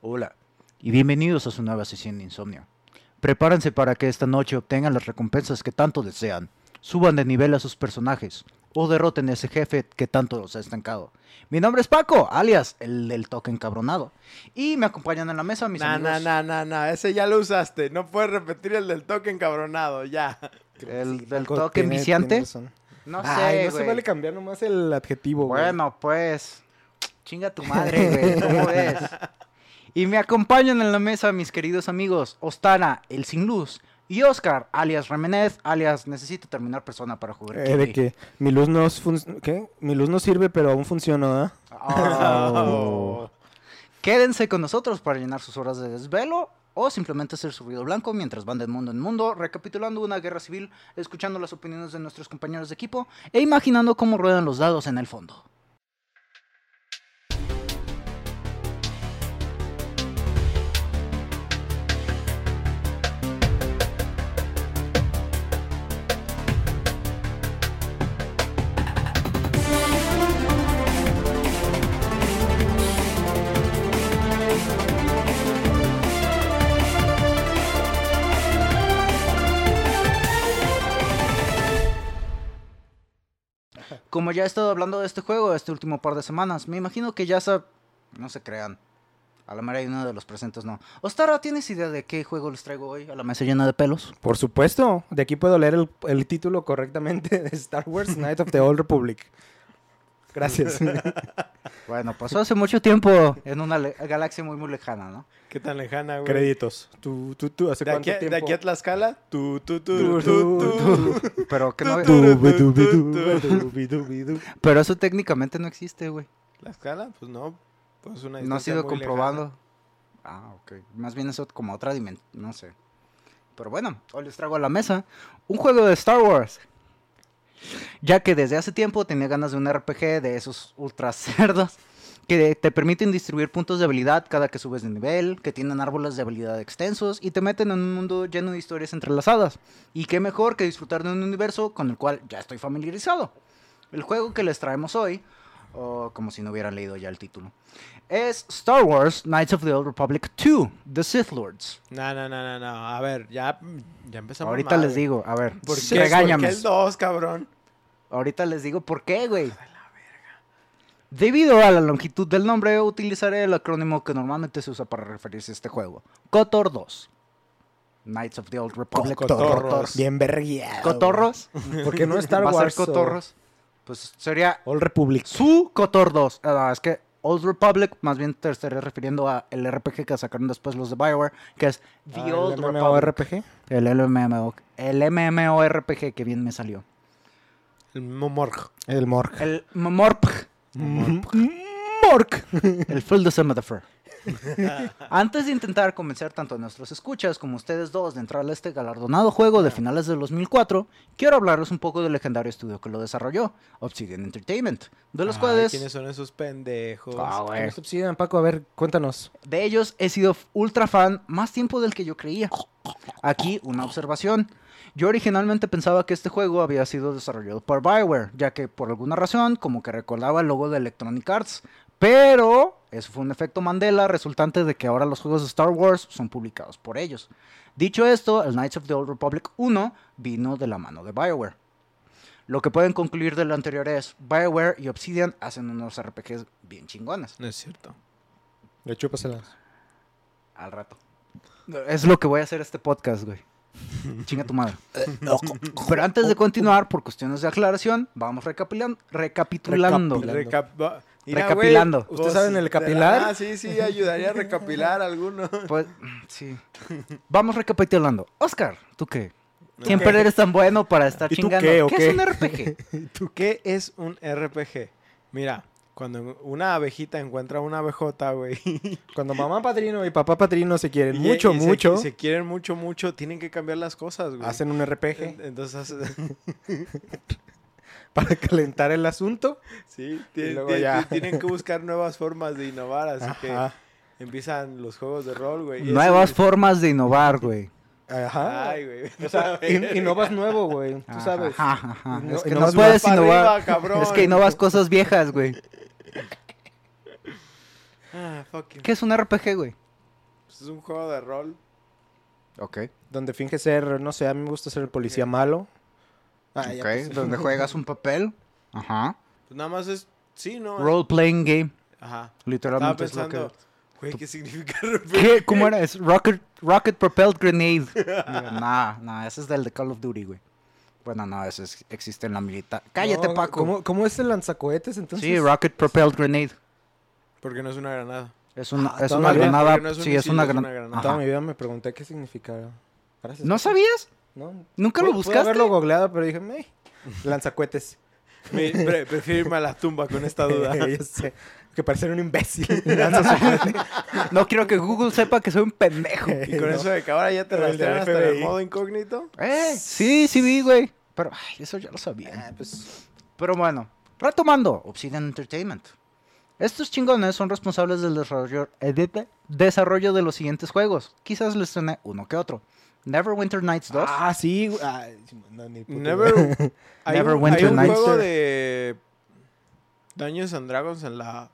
Hola, y bienvenidos a su nueva sesión de insomnio. Prepárense para que esta noche obtengan las recompensas que tanto desean, suban de nivel a sus personajes o derroten a ese jefe que tanto los ha estancado. Mi nombre es Paco, alias el del toque encabronado, y me acompañan en la mesa mis Nah, amigos. nah, nah, nah, nah, ese ya lo usaste. No puedes repetir el del toque encabronado, ya. El del Paco toque tiene- enviciante. tiene razón. No sé, Ay, no se vale cambiar nomás el adjetivo. Bueno, pues. Chinga tu madre, güey. ¿Cómo ves? Y me acompañan en la mesa mis queridos amigos Ostana, el sin luz, y Oscar, alias Remenez, alias necesito terminar persona para jugar. Eh, de que mi luz no ¿qué? Mi luz no sirve, pero aún funciona. Oh. Quédense con nosotros para llenar sus horas de desvelo o simplemente hacer su ruido blanco mientras van de mundo en mundo, recapitulando una guerra civil, escuchando las opiniones de nuestros compañeros de equipo e imaginando cómo ruedan los dados en el fondo. Como ya he estado hablando de este juego este último par de semanas, me imagino que ya sab... No se crean. A la mera hay uno de los presentes no. Ostara, ¿tienes idea de qué juego les traigo hoy a la mesa llena de pelos? Por supuesto. De aquí puedo leer el, el título correctamente de Star Wars Knight of the Old Republic. Gracias. Bueno, pasó hace mucho tiempo en una galaxia muy muy lejana, ¿no? ¿Qué tan lejana, güey? Créditos. Tú, tú, tú. ¿Hace ¿De cuánto aquí, a- tiempo? de aquí a Tlaxcala? Tú, tú, Tú, tú, tú. Pero que no... Pero eso técnicamente no existe, güey. ¿Tlaxcala? Pues no. Pues una No ha sido muy comprobado. Ah, ok. Más bien eso como otra dimensión, no sé. Pero bueno, hoy les traigo a la mesa un juego de Star Wars. Ya que desde hace tiempo tenía ganas de un RPG de esos ultra cerdos que te permiten distribuir puntos de habilidad cada que subes de nivel, que tienen árboles de habilidad extensos y te meten en un mundo lleno de historias entrelazadas. Y qué mejor que disfrutar de un universo con el cual ya estoy familiarizado. El juego que les traemos hoy, o como si no hubieran leído ya el título, es Star Wars Knights of the Old Republic 2, The Sith Lords. No, no, no, no, no. A ver, ya, ya empezamos Ahorita mal, les güey. digo, a ver, ¿Por qué? regáñame. ¿Por qué el 2, cabrón? Ahorita les digo por qué, güey. Debido a la longitud del nombre, utilizaré el acrónimo que normalmente se usa para referirse a este juego. KOTOR 2. Knights of the Old Republic. Cotorros. Bien vergueado. ¿Cotorros? Porque no Star ¿Va a ser Wars. o cotorros? Pues sería Old Republic. su KOTOR 2. Ah, es que Old Republic, más bien te estaré refiriendo a el RPG que sacaron después los de Bioware, que es The Ah, el Old Republic. MMORPG. El MMO, el MMORPG que bien me salió. El Momorg. El Morg. El MMORPG. Morg. El Full de Metaphor. Antes de intentar convencer tanto a nuestros escuchas como a ustedes dos de entrar a este galardonado juego de finales del 2004, quiero hablarles un poco del legendario estudio que lo desarrolló, Obsidian Entertainment, de los Ay, cuales ¿Quiénes son esos pendejos? Ah, güey. ¿Quién es Obsidian, Paco? A ver, cuéntanos. de ellos he sido ultra fan más tiempo del que yo creía. Aquí una observación. Yo originalmente pensaba que este juego había sido desarrollado por Bioware, ya que por alguna razón como que recordaba el logo de Electronic Arts, pero eso fue un efecto Mandela resultante de que ahora los juegos de Star Wars son publicados por ellos. Dicho esto, el Knights of the Old Republic 1 vino de la mano de Bioware. Lo que pueden concluir de lo anterior es, Bioware y Obsidian hacen unos RPGs bien chingones. No es cierto. Le chúpaselas. Al rato. Es lo que voy a hacer este podcast, güey. Chinga tu madre. Pero antes de continuar, por cuestiones de aclaración, vamos recapitulando. Recapilando. Recap- va- Mira, Recapilando. güey, ¿Ustedes saben el capilar? Ah, sí, sí, ayudaría a recapilar alguno. Pues, sí. Vamos recapitulando. Oscar, ¿tú qué? No. Siempre ¿Qué? eres tan bueno para estar ¿Y tú chingando. qué, o es qué? un RPG? ¿Tú qué es un RPG? Mira, cuando una abejita encuentra una abejota, güey. Cuando mamá padrino y papá padrino se quieren y- mucho, y mucho, Se, quieren mucho, mucho, tienen que cambiar las cosas, güey. hacen un En- RPG Entonces, para calentar el asunto. sí, ya. ti- tienen que buscar nuevas formas de innovar, así Ajá. que empiezan los juegos de rol, güey. Nuevas eso- formas de innovar, güey. Ajá. Ay, güey. O sea, in- innovas nuevo, güey. Tú Ajá, sabes. ajá, ajá. No- es que no, puedes innovar. arriba, es que innovas cosas viejas, güey. Ah, fucking. ¿Qué es un RPG, güey? Pues es un juego de rol. Ok. Donde finge ser, no sé, a mí me gusta ser el policía malo. Ah, ya, ok. pues. Donde juegas un papel. Ajá. Pues nada más es. Sí, ¿no? Role playing game. Ajá. Estaba Literalmente es lo que. pensando. Güey, ¿qué significa ¿Qué? ¿Cómo era? Es Rocket, rocket Propelled Grenade. nah, nah, ese es del de Call of Duty, güey. Bueno, no, ese es- existe en la militar. Cállate, No, Paco. ¿cómo, ¿Cómo es el lanzacohetes entonces? Sí, Rocket Propelled Grenade. Porque no es una granada. Es una, Ah, es una granada. no es un sí, es misil, una, es gran- una granada. Toda mi vida me pregunté qué significaba. Gracias. ¿No sabías? ¿No? ¿Nunca lo Pude- pude buscaste? haberlo googleado, pero dije, "Meh, lanzacohetes. Me- pre- prefiero irme a la tumba con esta duda. Yo sé. Que parecer un imbécil. No quiero que Google sepa que soy un pendejo. Y con No. eso de que ahora ya te rastrean hasta en el modo incógnito. Eh, sí, sí vi, güey. Pero ay, eso ya lo sabía. Ah, pues, Pero bueno, retomando, Obsidian Entertainment. Estos chingones son responsables del desarrollo, eh, de- de- desarrollo de los siguientes juegos. Quizás les suene uno que otro. Neverwinter Nights 2. Ah, sí. Ah, no, ni puta Never. Hay un, Neverwinter hay un Nights. juego de. Dungeons and Dragons en la.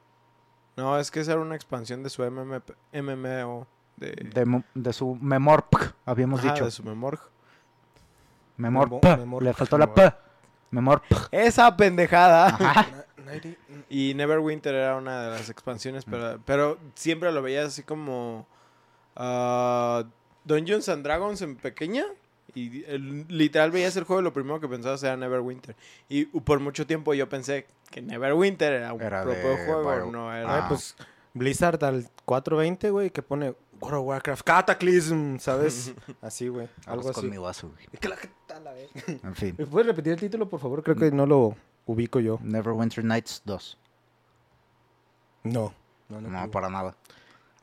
No, es que esa era una expansión de su MMP MMO. De, de, su Memorp, habíamos Ajá, dicho. de su Memorg. Memorp. Memo- Memorp. Le faltó la P. Memorp. Esa pendejada. Ajá. Y Neverwinter era una de las expansiones, pero, pero siempre lo veía así como ah, Dungeons and Dragons en pequeña. Y el- literal veías el juego y lo primero que pensabas era Neverwinter. Y por mucho tiempo yo pensé que Neverwinter era un Era propio de juego, Bio- no Ay, era... Ah. pues Blizzard al 420, güey, que pone World of Warcraft Cataclysm, ¿sabes? Así, güey. Algo Vamos con así. mi vaso, güey. En fin. ¿Me puedes repetir el título, por favor? Creo que no lo ubico yo. Neverwinter Nights 2. No. No, No, no. para nada.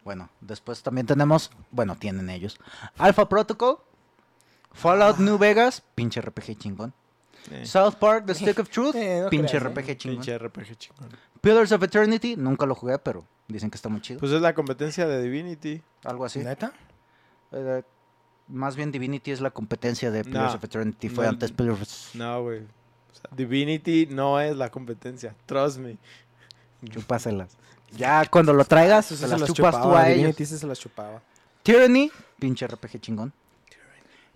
Bueno, después también tenemos, bueno, tienen ellos. Alpha Protocol, Fallout New Vegas, pinche RPG chingón. Eh, South Park, The Stick of Truth, Eh, no pinche creas, ¿eh? RPG chingón. pinche RPG chingón. Pillars of Eternity, nunca lo jugué, pero dicen que está muy chido. Pues es la competencia de Divinity. Algo así. ¿Neta? Eh, más bien Divinity es la competencia de Pillars No, of Eternity. Fue no, antes Pillars. No, güey. O sea, Divinity no es la competencia. Trust me. Chúpaselas. Ya cuando lo traigas, se las chupas tú chupaba, a ellos. Se las chupaba. Tyranny, pinche RPG chingón.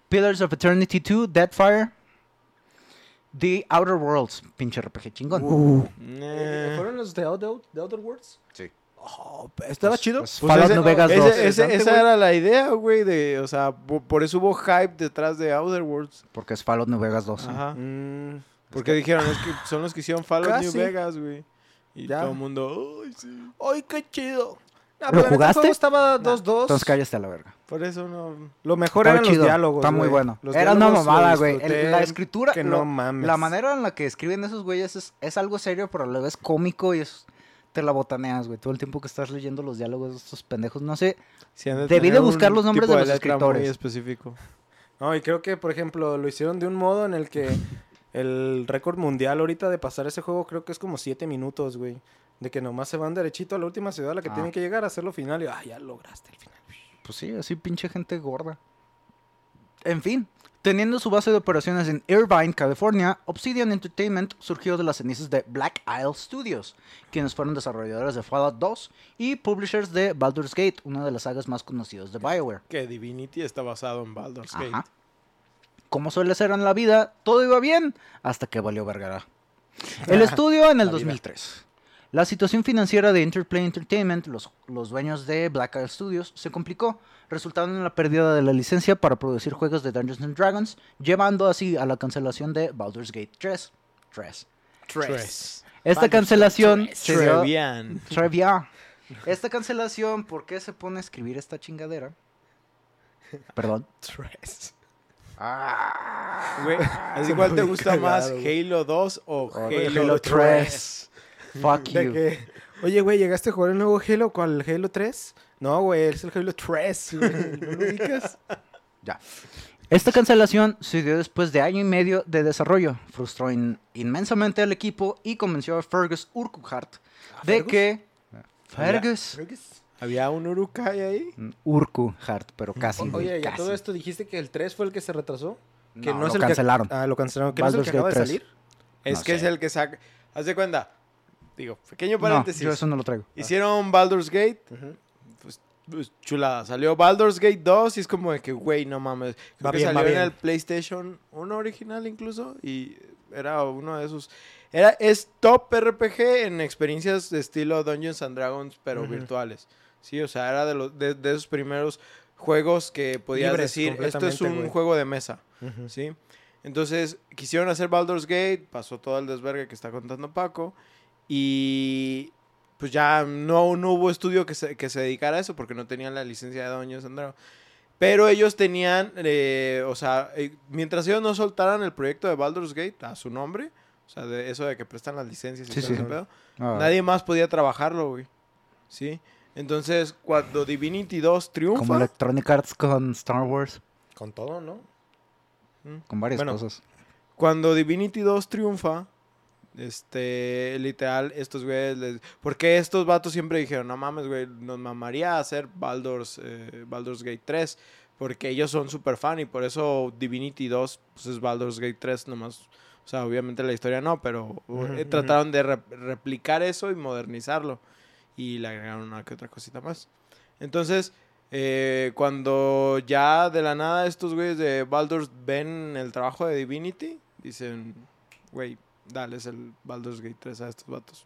Pillars of Eternity 2, Deadfire. The Outer Worlds, pinche RPG chingón. Uh, Nah. ¿Fueron los de Outer, de Outer Worlds? Sí. Oh, ¿Estaba Pues- chido? pues Pues Fallout ese- New Vegas ese- 2. ese- Interesante, esa era la idea, güey, de, o sea, po- por eso hubo hype detrás de Outer Worlds. Porque es Fallout New Vegas 2. Ajá. Mm, Porque dijeron, es que son los que hicieron Fallout New. Vegas, güey. Y Ya. todo el mundo, ay, sí. ¡Ay, qué chido! No, ¿Lo pero en este jugaste? estaba 2-2. Entonces cállate a la verga. Por eso no. Lo mejor Estaba eran chido, los diálogos. Está muy güey. bueno. Los Era una diálogos lo mamada, güey. El- disfruté, La escritura, Que lo- no mames. la manera en la que escriben esos güeyes es, es algo serio, pero a la vez cómico y es, te la botaneas, güey. Todo el tiempo que estás leyendo los diálogos de estos pendejos. No sé, sí han Debí de tener un buscar los nombres tipo de los letra escritores. Muy específico. No, y creo que, por ejemplo, lo hicieron de un modo en el que el récord mundial ahorita de pasar ese juego creo que es como 7 minutos, güey. De que nomás se van derechito a la última ciudad a la que Ah. tienen que llegar a hacerlo final y, ah, ya lograste el final. Pues sí, así pinche gente gorda. En fin, teniendo su base de operaciones en Irvine, California, Obsidian Entertainment surgió de las cenizas de Black Isle Studios, quienes fueron desarrolladores de Fallout 2 y publishers de Baldur's Gate, una de las sagas más conocidas de BioWare. Que Divinity está basado en Baldur's Gate. Como suele ser en la vida, todo iba bien hasta que valió vergara. El estudio en el La vida. 2003. La situación financiera de Interplay Entertainment, los, los dueños de Black Isle Studios, se complicó, resultando en la pérdida de la licencia para producir juegos de Dungeons and Dragons, llevando así a la cancelación de Baldur's Gate 3. 3. Tres. Esta Baldur's cancelación se dio... Trevian. Trivia. Esta cancelación, ¿por qué se pone a escribir esta chingadera? Perdón. Tres. Ah. Güey, ¿así cuál te gusta más, güey. Halo 2 o Halo, Halo 3? 3. Fuck you. que, oye, güey, ¿llegaste a jugar el nuevo Halo? ¿Cuál? ¿Halo 3? No, güey, es el Halo 3, güey. ¿No lo ubicas? Ya. Esta cancelación se dio después de año y medio de desarrollo. Frustró in- inmensamente al equipo y convenció a Fergus Urquhart de Fergus? que... Fergus. ¿Había un Urukai ahí? Mm, Urquhart, pero casi. O- Oye, y a casi. todo esto dijiste que el 3 fue el que se retrasó. Que No, no, es lo el cancelaron. Que, ah, lo cancelaron. ¿Que no es el que acaba de Gate 3. salir? Es No que es el que saca... Haz de cuenta. Digo, pequeño No, paréntesis. yo eso no lo traigo. Hicieron Baldur's Gate. Pues, pues, chulada. Salió Baldur's Gate 2 y es como de que, güey, no mames. Creo Va que bien, va salió en bien. el PlayStation 1 original incluso y era uno de esos... Era, es top RPG en experiencias de estilo Dungeons and Dragons, pero virtuales. Sí, o sea, era de, los, de, de esos primeros juegos que podías Libres decir, esto es un güey". juego de mesa. ¿sí? Entonces, quisieron hacer Baldur's Gate, pasó todo el desvergue que está contando Paco, y pues ya no, no hubo estudio que se, que se dedicara a eso porque no tenían la licencia de Dungeons and Dragons. Pero ellos tenían, eh, o sea, eh, mientras ellos no soltaran el proyecto de Baldur's Gate a su nombre, o sea, de eso de que prestan las licencias y Sí, todo sí. ese pedo, Ah, nadie más podía trabajarlo, güey. ¿Sí? Entonces, cuando Divinity 2 triunfa... Como Electronic Arts con Star Wars. Con todo, ¿no? Con varias Bueno. cosas. cuando Divinity 2 triunfa, este, literal, estos güeyes, les- porque estos vatos siempre dijeron, no mames, güey, nos mamaría hacer Baldur's, eh, Baldur's Gate 3, porque ellos son super fan y por eso Divinity 2 pues, es Baldur's Gate 3 nomás. O sea, obviamente la historia no, pero trataron de rep- replicar eso y modernizarlo. Y le agregaron una que otra cosita más. Entonces, eh, cuando ya de la nada estos güeyes de Baldur's ven el trabajo de Divinity, dicen, güey, dales el Baldur's Gate 3 a estos vatos.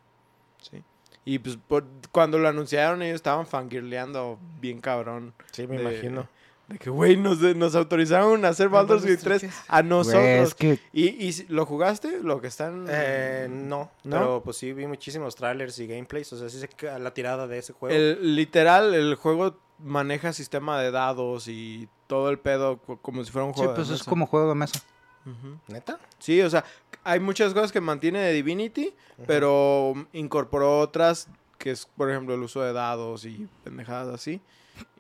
Sí. Y pues por- cuando lo anunciaron ellos estaban fangirleando bien cabrón. Sí, me de- imagino. De que, güey, nos, nos autorizaron a hacer Baldur's Gate 3 a nosotros. Güey, es que ¿Y, y lo jugaste? ¿Lo que están...? Eh, no, ¿No? pero pues sí vi muchísimos trailers y gameplays, o sea, sí sé la tirada de ese juego. El, literal, el juego maneja sistema de dados y todo el pedo co- como si fuera un sí, juego pues de es mesa. como juego de mesa. ¿Neta? Sí, o sea, hay muchas cosas que mantiene de Divinity, pero incorporó otras, que es, por ejemplo, el uso de dados y pendejadas así.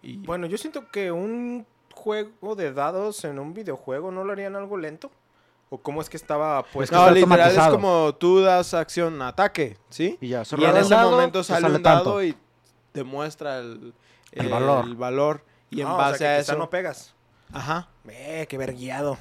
Y Bueno, yo siento que un juego de dados en un videojuego no lo harían algo lento. ¿O cómo es que estaba pues que no, literal es como tú das acción ataque, ¿sí? Y ya, Y solo en ese dado, momento sale, sale un dado tanto. y te muestra el, El valor. el valor. Y en o base sea, que a eso... no pegas. Ajá. Eh, qué verguiado.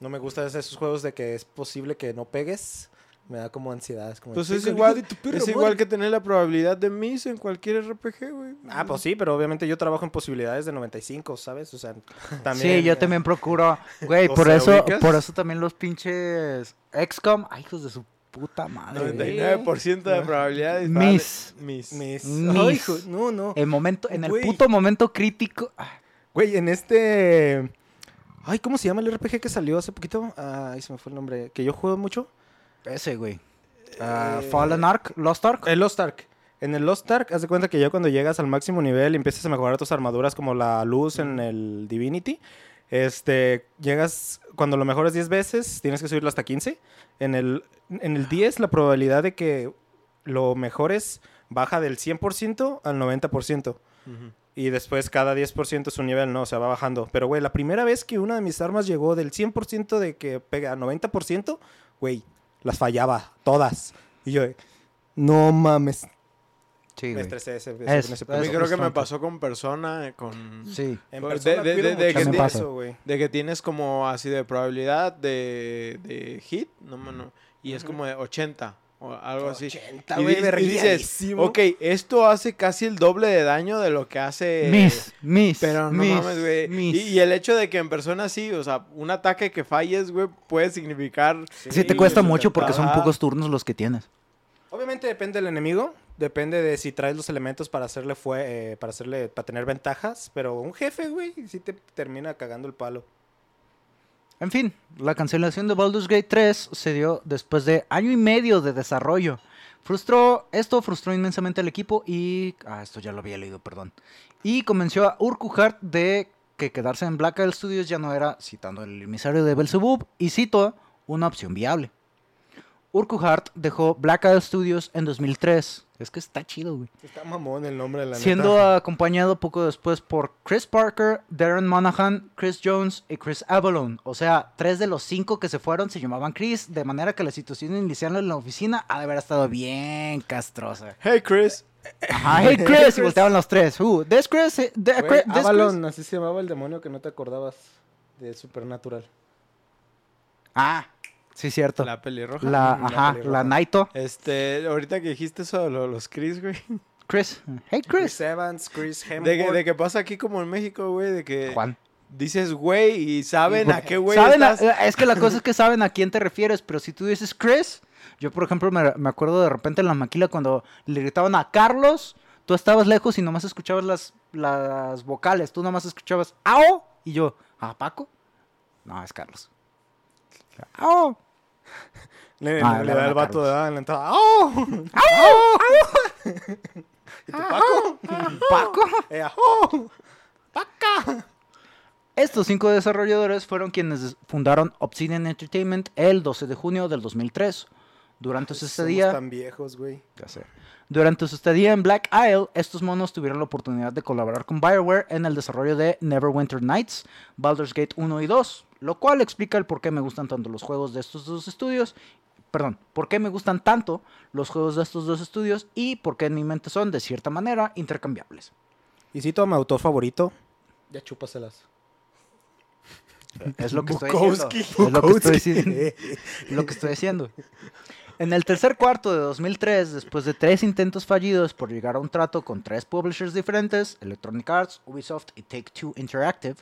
No me gustan esos juegos de que es posible que no pegues. Me da como ansiedad. Es como, Pues es "Pégale, igual, es madre". igual que tener la probabilidad de miss en cualquier RPG, güey. Ah, pues sí, pero obviamente yo trabajo en posibilidades de 95, ¿sabes? O sea, también... Sí, yo eh, también procuro. Güey, por sea, eso, ¿ubicas? por eso también los pinches XCOM. Ay, hijos de su puta madre. güey. 99% de probabilidad de Miss. Miss. Mis... Mis. Ay, hijo, no, no. El momento, en el Güey. puto momento crítico. ah, Güey, en este... Ay, ¿cómo se llama el RPG que salió hace poquito? Ah, ahí se me fue el nombre. Que yo juego mucho. Ese, güey. Ah, Eh, Fallen Ark, Lost Ark. El Lost Ark. En el Lost Ark, haz de cuenta que ya cuando llegas al máximo nivel y empiezas a mejorar tus armaduras como la luz en el Divinity, este, llegas, cuando lo mejoras 10 veces, tienes que subirlo hasta 15. En el, en el 10, la probabilidad de que lo mejores baja del 100% al 90%. Ujú. Y después cada 10% es un nivel, no, o sea, va bajando. Pero, güey, la primera vez que una de mis armas llegó del 100% de que pega a 90%, güey, las fallaba, todas. Y yo, no mames. Sí, Me estresé ese, ese- Es- ese A mí Eso creo que me pasó con persona, con... Sí. En Pues, persona de- de- cuido de- de que tienes- eso, güey. De que tienes como así de probabilidad de, de hit, no, no, no, y es como de 80 o algo así. 80, Y, güey, y dices, ok, esto hace casi el doble de daño de lo que hace... Miss, Miss. Pero no miss, mames, güey. miss. Y, y el hecho de que en persona sí, o sea, un ataque que falles, güey, puede significar... Sí, te cuesta mucho porque son pocos turnos los que tienes. Obviamente depende del enemigo, depende de si traes los elementos para hacerle fue, eh, para hacerle, para tener ventajas, pero un jefe, güey, sí te termina cagando el palo. En fin, la cancelación de Baldur's Gate 3 se dio después de año y medio de desarrollo. Frustró, esto frustró inmensamente al equipo y... Ah, esto ya lo había leído, perdón. Y convenció a Urquhart de que quedarse en Black Isle Studios ya no era, citando el emisario de Belzebub, y cito, una opción viable. Urquhart dejó Black Isle Studios en 2003. Es que está chido, güey. Está mamón el nombre de la Siendo neta. acompañado poco después por Chris Parker, Darren Monahan, Chris Jones y Chris Avalon. O sea, tres de los cinco que se fueron se llamaban Chris, de manera que la situación inicial en la oficina ha de haber estado bien castrosa. Hey, Chris. Ajá, hey Chris, y volteaban los tres. Uh, this Chris, eh, Güey, Chris- this Avalon, así se llamaba el demonio que no te acordabas de Supernatural. Chris. Ah, sí, cierto. La, La pelirroja. La ajá, pelirroja. la Naito. Este, ahorita que dijiste eso de lo- los Chris, güey. Chris. Hey, Chris Chris. Evans, Chris De, que- Hemsworth. de que pasa aquí como en México, güey, de que Juan. dices güey y saben Y a qué güey saben a- estás. es que la cosa es que saben a quién te refieres, pero si tú dices Chris, yo por ejemplo me, me acuerdo de repente en la maquila cuando le gritaban a Carlos, tú estabas lejos y nomás escuchabas las, las vocales, tú nomás escuchabas ¡Ao! Y yo, ¿a Paco? No, es Carlos. ¡Ao! Le, Ah, le da el vato de en la entrada. ¡Oh! ¿Y tu Paco? ¡Paco! ¡Oh! ¡Paca! Estos cinco desarrolladores fueron quienes fundaron Obsidian Entertainment el 12 de junio del 2003. Durante su Somos estadía... tan viejos, güey. Ya sé. Durante su estadía en Black Isle, estos monos tuvieron la oportunidad de colaborar con BioWare en el desarrollo de Neverwinter Nights, Baldur's Gate 1 y 2, lo cual explica el por qué me gustan tanto los juegos de estos dos estudios, perdón, por qué me gustan tanto los juegos de estos dos estudios y por qué en mi mente son, de cierta manera, intercambiables. ¿Y cito a mi autor favorito? Ya chúpaselas. Es lo que estoy Bukowski. diciendo. Es lo que estoy diciendo. lo que estoy diciendo. En el tercer cuarto de 2003, después de tres intentos fallidos por llegar a un trato con tres publishers diferentes, Electronic Arts, Ubisoft y Take-Two Interactive,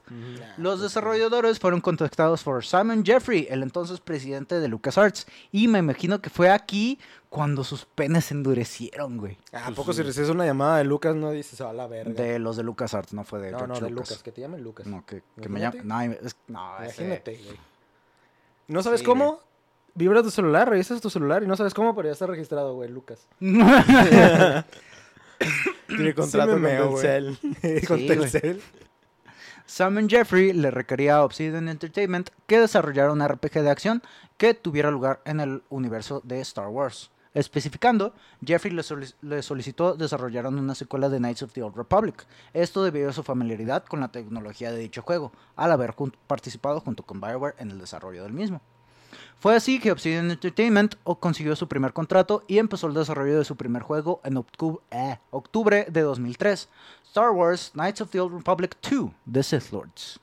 los desarrolladores fueron contactados por Simon Jeffrey, el entonces presidente de LucasArts, y me imagino que fue aquí cuando sus penes se endurecieron, güey. Ah, ¿A poco si recibes una llamada de Lucas no dices a la verga? De los de LucasArts, no fue de no, George no, de Lucas. Lucas. Que te llamen Lucas. No, que, que me llaman. No, es- no, ese- Imagínate, güey. ¿No sabes Sí, cómo? Vibra tu celular, revisas tu celular y no sabes cómo, pero ya está registrado, güey, Lucas. Tiene contrato con meo, güey. Telcel. Con Sí. Telcel. Simon Jeffrey le requería a Obsidian Entertainment que desarrollara un RPG de acción que tuviera lugar en el universo de Star Wars. Especificando, Jeffrey le, solic- le solicitó desarrollaran una secuela de Knights of the Old Republic. Esto debido a su familiaridad con la tecnología de dicho juego, al haber jun- participado junto con BioWare en el desarrollo del mismo. Fue así que Obsidian Entertainment consiguió su primer contrato y empezó el desarrollo de su primer juego en eh, octubre de 2003, Star Wars Knights of the Old Republic 2, The Sith Lords.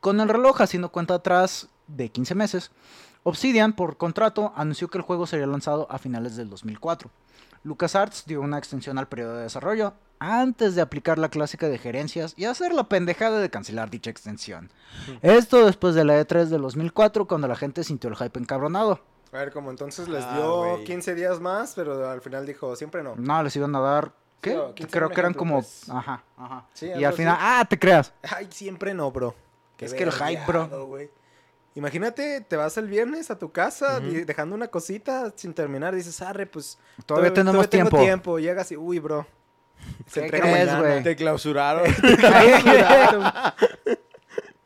Con el reloj haciendo cuenta atrás de 15 meses, Obsidian, por contrato, anunció que el juego sería lanzado a finales del 2004. LucasArts dio una extensión al periodo de desarrollo antes de aplicar la clásica de gerencias y hacer la pendejada de cancelar dicha extensión. Esto después de la E3 del 2004, cuando la gente sintió el hype encabronado. A ver, como entonces les Ah, dio güey. 15 días más, pero al final dijo, siempre no. No, les iban a dar... ¿Qué? Sí, o 15 Creo que eran como... pues. Ajá, ajá. Sí, y al final... ¡Ah, te creas! Ay, siempre no, bro. Es que el hype, bro. Imagínate, te vas el viernes a tu casa y dejando una cosita sin terminar. Dices, arre, pues. Todavía tenemos tengo tiempo. tiempo. Llegas y, uy, bro. Se ¿Qué entrega crees, mañana. güey? Te clausuraron.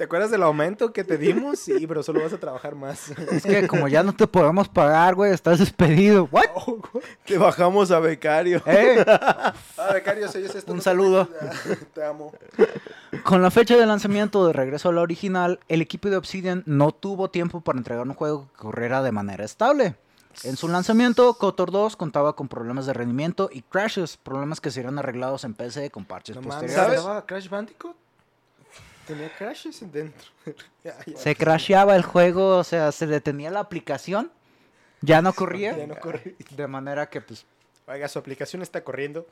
¿Te acuerdas del aumento que te dimos? Sí, bro, solo vas a trabajar más. Es que como ya no te podemos pagar, güey, estás despedido. ¿What? Te bajamos a becario. ¿Eh? Ah, becario, si oyes esto, Un saludo. Te amo. Con la fecha de lanzamiento de regreso a la original, el equipo de Obsidian no tuvo tiempo para entregar un juego que corriera de manera estable. En su lanzamiento, KOTOR 2 contaba con problemas de rendimiento y crashes, problemas que serían arreglados en PC con parches No posteriores. ¿estaba Crash Bandicoot? Tenía crashes dentro. Ya, ya. Se crasheaba el juego, o sea, se detenía la aplicación, ya no corría. Ya no corría. De manera que, pues, Oiga, su aplicación está corriendo.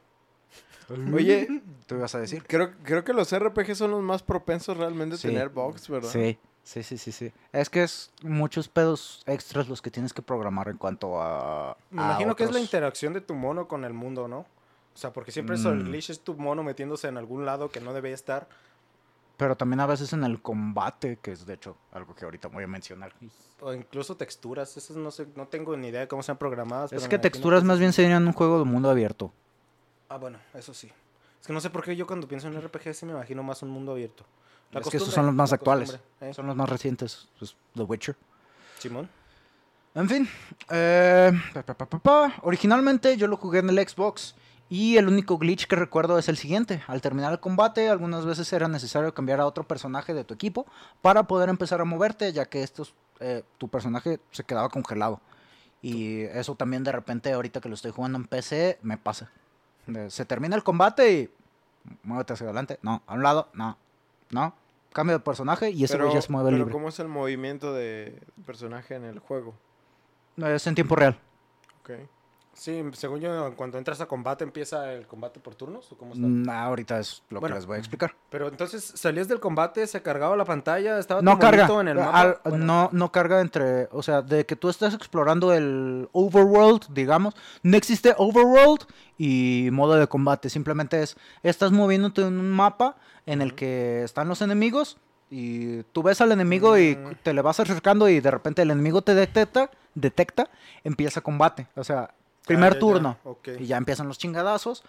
Oye, tú ibas a decir. creo, creo que los RPG son los más propensos realmente a Sí. tener bugs, ¿verdad? Sí, sí, sí, sí, sí. Es que es muchos pedos extras los que tienes que programar en cuanto a. Me a imagino que es la interacción de tu mono con el mundo, ¿no? O sea, porque siempre eso, el Mm. glitch es tu mono metiéndose en algún lado que no debe estar. Pero también a veces en el combate, que es de hecho algo que ahorita voy a mencionar. O incluso texturas. Esas no sé, no tengo ni idea de cómo sean programadas. Es que texturas más bien serían un juego de mundo abierto. Ah, bueno, eso sí. Es que no sé por qué yo cuando pienso en RPG sí me imagino más un mundo abierto. La es que esos son los más actuales. ¿eh? Son los más recientes. pues, The Witcher. Simón. En fin. eh, pa. Originalmente yo lo jugué en el Xbox. Y el único glitch que recuerdo es el siguiente. Al terminar el combate, algunas veces era necesario cambiar a otro personaje de tu equipo para poder empezar a moverte, ya que estos, eh, tu personaje se quedaba congelado. Y eso también de repente, ahorita que lo estoy jugando en PC, me pasa. De- se termina el combate y muévete hacia adelante. No, a un lado, no, no. Cambio de personaje y ese ya se mueve pero libre. ¿cómo es el movimiento de personaje en el juego? Es en tiempo real. Sí, según yo, cuando entras a combate empieza el combate por turnos, ¿o cómo está? Mm, ahorita es lo Bueno. que les voy a explicar. Pero entonces salías del combate, se cargaba la pantalla, estaba No carga. en el mapa. al- Bueno, no, no carga entre. O sea, de que tú estés explorando el overworld, digamos. No existe overworld y modo de combate. Simplemente es. Estás moviéndote en un mapa en el que están los enemigos. Y tú ves al enemigo y Mm. te le vas acercando y de repente el enemigo te detecta, detecta, empieza combate. O sea, primer Ah, ya, ya, turno. ok. Y ya empiezan los chingadazos.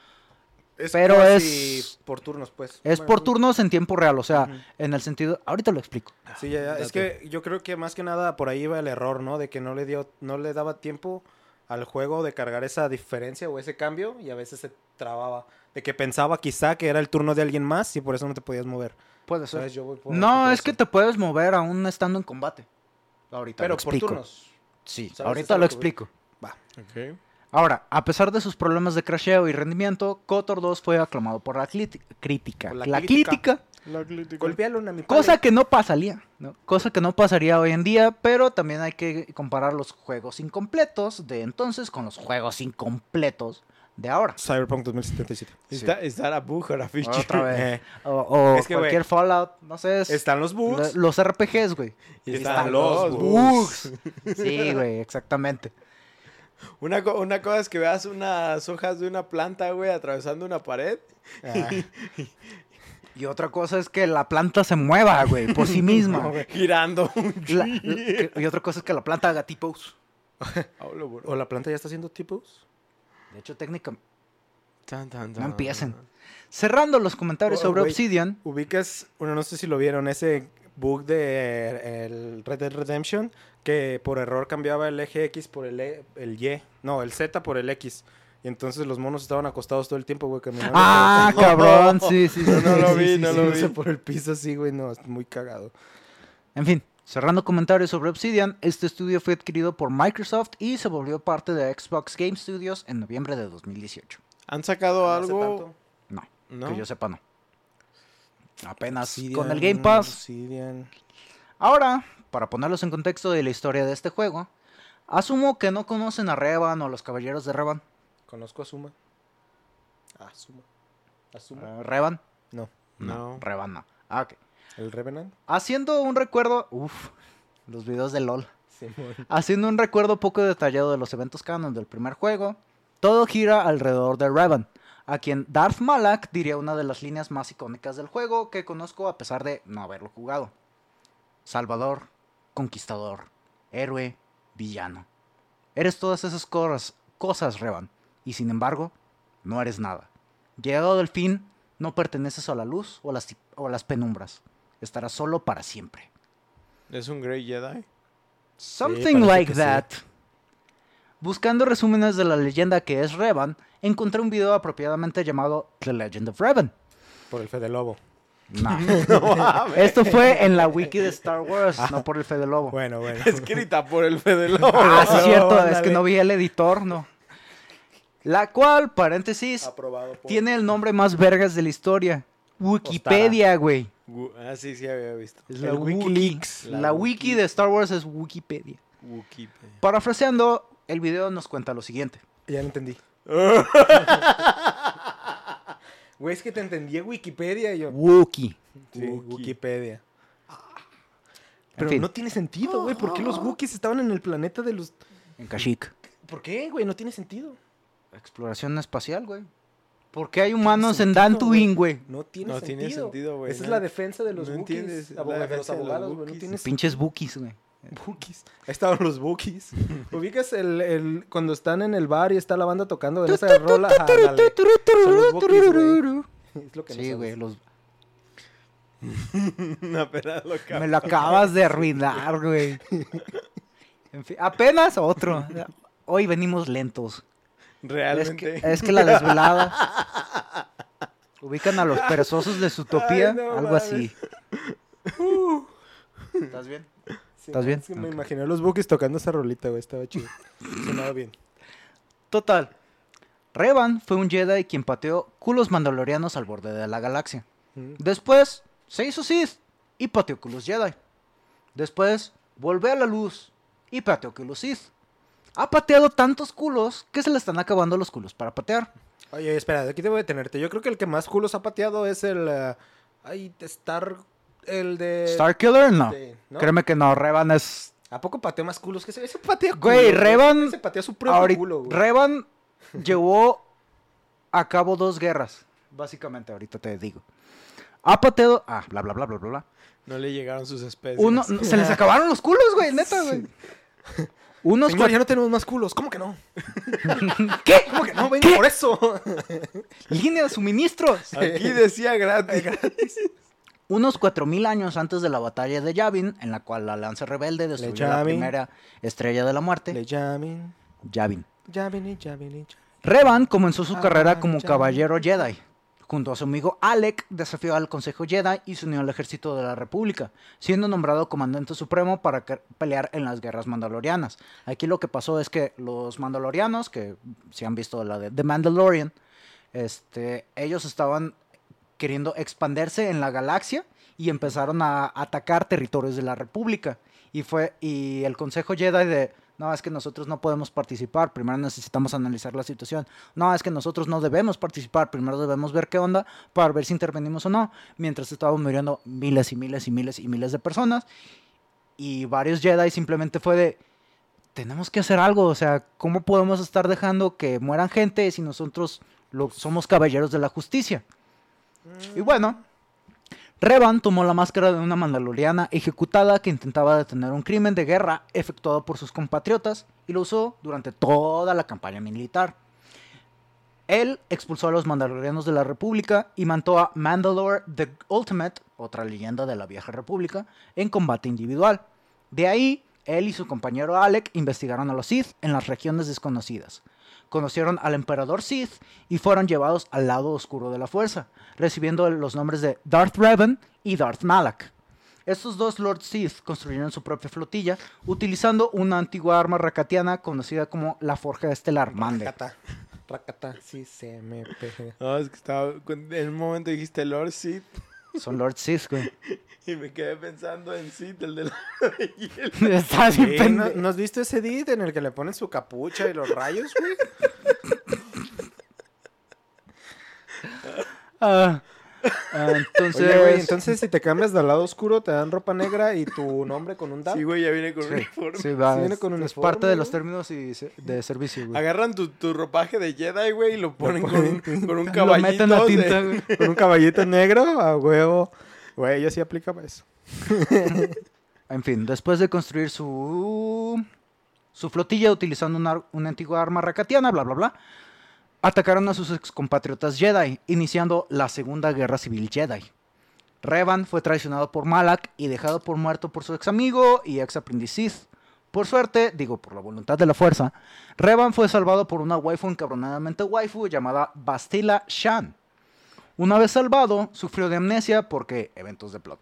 Es pero es- por turnos, pues. Es Bueno, por turnos en tiempo real. O sea, en el sentido. Ahorita lo explico. Sí, ya, ya. Es que yo creo que más que nada por ahí iba el error, ¿no? De que no le dio, no le daba tiempo al juego de cargar esa diferencia o ese cambio y a veces se trababa. De que pensaba quizá que era el turno de alguien más y por eso no te podías mover. Puede ser. ¿Sabes? Yo voy por- No, es que te puedes mover aún estando en combate. Ahorita Pero lo por turnos. Sí, ahorita lo explico. Va. Ok. Ahora, a pesar de sus problemas de crasheo y rendimiento, KOTOR 2 fue aclamado por la crítica. La La, crítica. crítica, Golpealo a mi cosa padre. que no pasaría, ¿no? Cosa que no pasaría hoy en día, pero también hay que comparar los juegos incompletos de entonces con los juegos incompletos de ahora. Cyberpunk 2077. Está, está la buja, la ficha. Otra vez. Eh, O, o Es que, güey, cualquier Fallout, no sé. es- están los bugs. lo- los RPGs, güey. Están los bugs. Sí, güey, exactamente. Una, co- una cosa es que veas unas hojas de una planta, güey, atravesando una pared. Ah, Y otra cosa es que la planta se mueva, güey, por sí misma. No, güey. Girando. La- la- y otra cosa es que la planta haga tipos. O la planta ya está haciendo tipos. De hecho. Tan, tan, No empiecen. Cerrando los comentarios Oh, sobre güey. Obsidian. Ubicas, bueno, no sé si lo vieron, ese bug de el Red Dead Redemption que por error cambiaba el eje X por el, E- el Y, no, el Z por el X. Y entonces los monos estaban acostados todo el tiempo, güey, caminando. Ah, cabrón, sí, sí, sí. No, lo vi, no lo vi. Por el piso así, güey, no, es muy cagado. En fin, cerrando comentarios sobre Obsidian, este estudio fue adquirido por Microsoft y se volvió parte de Xbox Game Studios en noviembre de 2018. ¿Han sacado hace algo? tanto. No, No. que yo sepa, no. Apenas Obsidian, con el Game Pass. Obsidian. Ahora, para ponerlos en contexto de la historia de este juego, asumo que no conocen a Revan o a los caballeros de Revan. Conozco a Suma. Ah, Suma. ¿A Suma? Eh, ¿Revan? No. No. Revan no. Ah, ok. ¿El Revenant? Haciendo un recuerdo. Uf, los videos de LOL. Haciendo un recuerdo poco detallado de los eventos canon del primer juego, todo gira alrededor de Revan, a quien Darth Malak diría una de las líneas más icónicas del juego que conozco a pesar de no haberlo jugado. Salvador, conquistador, héroe, villano. Eres todas esas cosas, cosas, Revan, y sin embargo, no eres nada. Llegado del fin, no perteneces a la luz o a las, o a las penumbras. Estarás solo para siempre. ¿Es un Grey Jedi? Something like sí. Buscando resúmenes de la leyenda que es Revan, encontré un video apropiadamente llamado The Legend of Revan. Por el Fede Lobo. No. Esto fue en la wiki de Star Wars, no por el Fede Lobo. Bueno, bueno. Escrita por el Fede Lobo. ah, sí, no, cierto, es que no vi el editor, no. La cual, paréntesis, Aprobado por... tiene el nombre más vergas de la historia. Wikipedia, güey. Ah, sí, sí había visto. Es la wiki. Wikileaks. La, La wiki wiki. de Star Wars es Wikipedia. Wikipedia. Parafraseando, el video nos cuenta lo siguiente. Ya lo entendí. Güey, es que te entendí Wikipedia y yo. Wookie. Sí, Wookie. Wikipedia. En Pero fin. no tiene sentido, güey. ¿Por qué los Wookiees estaban en el planeta de los... En Kashyyyk. ¿Por qué, güey? No tiene sentido. Exploración espacial, güey. ¿Por qué hay humanos en sentido, Dantooine, güey? No tiene No sentido. tiene sentido, güey. Esa es la defensa de los no Wookiees. entiendes, de los abogados, güey. No Wookiees. Pinches bookies, güey. Bookies. Ahí estaban los Bookies. ¿Ubicas el, el, cuando están en el bar y está la banda tocando en esa rola? Ah, dale. Son los güey. Es lo que no Sí, güey. Los... Me lo acabas de arruinar, güey. En fin, apenas otro. Hoy venimos lentos. Es que, Realmente. es que la desvelada. Ubican a los perezosos de su utopía, no algo así. ¿Estás bien? ¿Estás bien? es que me imaginé a los Bookies tocando esa rolita, güey. Estaba chido. Sonaba bien. Total. Revan fue un Jedi quien pateó culos mandalorianos al borde de la galaxia. Mm. Después se hizo Sith y pateó culos Jedi. Después volvió a la luz y pateó culos Sith. ha pateado tantos culos que se le están acabando los culos para patear. Oye, espera, aquí debo detenerte. Yo creo que el que más culos ha pateado es el. eh, ay, Star. El de. Star Killer, no. de- ¿no? Créeme que no, Revan es... ¿A poco pateó más culos que ese? Ese patea Güey, culos, Revan- Se patea su propio Ahorita- culo, güey. Revan llevó a cabo dos guerras, básicamente, ahorita te digo. Ha pateado... Ah, bla, bla, bla, bla, bla, bla. No le llegaron sus especies. Uno, se les acabaron los culos, güey, neta, güey. Unos Señor, ya no tenemos más culos. ¿Cómo que no? ¿Qué? ¿Cómo que no? Venga por eso. línea de suministros. Aquí decía gratis. Unos 4.000 años antes de la batalla de Yavin, en la cual la Lanza Rebelde destruyó la Yavin. primera estrella de la muerte, Le llamen. Yavin. Llamen y llamen y. Revan comenzó su Ah, carrera como caballero Jedi. Junto a su amigo Alec, desafió al Consejo Jedi y se unió al ejército de la República, siendo nombrado comandante supremo para pelear en las guerras mandalorianas. Aquí lo que pasó es que los mandalorianos, que si han visto la de The Mandalorian, este, ellos estaban queriendo expandirse en la galaxia y empezaron a atacar territorios de la República. Y fue y el Consejo Jedi de no, es que nosotros no podemos participar, primero necesitamos analizar la situación. No, es que nosotros no debemos participar, primero debemos ver qué onda para ver si intervenimos o no. Mientras estaban muriendo miles y miles y miles y miles de personas. Y varios Jedi simplemente fue de, tenemos que hacer algo, o sea, ¿cómo podemos estar dejando que mueran gente si nosotros lo- somos caballeros de la justicia? Y bueno, Revan tomó la máscara de una mandaloriana ejecutada que intentaba detener un crimen de guerra efectuado por sus compatriotas y lo usó durante toda la campaña militar. Él expulsó a los mandalorianos de la República y mandó a Mandalore the Ultimate, otra leyenda de la vieja República, en combate individual. De ahí, él y su compañero Alec investigaron a los Sith en las regiones desconocidas. Conocieron al emperador Sith y fueron llevados al lado oscuro de la fuerza, recibiendo los nombres de Darth Revan y Darth Malak. Estos dos Lord Sith construyeron su propia flotilla utilizando una antigua arma rakatiana conocida como la Forja Estelar Mande. Racata. Racata. Sí, se me pega. No, es que estaba. En un momento dijiste Lord Sid Son Lord Sith, güey. y me quedé pensando en Sid, el de la de hielo. Estás bien Sí, pende- ¿no, ¿no has visto ese edit en el que le ponen su capucha y los rayos, güey? Ah, ah, entonces, Oye, güey, entonces si te cambias del lado oscuro te dan ropa negra y tu nombre con un dab. Sí, güey, ya viene con Sí, uniforme. sí, va, Sí viene es- con es uniforme, parte de los términos y se- de servicio, güey. Agarran tu, tu ropaje de Jedi, güey, y lo ponen con, ponen- un- con un Lo caballito. meten a de- tinta, güey. Con un caballito negro a huevo. Güey, yo sí aplicaba eso. En fin, después de construir su su flotilla utilizando una, una antigua arma rakatiana, bla, bla, bla, atacaron a sus excompatriotas Jedi, iniciando la Segunda Guerra Civil Jedi. Revan fue traicionado por Malak y dejado por muerto por su ex amigo y ex aprendiz Sith. Por suerte, digo por la voluntad de la fuerza, Revan fue salvado por una waifu encabronadamente waifu llamada Bastila Shan. Una vez salvado, sufrió de amnesia porque eventos de plot.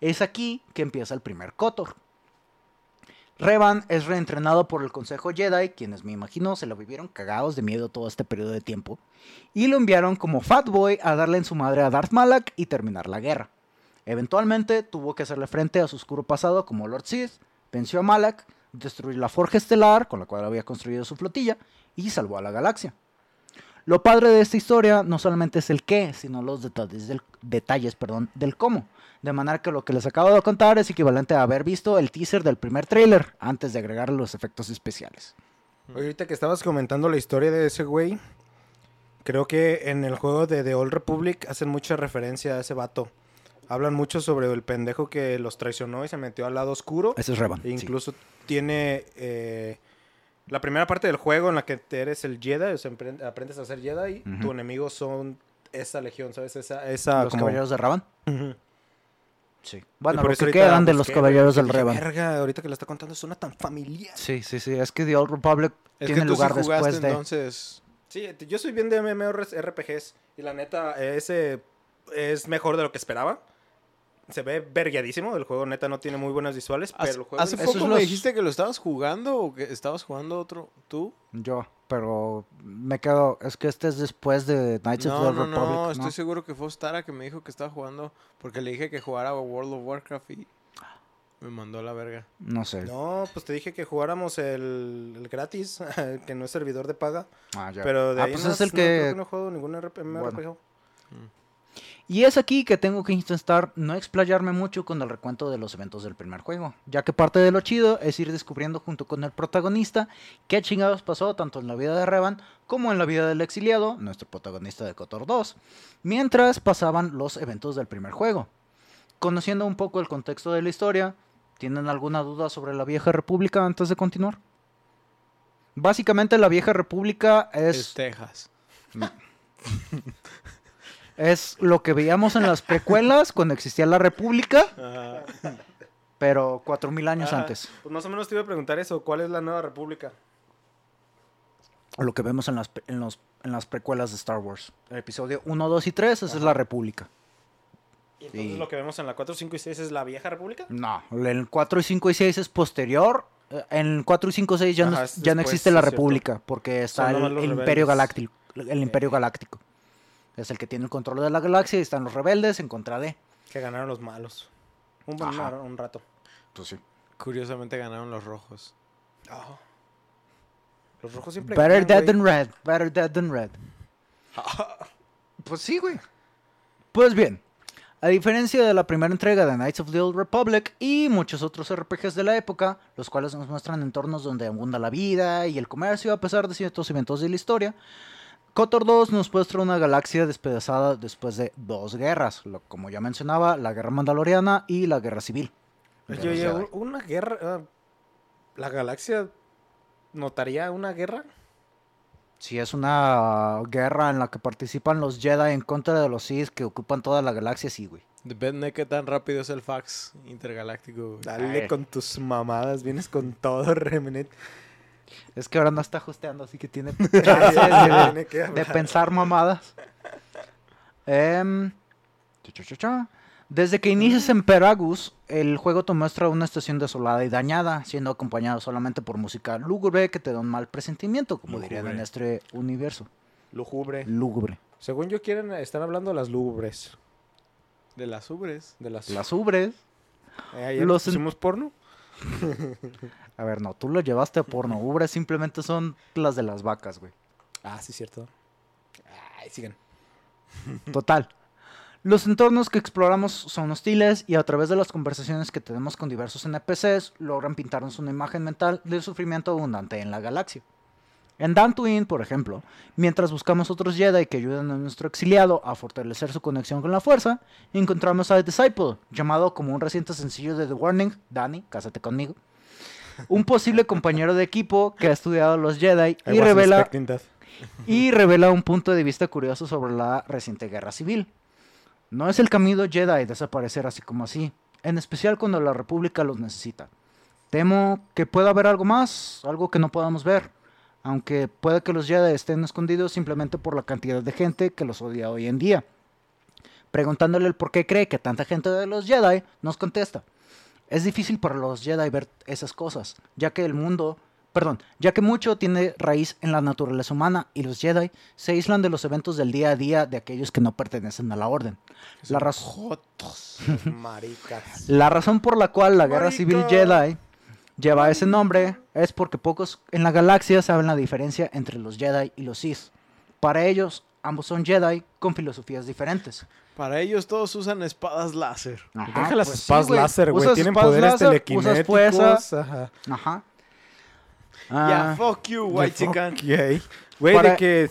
Es aquí que empieza el primer Kotor. Revan es reentrenado por el Consejo Jedi, quienes me imagino se lo vivieron cagados de miedo todo este periodo de tiempo, y lo enviaron como Fat Boy a darle en su madre a Darth Malak y terminar la guerra. Eventualmente tuvo que hacerle frente a su oscuro pasado como Lord Sith, venció a Malak, destruyó la Forja Estelar, con la cual había construido su flotilla, y salvó a la galaxia. Lo padre de esta historia no solamente es el qué, sino los detalles del, detalles, perdón, del cómo. De manera que lo que les acabo de contar es equivalente a haber visto el teaser del primer tráiler antes de agregarle los efectos especiales. Oye, ahorita que estabas comentando la historia de ese güey, creo que en el juego de The Old Republic hacen mucha referencia a ese vato. Hablan mucho sobre el pendejo que los traicionó y se metió al lado oscuro. Ese es Revan. E sí. incluso tiene eh, la primera parte del juego en la que eres el Jedi, o sea, emprend- aprendes a ser Jedi. Ujú. Tu enemigo son esa legión, ¿sabes? Esa, esa los como- caballeros de. Ujú. Sí. Y Bueno, lo eso que quedan de los caballeros del Revan. Verga, ahorita que lo está contando suena tan familiar. Sí, sí, sí. Es que The Old Republic Es tiene que tú lugar sí jugaste, después de. entonces... Sí, yo soy bien de MMORPGs y la neta, ese es mejor de lo que esperaba. Se ve verguiadísimo, el juego neta no tiene muy buenas visuales, pero Hace, el juego... hace poco los- me dijiste que lo estabas jugando o que estabas jugando otro tú. Yo, pero me quedo. Es que este es después de Knights of No, the no, Republic. no, ¿no? estoy seguro que fue Stara que me dijo que estaba jugando porque le dije que jugara a World of Warcraft y Me mandó a la verga. No sé. No, pues te dije que jugáramos el, el gratis, que no es servidor de paga. Ah, ya. Pero de Ah, ahí pues es el no, creo que... no juego ningún Bueno. RPG. Y es aquí que tengo que intentar no explayarme mucho con el recuento de los eventos del primer juego, ya que parte de lo chido es ir descubriendo junto con el protagonista qué chingados pasó tanto en la vida de Revan como en la vida del exiliado, nuestro protagonista de Kotor 2, mientras pasaban los eventos del primer juego. Conociendo un poco el contexto de la historia, ¿tienen alguna duda sobre la vieja república antes de continuar? Básicamente la vieja república Es, es Texas. Es lo que veíamos en las precuelas cuando existía la República, pero 4000 años Ajá. antes. Pues más o menos te iba a preguntar eso, ¿cuál es la nueva república? Lo que vemos en las, en los, en las precuelas de Star Wars. El episodio 1, 2 y 3, esa es la República. ¿Y entonces Sí. lo que vemos en la 4, 5 y 6 es la vieja república? No, el 4, 5 y 6 es posterior. Eh, En 4, 5 y 6 ya, no, Ajá, es ya no después, existe la es cierto. República, porque está Son el, el Imperio. Galáctico. El Imperio Galáctico. Es el que tiene el control de la galaxia y están los rebeldes en contra de. Que ganaron los malos. Un, buen Ajá. un rato. Pues sí. Curiosamente ganaron los rojos. Los rojos siempre Better ganan, dead than red. Better dead than red. pues sí, güey. Pues bien. A diferencia de la primera entrega de Knights of the Old Republic y muchos otros RPGs de la época, los cuales nos muestran entornos donde abunda la vida y el comercio a pesar de ciertos eventos de la historia, KOTOR 2 nos muestra una galaxia despedazada después de dos guerras, lo- como ya mencionaba, la guerra mandaloriana y la guerra civil. Oye, oye, una guerra. ah, ¿La galaxia notaría una guerra? Si es una guerra en la que participan los Jedi en contra de los Sith que ocupan toda la galaxia, sí, güey. Depende de qué tan rápido es el fax intergaláctico. güey. Dale Ay. con tus mamadas, vienes con todo, Remenet. Es que ahora no está ajusteando, así que tiene de, tiene que de pensar mamadas. Em. Desde que inicias en Peragus, el juego te muestra una estación desolada y dañada, siendo acompañado solamente por música lúgubre que te da un mal presentimiento, como dirían en Lúgubre. este universo. Lúgubre. Lúgubre. Según yo quieren, están hablando de las lúgubres. De las ubres. De las... Las ubres. Eh, los pusimos porno. A ver, no, tú lo llevaste a porno. Ubres simplemente son las de las vacas, güey. Ah, sí, cierto. Ay, sigan. Total. Los entornos que exploramos son hostiles y a través de las conversaciones que tenemos con diversos NPCs logran pintarnos una imagen mental del sufrimiento abundante en la galaxia. En Dantooine, por ejemplo, mientras buscamos otros Jedi que ayudan a nuestro exiliado a fortalecer su conexión con la fuerza, encontramos a Disciple, llamado como un reciente sencillo de The Warning, Danny, cásate conmigo, un posible compañero de equipo que ha estudiado los Jedi I y revela y revela un punto de vista curioso sobre la reciente guerra civil. No es el camino Jedi desaparecer así como así, en especial cuando la República los necesita. Temo que pueda haber algo más, algo que no podamos ver, aunque puede que los Jedi estén escondidos simplemente por la cantidad de gente que los odia hoy en día. Preguntándole el por qué cree que tanta gente de los Jedi, nos contesta. Es difícil para los Jedi ver esas cosas, ya que el mundo, perdón, ya que mucho tiene raíz en la naturaleza humana y los Jedi se aíslan de los eventos del día a día de aquellos que no pertenecen a la orden. La, raz- Jotos. Maricas. la razón por la cual la guerra civil. Jedi lleva ese nombre es porque pocos en la galaxia saben la diferencia entre los Jedi y los Sith. Para ellos, ambos son Jedi con filosofías diferentes. Para ellos todos usan espadas láser. Ajá, Deja las pues sí, espadas láser, güey. Usas Tienen poderes láser, telequinéticos. Usas fuerza. Ajá. Ajá. Ya, Ah, fuck you, white chican. Ok. Güey, Para- de que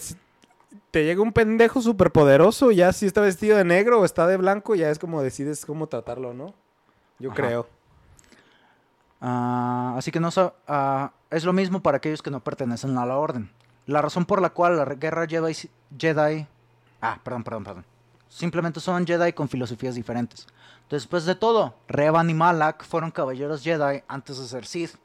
te llega un pendejo súper poderoso, ya si está vestido de negro o está de blanco, ya es como decides cómo tratarlo, ¿no? Yo Ajá. creo. Ah, así que no ah, es lo mismo para aquellos que no pertenecen a la orden. La razón por la cual la guerra Jedi, Jedi ah, perdón, perdón, perdón. Simplemente son Jedi con filosofías diferentes. Después de todo, Revan y Malak fueron caballeros Jedi antes de ser Sith.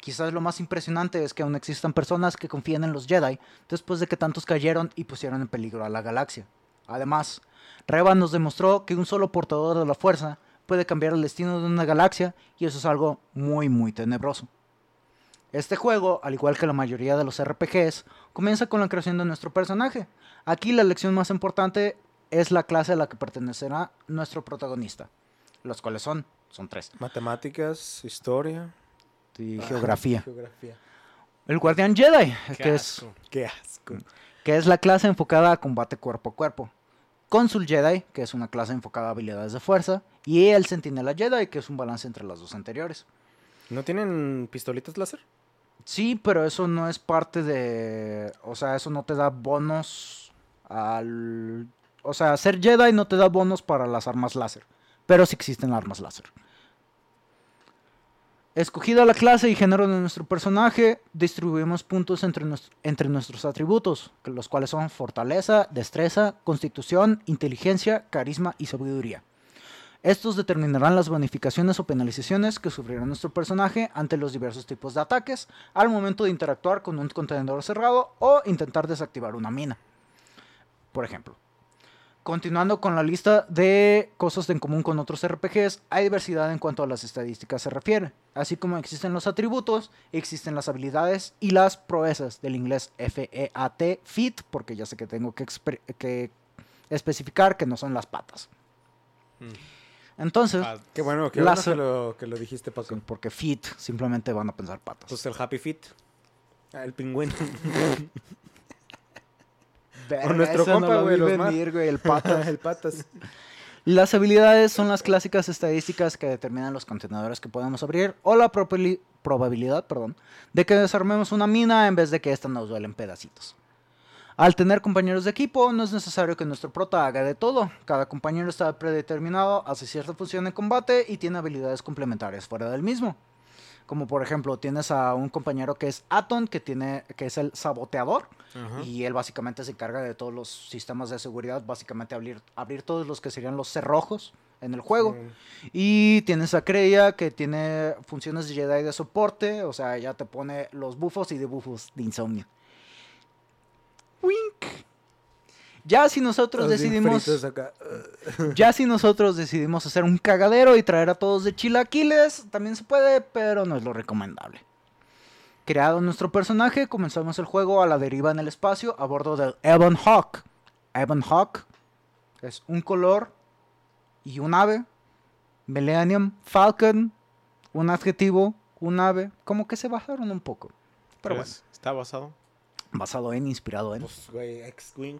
Quizás lo más impresionante es que aún existan personas que confían en los Jedi después de que tantos cayeron y pusieron en peligro a la galaxia. Además, Revan nos demostró que un solo portador de la fuerza puede cambiar el destino de una galaxia y eso es algo muy muy tenebroso. Este juego, al igual que la mayoría de los RPGs, comienza con la creación de nuestro personaje. Aquí la lección más importante es la clase a la que pertenecerá nuestro protagonista. los cuales son, son tres, Matemáticas, historia. y geografía. Geografía. El Guardián Jedi, Qué que es, asco. Qué asco. que es la clase enfocada a combate cuerpo a cuerpo. Consul Jedi, que es una clase enfocada a habilidades de fuerza. Y el Centinela Jedi, que es un balance entre las dos anteriores. ¿No tienen pistolitas láser? Sí, pero eso no es parte de... O sea, eso no te da bonos al... O sea, ser Jedi no te da bonos para las armas láser. Pero sí existen armas láser. Escogida la clase y género de nuestro personaje, distribuimos puntos entre, entre nuestros atributos, los cuales son fortaleza, destreza, constitución, inteligencia, carisma y sabiduría. Estos determinarán las bonificaciones o penalizaciones que sufrirá nuestro personaje ante los diversos tipos de ataques al momento de interactuar con un contenedor cerrado o intentar desactivar una mina. Por ejemplo, continuando con la lista de cosas en común con otros RPGs, hay diversidad en cuanto a las estadísticas se refiere. Así como existen los atributos, existen las habilidades y las proezas del inglés FEAT, FIT, porque ya sé que tengo que, especificar que no son las patas. Mm. Entonces, Ah, Qué bueno, qué Las- bueno que lo, que lo dijiste, Paco. porque fit simplemente van a pensar patas. Pues el Happy Fit. Ah, el pingüino. Verga, o nuestro eso compa, güey, venir, güey, el patas. el patas. Las habilidades son las clásicas estadísticas que determinan los contenedores que podemos abrir o la probabilidad perdón, de que desarmemos una mina en vez de que ésta nos duele en pedacitos. Al tener compañeros de equipo, no es necesario que nuestro prota haga de todo. Cada compañero está predeterminado, hace cierta función en combate y tiene habilidades complementarias fuera del mismo. Como por ejemplo, tienes a un compañero que es Aton, que, tiene, que es el saboteador, y él básicamente se encarga de todos los sistemas de seguridad, básicamente abrir, abrir todos los que serían los cerrojos en el juego. Y tienes a Kreia que tiene funciones de Jedi de soporte, o sea, ya te pone los bufos y debuffos de insomnio. Wink. Ya si nosotros Los decidimos, ya si nosotros decidimos hacer un cagadero y traer a todos de chilaquiles, también se puede, pero no es lo recomendable. Creado nuestro personaje, comenzamos el juego a la deriva en el espacio a bordo del Ebon Hawk. Ebon Hawk es un color y un ave. Millennium Falcon, un adjetivo, un ave. Como que se bajaron un poco. Pero bueno, Pues, Está basado. basado en, inspirado en. Pues, güey, X-Wing.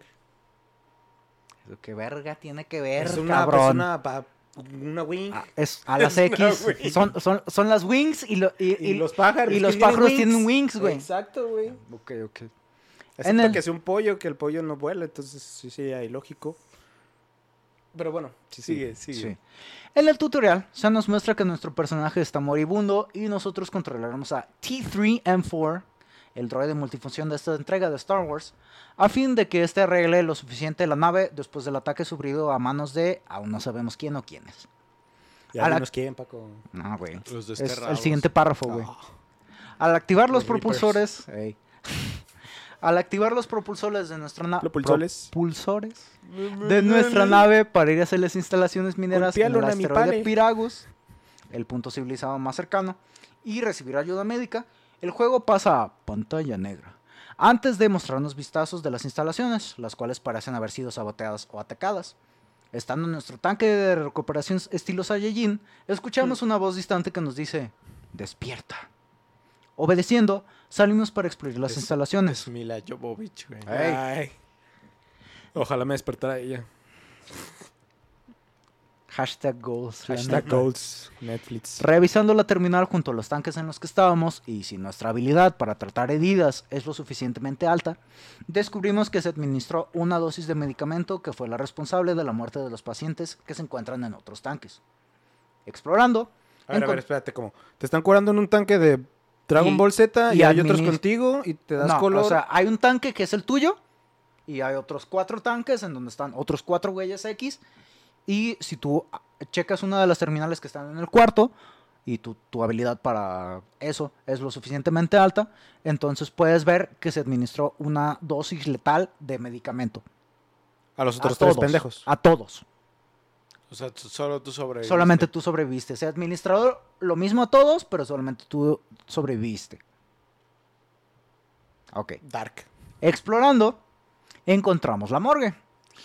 Lo que verga tiene que ver, Es una, cabrón. pues, una, wing. Ah, es a las Es X. Son, son, son las wings y, lo- y, y, y- los pájaros. y los pájaros tienen wings, güey. Exacto, güey. Ok, ok. Excepto el- que sea un pollo, que el pollo no vuela, entonces sí sería ilógico. Pero bueno, sí, Sigue, sigue. Sí. En el tutorial se nos muestra que nuestro personaje está moribundo y nosotros controlaremos a T3M4, el droide multifunción de esta entrega de Star Wars, a fin de que éste arregle lo suficiente la nave después del ataque sufrido a manos de aún no sabemos quién o quiénes. Ya A la- quién, Paco. No, güey. Los Es el siguiente párrafo, güey. Al activar los, propulsores. Al activar los propulsores de nuestra nave. Propulsores. Propulsores. De nuestra nave para ir hacia las instalaciones mineras en el asteroide. Piragus, el punto civilizado más cercano, y recibir ayuda médica, el juego pasa a pantalla negra. Antes de mostrarnos vistazos de las instalaciones, las cuales parecen haber sido saboteadas o atacadas. Estando en nuestro tanque de recuperación estilo Saiyajin, escuchamos una voz distante que nos dice, despierta. Obedeciendo, salimos para explorar las Es- instalaciones. Es Mila Jovovich, güey. Ey. Ay. Ojalá me despertara ella. Hashtag goals. Hashtag. Goals, Netflix. Revisando la terminal junto a los tanques en los que estábamos y si nuestra habilidad para tratar heridas es lo suficientemente alta, descubrimos que se administró una dosis de medicamento que fue la responsable de la muerte de los pacientes que se encuentran en otros tanques. Explorando, A ver, a ver, espérate, ¿cómo? Te están curando en un tanque de Dragon Y- Ball Z y, y hay otros contigo y te das no, color. o sea, hay un tanque que es el tuyo y hay otros cuatro tanques en donde están otros cuatro güeyes X y si tú ah, checas una de las terminales que están en el cuarto y tu, tu habilidad para eso es lo suficientemente alta, entonces puedes ver que se administró una dosis letal de medicamento. a los A otros tres todos, pendejos. A todos. O sea, solo tú sobreviviste. Solamente tú sobreviviste. Se ha administrado lo mismo a todos, pero solamente tú sobreviviste. Ok. Dark. Explorando, encontramos la morgue.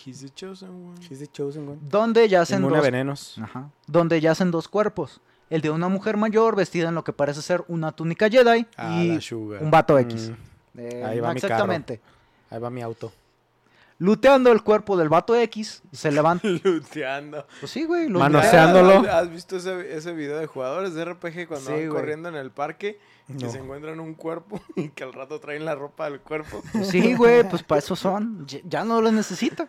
He's the chosen one. She's the chosen one. donde yacen dos, venenos. Ajá. donde yacen dos cuerpos. El de una mujer mayor vestida en lo que parece ser una túnica Jedi Ah, y un vato X. Mm, Eh, Ahí va no mi carro. exactamente. ahí va mi auto. Luteando el cuerpo del vato X, se levanta. Luteando. Pues sí, güey. lo Manoseando. lutea. Haciéndolo. ¿Has, visto ese, ese video de jugadores de RPG cuando Sí, van güey. corriendo en el parque que No. se encuentran un cuerpo y que al rato traen la ropa del cuerpo? Pues sí, güey, pues para eso son. Ya, ya no lo necesita.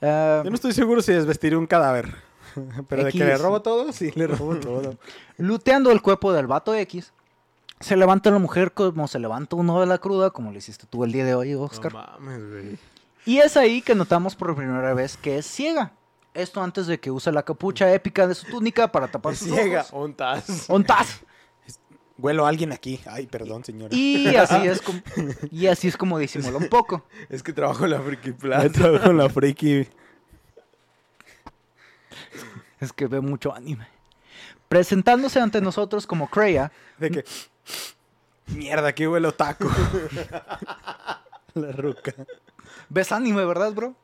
Eh, Yo no estoy seguro si desvestiré un cadáver. Pero de que le robo todo, sí, le robo todo. Luteando el cuerpo del vato X, se levanta la mujer como se levanta uno de la cruda, como lo hiciste tú el día de hoy, Oscar. No mames, güey. Y es ahí que notamos por primera vez que es ciega. Esto antes de que use la capucha épica de su túnica para tapar Es sus ciega. ojos. Ontas. ¡Ontaz! Huelo a alguien aquí. Ay, perdón, señora. Y así es como, y así es como disimula un poco. Es que trabajo en la Friki Plaza. trabajo en la friki. Es que ve mucho anime. Presentándose ante nosotros como Kreia, De que. Mierda, aquí huele taco. la ruca. ves anime, ¿verdad, bro?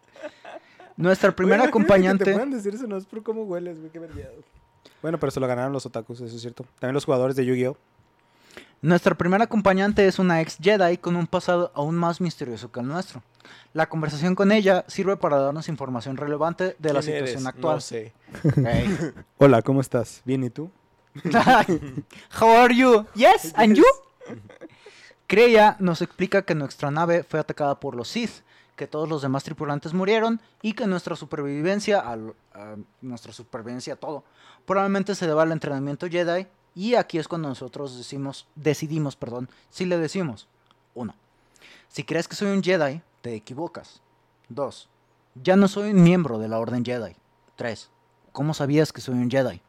Nuestra primera Oye, imagínate Que acompañante. te decir eso, no es por cómo hueles, güey, qué vergüenza. Bueno, pero se lo ganaron los otakus, eso es cierto. También los jugadores de Yu-Gi-Oh! Nuestra primera acompañante es una ex Jedi con un pasado aún más misterioso que el nuestro. La conversación con ella sirve para darnos información relevante de la ¿Quién situación eres? actual. No sé. Hola, ¿cómo estás? ¿Bien y tú? How are you? Yes, and you? Creia nos explica que nuestra nave fue atacada por los Sith, que todos los demás tripulantes murieron y que nuestra supervivencia, al, a nuestra supervivencia a todo, probablemente se deba al entrenamiento Jedi. Y aquí es cuando nosotros decimos, decidimos, perdón, si le decimos, uno, si crees que soy un Jedi, te equivocas. Dos, ya no soy un miembro de la Orden Jedi. Tres, ¿cómo sabías que soy un Jedi?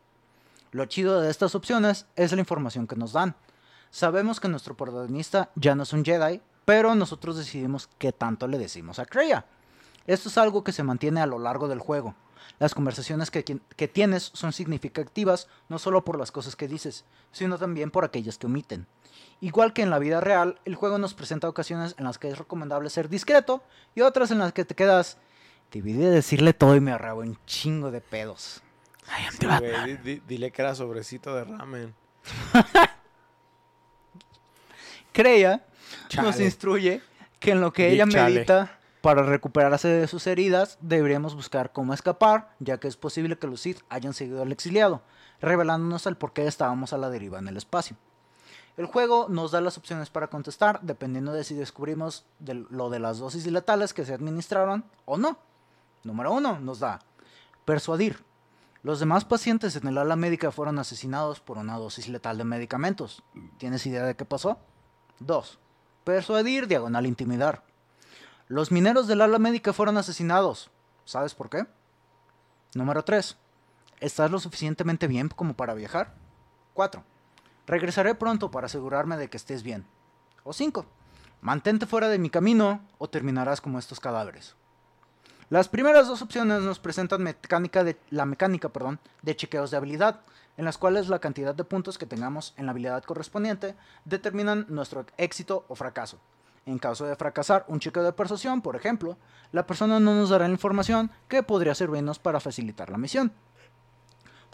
Lo chido de estas opciones es la información que nos dan. Sabemos que nuestro protagonista ya no es un Jedi, pero nosotros decidimos qué tanto le decimos a Kreia. Esto es algo que se mantiene a lo largo del juego. Las conversaciones que, que tienes son significativas no solo por las cosas que dices, sino también por aquellas que omiten. Igual que en la vida real, el juego nos presenta ocasiones en las que es recomendable ser discreto y otras en las que te quedas, debí de decirle todo y me arrabo un chingo de pedos. Sí, di- di- dile que era sobrecito de ramen. Creia nos instruye que en lo que ella chale. medita para recuperarse de sus heridas, deberíamos buscar cómo escapar, ya que es posible que los Sith hayan seguido al exiliado, revelándonos el por qué estábamos a la deriva en el espacio. El juego nos da las opciones para contestar, dependiendo de si descubrimos de lo de las dosis letales que se administraron o no. Número uno, nos da persuadir. Los demás pacientes en el ala médica fueron asesinados por una dosis letal de medicamentos. ¿Tienes idea de qué pasó? 2. Persuadir, diagonal intimidar. Los mineros del ala médica fueron asesinados. ¿Sabes por qué? Número 3. ¿Estás lo suficientemente bien como para viajar? 4. Regresaré pronto para asegurarme de que estés bien. O 5. Mantente fuera de mi camino o terminarás como estos cadáveres. Las primeras dos opciones nos presentan mecánica de, la mecánica perdón, de chequeos de habilidad, en las cuales la cantidad de puntos que tengamos en la habilidad correspondiente determinan nuestro éxito o fracaso. En caso de fracasar un chequeo de persuasión, por ejemplo, la persona no nos dará la información que podría servirnos para facilitar la misión.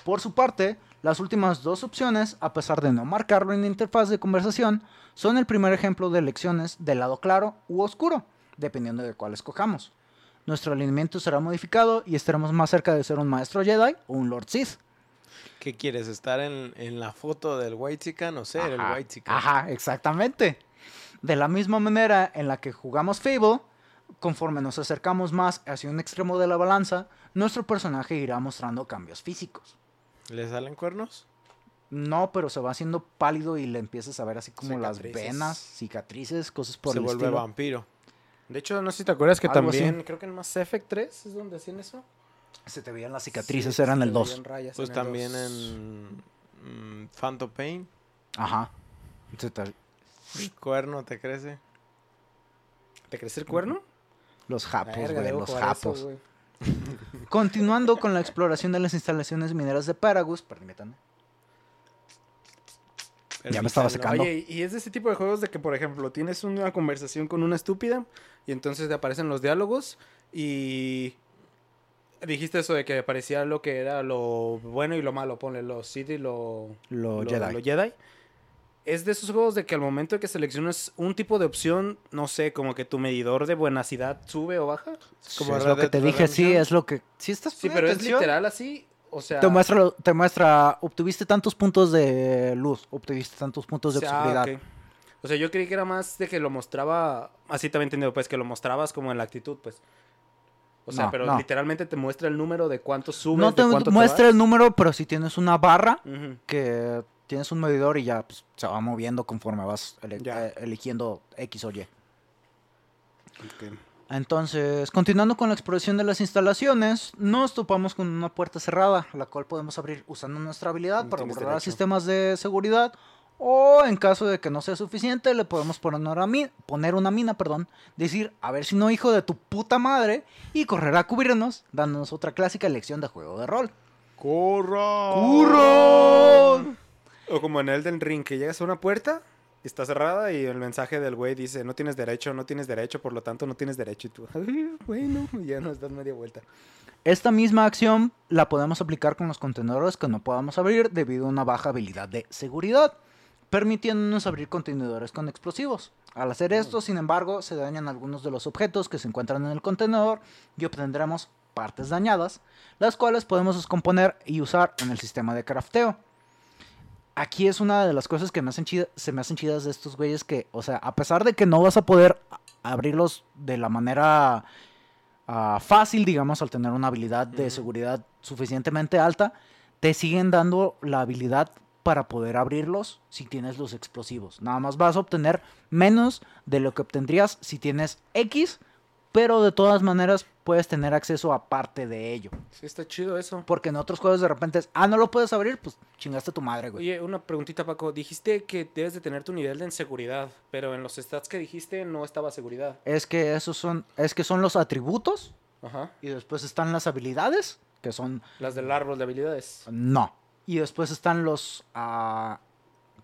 Por su parte, las últimas dos opciones, a pesar de no marcarlo en la interfaz de conversación, son el primer ejemplo de elecciones del lado claro u oscuro, dependiendo de cuál escojamos. Nuestro alineamiento será modificado y estaremos más cerca de ser un maestro Jedi o un Lord Sith. ¿Qué quieres? ¿Estar en, en la foto del White Chicken o ser el Ajá, White Chicken? Ajá, exactamente. De la misma manera en la que jugamos Fable, conforme nos acercamos más hacia un extremo de la balanza, nuestro personaje irá mostrando cambios físicos. ¿Le salen cuernos? No, pero se va haciendo pálido y le empiezas a ver así como las venas, cicatrices, cosas por Se el vuelve estilo. vampiro. De hecho, no sé si te acuerdas que Algo también, así. creo que en Mass Effect 3 es donde hacían eso. Se te veían las cicatrices, Sí, eran se el te 2. veían rayas Pues el también dos. en mm, Phantom Pain. Ajá. Se te- El cuerno te crece. ¿Te crece el cuerno? Los japos, Verga, güey, los eso, japos. güey. Continuando con la exploración de las instalaciones mineras de Paragus, permítanme. El Ya me estaba secando. Oye, y es de ese tipo de juegos de que, por ejemplo, tienes una conversación con una estúpida y entonces te aparecen los diálogos y dijiste eso de que aparecía lo que era lo bueno y lo malo, ponle lo Sith y lo, Lo Jedi. lo Jedi. Es de esos juegos de que al momento de que seleccionas un tipo de opción, no sé, como que tu medidor de buenacidad sube o baja. como es lo que te dije, sí, es lo que... Sí, estás Sí, pero es literal así. O sea, Te muestra, te muestra, obtuviste tantos puntos de luz, obtuviste tantos puntos de o sea, obscuridad. ok. O sea, yo creí que era más de que lo mostraba, así también entendido, pues que lo mostrabas como en la actitud, pues. O sea, No, pero no. literalmente te muestra el número de cuánto subes, No te de cuánto muestra vas. el número, pero si tienes una barra que tienes un medidor y ya pues, se va moviendo conforme vas ele- eh, eligiendo X o Y. Ok. Entonces, continuando con la exploración de las instalaciones, nos topamos con una puerta cerrada, la cual podemos abrir usando nuestra habilidad No para derecho. sistemas de seguridad. O en caso de que no sea suficiente, le podemos poner una, mi- poner una mina, perdón, decir, a ver si no hijo de tu puta madre, y correr a cubrirnos, dándonos otra clásica lección de juego de rol. ¡Corra! ¡Curro! O como en Elden Ring, que llegas a una puerta, está cerrada y el mensaje del güey dice, no tienes derecho, no tienes derecho, por lo tanto no tienes derecho. Y tú, "Ay, bueno, ya nos das media vuelta. Esta misma acción la podemos aplicar con los contenedores que no podamos abrir debido a una baja habilidad de seguridad, permitiéndonos abrir contenedores con explosivos. Al hacer esto, sin embargo, se dañan algunos de los objetos que se encuentran en el contenedor y obtendremos partes dañadas, las cuales podemos descomponer y usar en el sistema de crafteo. Aquí es una de las cosas que me hacen chida- se me hacen chidas de estos güeyes que, o sea, a pesar de que no vas a poder abrirlos de la manera ah, fácil, digamos, al tener una habilidad de seguridad suficientemente alta, te siguen dando la habilidad para poder abrirlos si tienes los explosivos. Nada más vas a obtener menos de lo que obtendrías si tienes X, pero de todas maneras puedes tener acceso a parte de ello. Sí, está chido eso. Porque en otros juegos de repente es, ah, no lo puedes abrir, pues chingaste a tu madre, güey. Oye, una preguntita, Paco. Dijiste que debes de tener tu nivel de inseguridad, pero en los stats que dijiste no estaba seguridad. Es que esos son, es que son los atributos Ajá. y después están las habilidades, que son Las del árbol de habilidades. No. Y después están los, ah,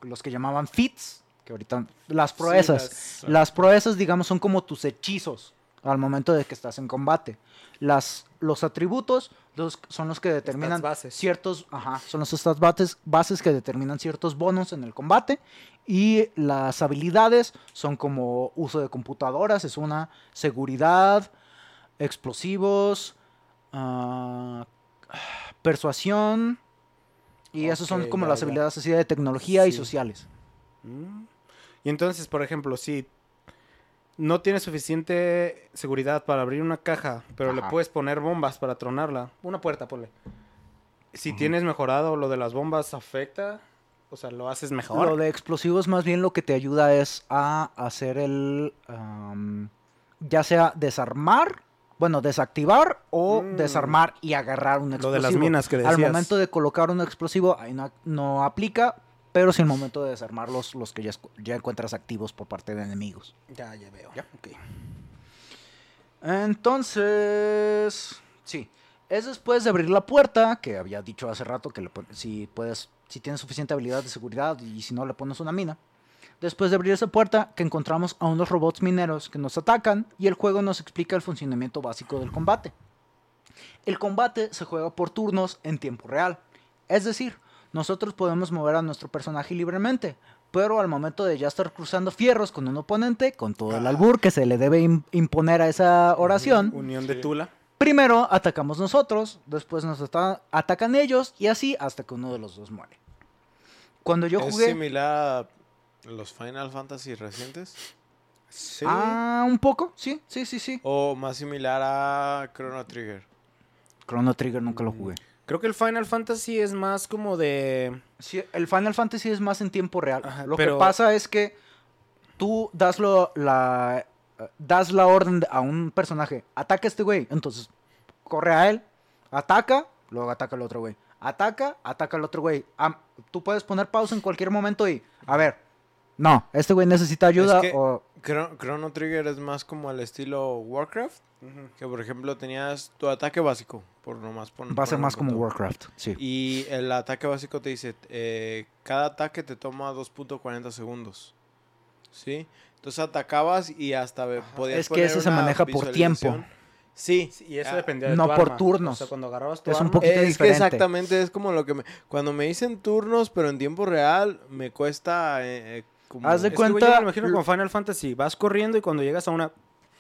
los que llamaban feats, que ahorita las proezas. Sí, las... las- proezas, digamos, son como tus hechizos al momento de que estás en combate. Las, los atributos los, son los que determinan bases. ciertos, ajá, son los stats bases, bases que determinan ciertos bonos en el combate. Y las habilidades son como uso de computadoras, es una seguridad, explosivos, ah, persuasión. Y esos son Ok, como ya, las ya. habilidades así de tecnología y sociales. Mm. Y entonces, por ejemplo, si no tienes suficiente seguridad para abrir una caja, pero le puedes poner bombas para tronarla, una puerta, ponle. Si tienes mejorado lo de las bombas, ¿afecta? O sea, ¿lo haces mejor? Lo de explosivos más bien lo que te ayuda es a hacer el, am, ya sea desarmar, bueno, desactivar o Mm. desarmar y agarrar un Lo explosivo. de las minas que Al decías. momento de colocar un explosivo, ahí no, no aplica, pero al momento de desarmarlos, los que ya, ya encuentras activos por parte de enemigos. Ya, ya veo. Ya. Ok. Entonces, sí, es después de abrir la puerta, que había dicho hace rato que le si puedes, si tienes suficiente habilidad de seguridad y si no le pones una mina. Después de abrir esa puerta, que encontramos a unos robots mineros que nos atacan y el juego nos explica el funcionamiento básico del combate. El combate se juega por turnos en tiempo real, es decir, nosotros podemos mover a nuestro personaje libremente, pero al momento de ya estar cruzando fierros con un oponente, con todo el Ah. albur que se le debe im- imponer a esa oración, Unión de Sí. Tula. primero atacamos nosotros, después nos ata- atacan ellos y así hasta que uno de los dos muere. Cuando yo ¿Es jugué... similar a los Final Fantasy recientes? Sí. Ah, un poco, sí, sí, sí, sí. ¿O más similar a Chrono Trigger? Chrono Trigger nunca lo Mm. jugué. Creo que el Final Fantasy es más como de... Sí, el Final Fantasy es más en tiempo real. Ajá, lo pero- que pasa es que tú das, lo- la, das la orden de- a un personaje, ataca a este güey, entonces corre a él, ataca, luego ataca al otro güey. Ataca, ataca al otro güey. Tú puedes poner pausa en cualquier momento y, a ver, No, este güey necesita ayuda que- o... Chrono, Trigger es más como al estilo Warcraft. Que por ejemplo tenías tu ataque básico. Por nomás pon- Va a ser poner un más como punto. Warcraft, sí. Y el ataque básico te dice, eh, cada ataque te toma 2.40 segundos. ¿Sí? Entonces atacabas y hasta ve- podías Es que poner ese se maneja por tiempo. Sí, Y eso Ah, dependía de no tu por arma. turnos. O sea, cuando agarrabas tu Es un poquito es que diferente. exactamente es como lo que me... Cuando me dicen turnos, pero en tiempo real, me cuesta... eh, eh, como- Haz de Es que, yo cuenta- me lo imagino como Final Fantasy. Vas corriendo y cuando llegas a una...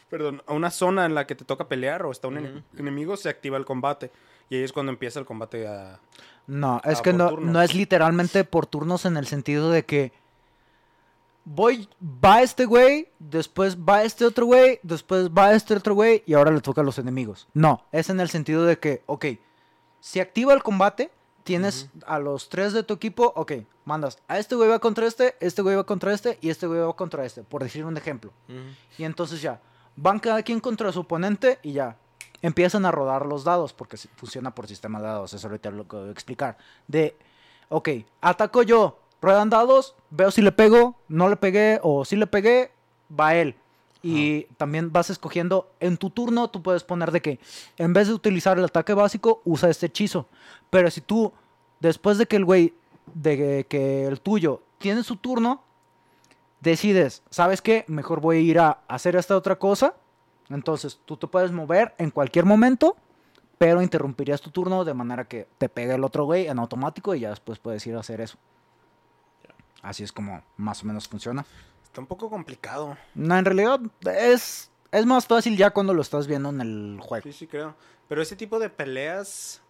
Perdón, a una zona en la que te toca pelear o está un enemigo, se activa el combate. Y ahí es cuando empieza el combate a... No, es que no, turnos. no es literalmente por turnos en el sentido de que voy, va este güey, después va este otro güey, después va este otro güey y ahora le toca a los enemigos. No, es en el sentido de que, ok, si activa el combate, tienes a los tres de tu equipo, ok, mandas, a este güey va contra este, este güey va contra este y este güey va contra este, por decir un ejemplo. Y entonces ya, van cada quien contra su oponente y ya. Empiezan a rodar los dados, porque funciona por sistema de dados, eso ahorita lo que voy a explicar. De, ok, ataco yo, ruedan dados, veo si le pego, no le pegué, o si le pegué, va él. Y también vas escogiendo, en tu turno tú puedes poner de que, en vez de utilizar el ataque básico, usa este hechizo. Pero si tú, después de que el güey, de que el tuyo tiene su turno, decides, ¿sabes qué? Mejor voy a ir a hacer esta otra cosa. Entonces, tú te puedes mover en cualquier momento, pero interrumpirías tu turno de manera que te pegue el otro güey en automático y ya después puedes ir a hacer eso. Así es como más o menos funciona. Está un poco complicado. No, en realidad es, es más fácil ya cuando lo estás viendo en el juego. Sí, sí, creo. Pero ese tipo de peleas...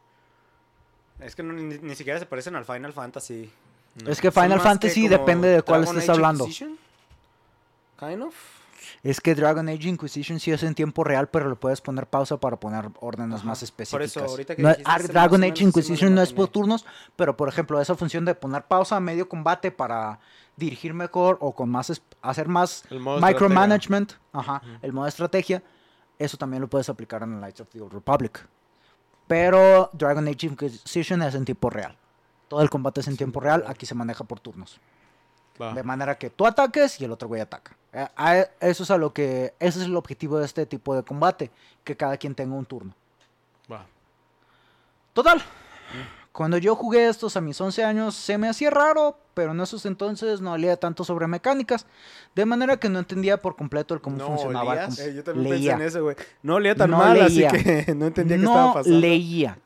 Es que no- ni, ni siquiera se parecen al Final Fantasy. Es que Final que Fantasy depende de cuál Dragon estés Age hablando. Kind of. Es que Dragon Age Inquisition sí es en tiempo real, pero le puedes poner pausa para poner órdenes Ajá. más Por específicas. eso, ahorita que No, ah, Dragon Age Inquisition lo no es por turnos, pero por ejemplo, esa función de poner pausa a medio combate para dirigir mejor o con más hacer más micromanagement, el modo estrategia, eso también lo puedes aplicar en Knights of the Old Republic. Pero Dragon Age Inquisition es en tiempo real. Todo el combate es en tiempo real, aquí se maneja por turnos. Va. De manera que tú ataques y el otro güey ataca. Eh, a- Eso es a lo que. Ese es el objetivo de este tipo de combate. Que cada quien tenga un turno. Total. Cuando yo jugué estos a mis 11 años se me hacía raro, pero en esos entonces no leía tanto sobre mecánicas, de manera que no entendía por completo el cómo ¿No funcionaba. el Eh, yo también leía. pensé en eso, güey. No leía tan No mal, leía. así que no entendía qué no estaba pasando. leía.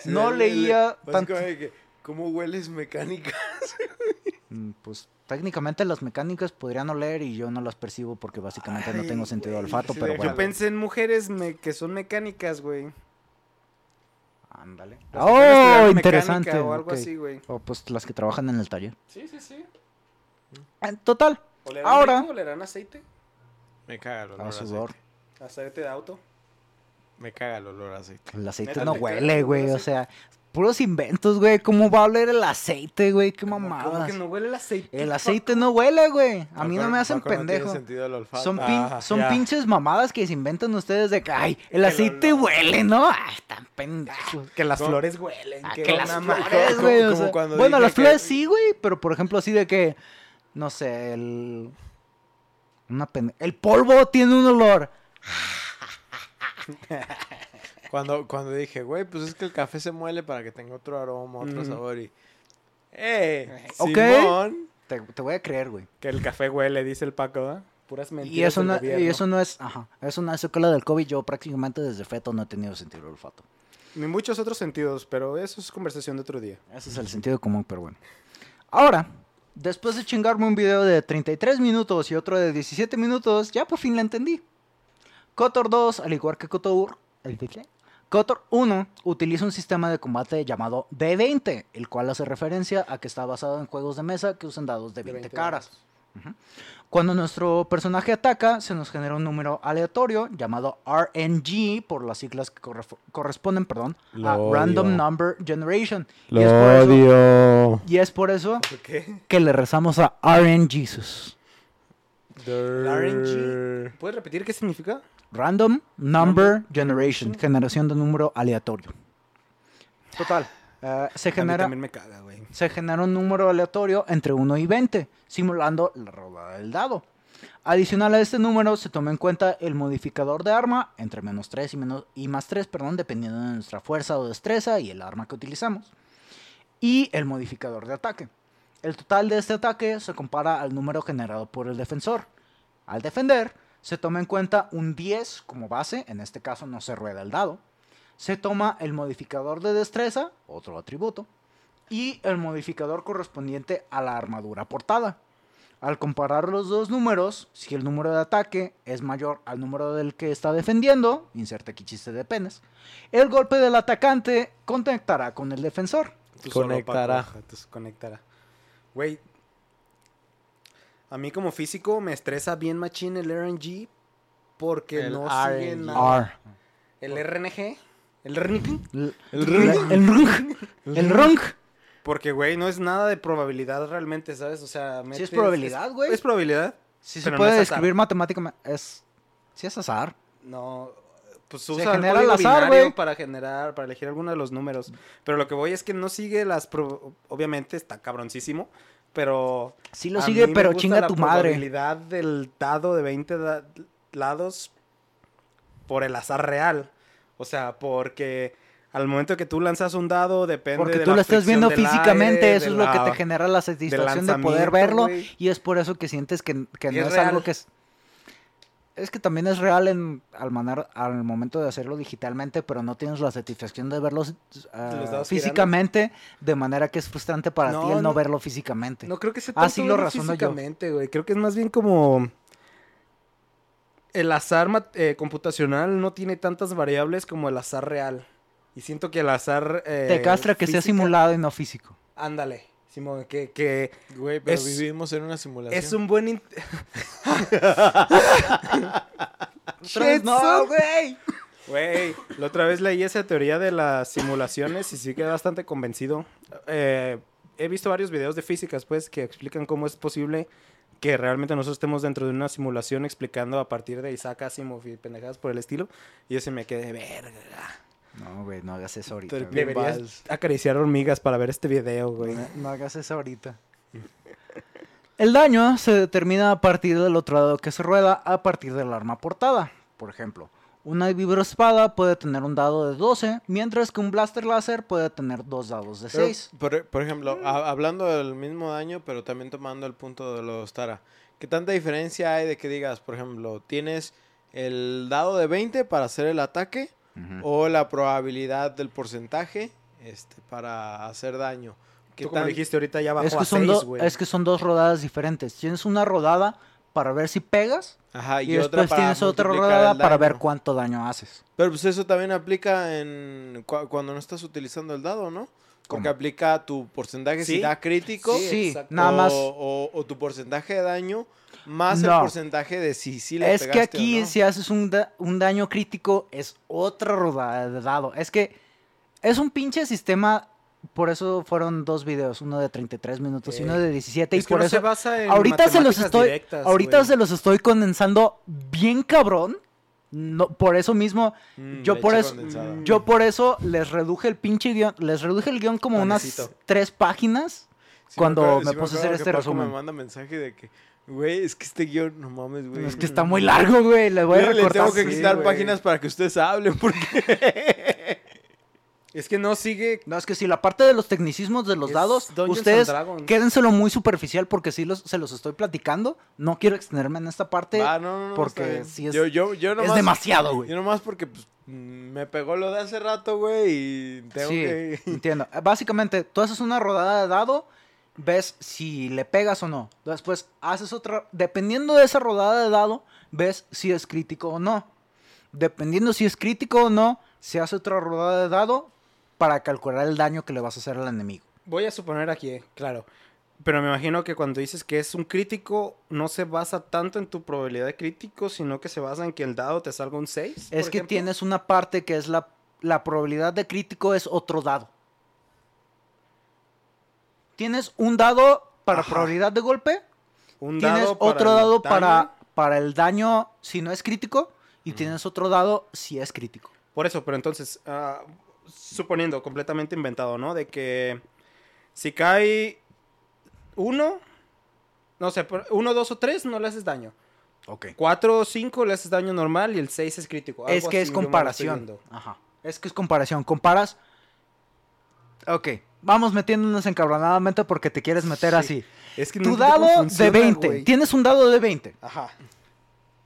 Sí, no el- el- leía tanto. que, ¿Cómo hueles mecánica? Mm, Pues técnicamente las mecánicas podrían oler y yo no las percibo porque básicamente no tengo sentido güey, de olfato, sí, pero bueno. Yo pensé en mujeres me- que son mecánicas, güey. Ándale. Las Oh, interesante. O algo así, güey. O pues las que trabajan en el taller. Sí, sí, sí. En total, ¿Olerán Ahora- rico? ¿Olerán aceite? Me caga el olor a sudor. aceite. ¿Aceite de auto? Me caga el olor a aceite. El aceite ¿Neta no huele, el güey. O sea, puros inventos, güey. ¿Cómo va a oler el aceite, güey? Qué ¿Cómo- mamadas. ¿Cómo que no huele el aceite? El aceite no huele, güey. A mí no me hacen no pendejo. son pin- Ah, son pinches mamadas que se inventan ustedes de que, ay, el aceite huele, ¿no? Ay, están pendejos. Que las ¿Cómo? flores huelen. Ah, que que las flores, güey. o sea, bueno, las que- flores sí, güey. Pero por ejemplo, así de que, no sé, el. Una pende- El polvo tiene un olor. Cuando, cuando dije, güey, pues es que el café se muele para que tenga otro aroma, otro sabor y... ¡Eh! Ok. Simón. Te, te voy a creer, güey. Que el café huele, dice el Paco, ¿eh? Puras mentiras Y eso, del no, y eso no es, ajá, eso no es secuela del COVID. Yo prácticamente desde feto no he tenido sentido del olfato. Ni muchos otros sentidos, pero eso es conversación de otro día. Ese es el sentido común, pero bueno. Ahora, después de chingarme un video de 33 minutos y otro de 17 minutos, ya por fin la entendí. Kotor 2, al igual que Kotor, ¿el de qué? Kotor 1 utiliza un sistema de combate llamado D20, el cual hace referencia a que está basado en juegos de mesa que usan dados de 20, caras. Cuando nuestro personaje ataca, se nos genera un número aleatorio llamado RNG, por las siglas que corre- corresponden perdón, Lo a odio. Random Number Generation. Lo y, es por eso, odio. y es por eso que le rezamos a RNGesus. ¿Puedes repetir qué significa? Random Number Generation, generación de número aleatorio. Total. Eh, genera me caga, se genera un número aleatorio entre 1 y 20, simulando la rodada del dado. Adicional a este número se toma en cuenta el modificador de arma entre menos 3 y, menos, y más 3, perdón, dependiendo de nuestra fuerza o destreza y el arma que utilizamos. Y el modificador de ataque. El total de este ataque se compara al número generado por el defensor. Al defender, se toma en cuenta un 10 como base, en este caso no se rueda el dado. Se toma el modificador de destreza, otro atributo, y el modificador correspondiente a la armadura portada. Al comparar los dos números, si el número de ataque es mayor al número del que está defendiendo, inserte aquí chiste de penes, el golpe del atacante conectará con el defensor. Conectará. Conectará. Güey, a mí como físico me estresa bien machín el RNG porque El no RNG. sigue nada. R. El RNG. El RNG. El, rung. El rung. El rung. Porque, güey, no es nada de probabilidad realmente, ¿sabes? O sea, Sí metes- es probabilidad, güey. Es, probabilidad. Si se no puede es describir matemáticamente, es... Sí es azar. No, pues Se usa el genera al azar, binario güey. para generar, para elegir alguno de los números. Pero lo que voy es que no sigue las... pro- Obviamente está cabroncísimo, pero... Sí lo sigue, pero chinga la tu madre. probabilidad del dado de 20 da- lados por el azar real. O sea, porque al momento que tú lanzas un dado depende Porque de tú la lo estás viendo físicamente, aire, eso es lo que la- te genera la satisfacción de poder verlo y es por eso que sientes que, que no es es, algo que es... Es que también es real en, al, manar- al momento de hacerlo digitalmente, pero no tienes la satisfacción de verlo ah, ¿Lo estabas físicamente, de manera que es frustrante para ti el no, no. verlo físicamente. No creo que sea Ah, tanto sí lo razono físicamente, güey. Creo que es más bien como... El azar eh, computacional no tiene tantas variables como el azar real. Y siento que el azar... eh, te castra que sea simulado y no físico. Ándale, Simón, que, que Güey, pero Es- vivimos en una simulación. es un buen... no, güey. Güey, la otra vez leí esa teoría de las simulaciones y sí quedé bastante convencido. Eh, he visto varios videos de físicas, pues, que explican cómo es posible que realmente nosotros estemos dentro de una simulación explicando a partir de Isaac Asimov y pendejadas por el estilo. Y yo se me quedé, verga. No, güey, no hagas eso ahorita. Güey. Deberías Vals. acariciar hormigas para ver este video, güey. No, no hagas eso ahorita. El daño se determina a partir del otro dado que se rueda a partir del arma portada. Por ejemplo, una vibroespada puede tener un dado de 12, mientras que un blaster láser puede tener dos dados de Pero, 6. por, por ejemplo, a- hablando del mismo daño, pero también tomando el punto de los Tara. ¿Qué tanta diferencia hay de que digas, por ejemplo, tienes el dado de 20 para hacer el ataque o la probabilidad del porcentaje este, para hacer daño? ¿Qué Tú como tan- dijiste ahorita ya bajó Es que, a son 6, do- güey. es que son dos rodadas diferentes. Tienes una rodada para ver si pegas Ajá, y, y, otra después para tienes otra rodada para ver cuánto daño haces. Pero pues eso también aplica en cu- cuando no estás utilizando el dado, ¿no? Porque ¿Cómo? aplica tu porcentaje si Sí. da crítico Sí, exacto. nada o, más. o- o tu porcentaje de daño más No. el porcentaje de si sí le Es que pegaste o aquí no. si haces un, da- un daño crítico es otra rodada de dado. Es que es un pinche sistema, por eso fueron dos videos, uno de 33 minutos y uno de 17 Es y que por no eso se basa en ahorita se los estoy directas, ahorita güey. se los estoy condensando bien cabrón. No, por eso mismo Mm, yo por eso condensada. yo por eso les reduje el pinche guion, les reduje el guion como Panecito. unas tres páginas. Sí cuando acuerdo- me sí puse a hacer que este resumen. me manda mensaje de que, güey, es que este guion, no mames, güey. Es que está muy largo, güey. Le voy a Le- le recortar. tengo que quitar páginas para que ustedes hablen, porque... Es que no sigue... No, es que si la parte de los tecnicismos de los Es dados, Dungeons ustedes quédenselo muy superficial porque sí los, se los estoy platicando. No quiero extenderme en esta parte Va, no, no, no, porque sí es, yo, yo, yo es demasiado, güey. Yo nomás porque pues, me pegó lo de hace rato, güey, y tengo Sí, que... entiendo. Básicamente, tú haces una rodada de dado, ves si le pegas o no. Después haces otra, dependiendo de esa rodada de dado, ves si es crítico o no. Dependiendo si es crítico o no, se hace otra rodada de dado para calcular el daño que le vas a hacer al enemigo. Voy a suponer aquí, eh, claro. Pero me imagino que cuando dices que es un crítico, no se basa tanto en tu probabilidad de crítico, sino que se basa en que el dado te salga un 6. Es que tienes una parte que es la, la probabilidad de crítico es otro dado. Tienes un dado para Ajá. probabilidad de golpe, un tienes dado para otro el dado daño. para, para el daño si no es crítico y tienes otro dado si es crítico. Por eso, pero entonces, ah, suponiendo, completamente inventado, ¿no? De que si cae uno, no sé, uno, dos o tres, no le haces daño. Ok. Cuatro o cinco le haces daño normal y el seis es crítico. Es que es comparación. Ajá. Es que es comparación. Comparas. Ok. Vamos metiéndonos encabronadamente porque te quieres meter Sí. así. Es que no Tu dado funciona, de 20. güey. Tienes un dado de 20. Ajá.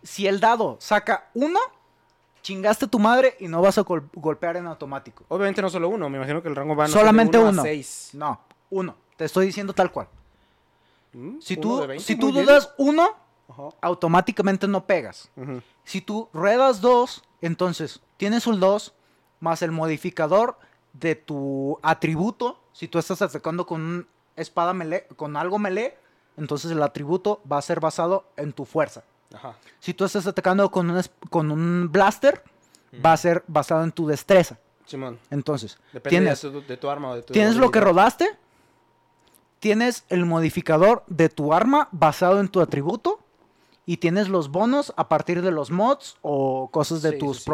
Si el dado saca uno, chingaste a tu madre y no vas a gol- golpear en automático. Obviamente no solo uno, me imagino que el rango va de Solamente uno. a uno. seis. No, uno. Te estoy diciendo tal cual. Mm, Si tú, de 20, si tú dudas uno, Ajá. automáticamente no pegas. Si tú ruedas dos, entonces tienes un 2 más el modificador de tu atributo. Si tú estás atacando con un espada melee, con algo melee, entonces el atributo va a ser basado en tu fuerza. Ajá. Si tú estás atacando con un, es- con un blaster, va a ser basado en tu destreza. Simón. Entonces, Depende tienes, de, tu, de tu arma o de tu tienes lo que rodaste, tienes el modificador de tu arma basado en tu atributo y tienes los bonos a partir de los mods o cosas de Sí, tus sí, sí.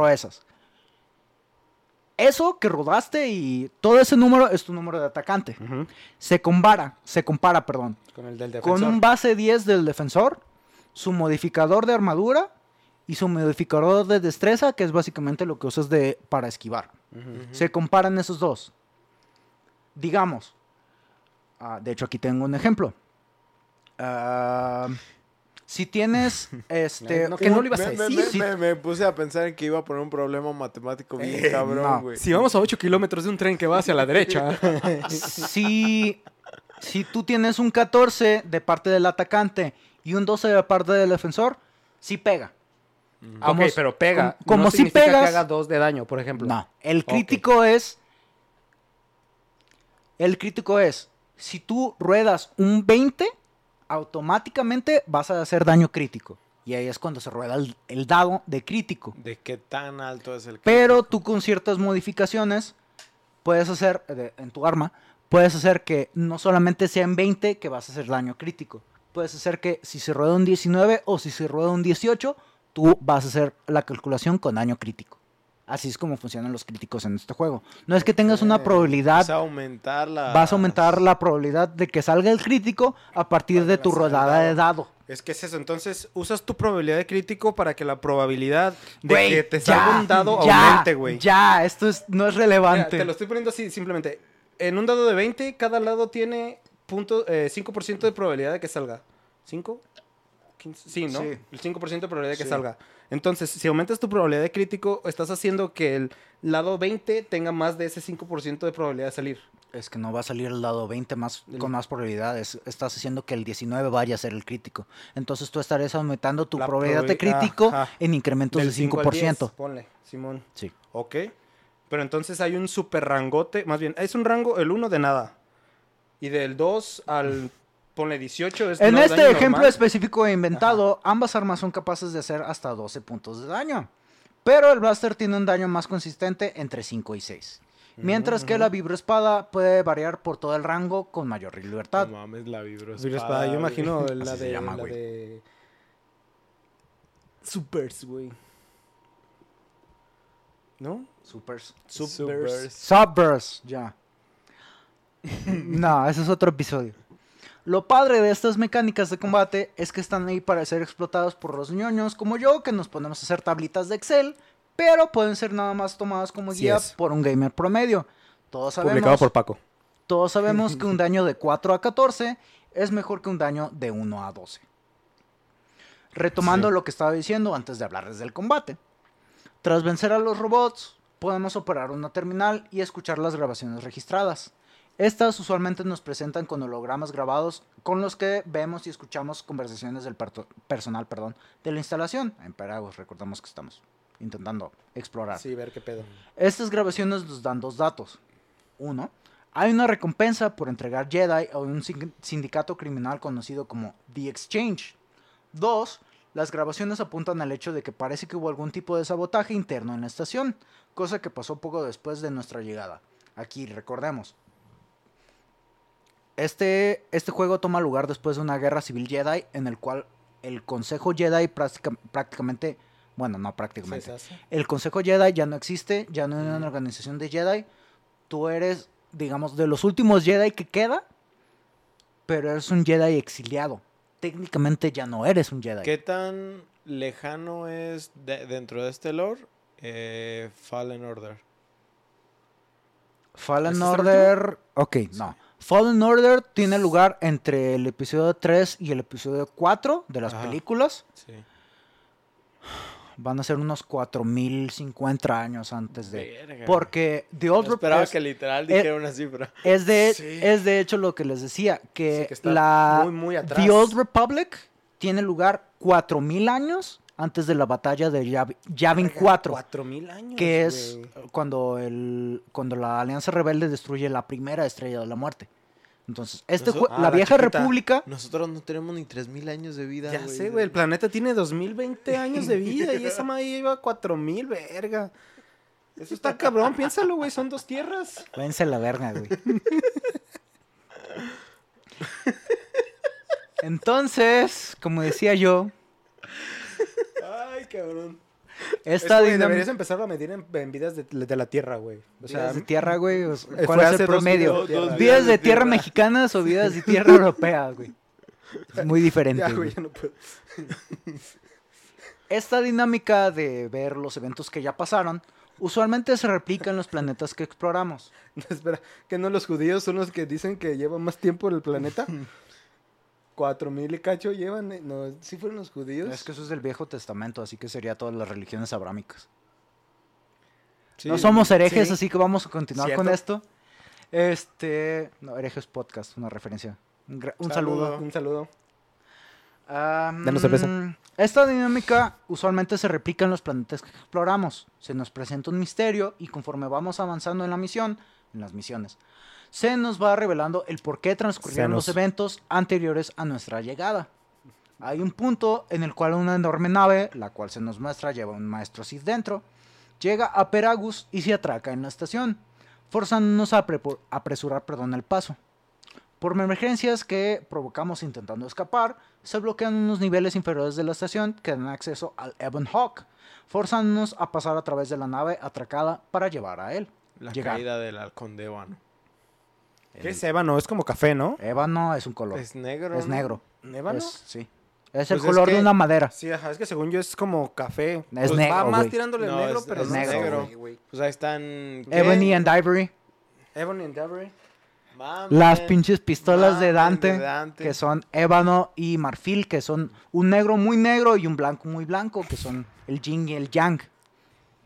Eso que rodaste y todo ese número es tu número de atacante. Se compara, se compara, perdón, Con el del defensor. con un base 10 del defensor, su modificador de armadura y su modificador de destreza, que es básicamente lo que usas de, para esquivar. Se comparan esos dos. Digamos, ah, de hecho aquí tengo un ejemplo. Si tienes este No, que no lo ibas a Me, decir. me- me- me puse a pensar en que iba a poner un problema matemático bien Eh, cabrón, no. güey. Si vamos a 8 kilómetros de un tren que va hacia la derecha. si, si tú tienes un 14 de parte del atacante y un 12 de parte del defensor, sí pega. Ah, ok, pero pega. como- como no si pegas- que haga 2 de daño, por ejemplo. No, el crítico es. El crítico es. Si tú ruedas un 20, automáticamente vas a hacer daño crítico. Y ahí es cuando se rueda el, el dado de crítico. De qué tan alto es el Pero crítico. tú con ciertas modificaciones puedes hacer, de- en tu arma, puedes hacer que no solamente sea en 20 que vas a hacer daño crítico. Puedes hacer que si se rueda un 19 o si se rueda un 18, tú vas a hacer la calculación con daño crítico. Así es como funcionan los críticos en este juego. No es que tengas una probabilidad, Vas a aumentar la... vas a aumentar la probabilidad de que salga el crítico a partir de tu rodada de dado. Es que es eso. Entonces, usas tu probabilidad de crítico para que la probabilidad de que te salga ya, un dado ya, aumente, güey. Ya, esto es, no es Mira, relevante. te lo estoy poniendo así, simplemente. En un dado de 20, cada lado tiene punto, eh, 5% de probabilidad de que salga. ¿5? 15, sí, ¿no? Sí. El 5% de probabilidad de que Sí. salga. Entonces, si aumentas tu probabilidad de crítico, estás haciendo que el lado 20 tenga más de ese 5% de probabilidad de salir. Es que no va a salir el dado 20 más, El- con más probabilidades. Estás haciendo que el 19 vaya a ser el crítico. Entonces tú estarías aumentando tu La probabilidad de crítico en incrementos Del de 5 al 10, 5%. ponle, Simón. Sí. Ok. Pero entonces hay un super rangote, más bien, es un rango, el 1 de nada. Y del 2 al, ponle 18 es En no este daño ejemplo normal. específico e inventado, ambas armas son capaces de hacer hasta 12 puntos de daño. Pero el blaster tiene un daño más consistente entre 5 y 6. Mientras que la vibroespada puede variar por todo el rango con mayor libertad. No mames, la vibro Vibro espada, yo imagino la Así se de, llama, la güey. de... Supers, güey. ¿No? Supers. Supers. Subburst, ya. no, ese es otro episodio. Lo padre de estas mecánicas de combate es que están ahí para ser explotadas por los ñoños como yo, que nos ponemos a hacer tablitas de Excel, pero pueden ser nada más tomadas como guía es. por un gamer promedio. Todos Publicado sabemos, por Paco. todos sabemos que un daño de 4 a 14 es mejor que un daño de 1 a 12. Retomando Sí. lo que estaba diciendo antes de hablarles del combate. Tras vencer a los robots, podemos operar una terminal y escuchar las grabaciones registradas. Estas usualmente nos presentan con hologramas grabados con los que vemos y escuchamos conversaciones del personal perdón, de la instalación. En Peragos, recordamos que estamos intentando explorar. Sí, ver qué pedo. Estas grabaciones nos dan dos datos. Uno, hay una recompensa por entregar Jedi a un sin- sindicato criminal conocido como The Exchange. Dos, las grabaciones apuntan al hecho de que parece que hubo algún tipo de sabotaje interno en la estación, cosa que pasó poco después de nuestra llegada. Aquí, recordemos. Este, este juego toma lugar después de una guerra civil Jedi en el cual el Consejo Jedi práctica- prácticamente Bueno, no prácticamente. El Consejo Jedi ya no existe, ya no hay una organización de Jedi. Tú eres, digamos, de los últimos Jedi que queda, pero eres un Jedi exiliado. Técnicamente ya no eres un Jedi. ¿Qué tan lejano es de- dentro de este lore eh, Fallen Order? Fallen ¿Este es Order. Ok, no. Fallen Order tiene lugar entre el episodio 3 y el episodio 4 de las Ajá. películas. Sí. Van a ser unos 4050 años antes de. Verga. Porque The Old esperaba Republic que literal dijera una cifra. es de, Sí. es de hecho lo que les decía, que, Sí, que la muy, muy atrás. The Old Republic tiene lugar 4000 años antes de la batalla de Yav- Yavin 4, Cuatro mil años. que es cuando el cuando la Alianza Rebelde destruye la primera estrella de la muerte. Entonces, este Eso- ah, la la vieja chiquita. república Nosotros no tenemos ni 3000 años de vida. Ya sé, güey. El planeta tiene 2020 años de vida y esa madre lleva 4000, verga. Eso está cabrón, piénsalo, güey. Son dos tierras. Vence la verga, güey. Entonces, como decía yo, cabrón. esta deberías empezar a medir en, en vidas de, de la tierra, güey. O sea, vidas de tierra, güey. ¿Cuál es el promedio? ¿Vidas de de tierra tierra. mexicanas o vidas de tierra europeas, güey? Es muy diferente. ya, güey. güey, ya no puedo. Esta dinámica de ver los eventos que ya pasaron, usualmente se replica en los planetas que exploramos. No, espera, que no los judíos son los que dicen que llevan más tiempo en el planeta. Cuatro mil y cacho llevan. eh, No, sí fueron los judíos. Es que eso es del Viejo Testamento, así que sería todas las religiones abrámicas. Sí, no somos herejes, sí. así que vamos a continuar con esto. Este. No, herejes podcast, una referencia. Un, saludo. Un saludo. Am, Danos cerveza. Esta dinámica usualmente se replica en los planetas que exploramos. Se nos presenta un misterio y conforme vamos avanzando en la misión, en las misiones, se nos va revelando el por qué transcurrieron los eventos anteriores a nuestra llegada. Hay un punto en el cual una enorme nave, la cual se nos muestra lleva un maestro Sith dentro, llega a Peragus y se atraca en la estación, forzándonos a apre- apresurar perdón, el paso. Por emergencias que provocamos intentando escapar, se bloquean unos niveles inferiores de la estación que dan acceso al Ebon Hawk, forzándonos a pasar a través de la nave atracada para llevar a él. La llegar. caída del halcón de Ébano. ¿Qué es ébano? Es como café, ¿no? Ébano es un color. Es negro. Es negro. ¿Ébano? Es, sí. Es el Pues es color de una madera. Sí, ajá, es que según yo es como café. Es Pues negro, Va más tirándole No, negro, es- pero es no negro. Pues ahí están. ¿qué? Ebony and Ivory. Ebony and Ivory. Mames. Las pinches pistolas de Dante, de Dante. que son ébano y marfil, que son un negro muy negro y un blanco muy blanco, que son el yin y el yang.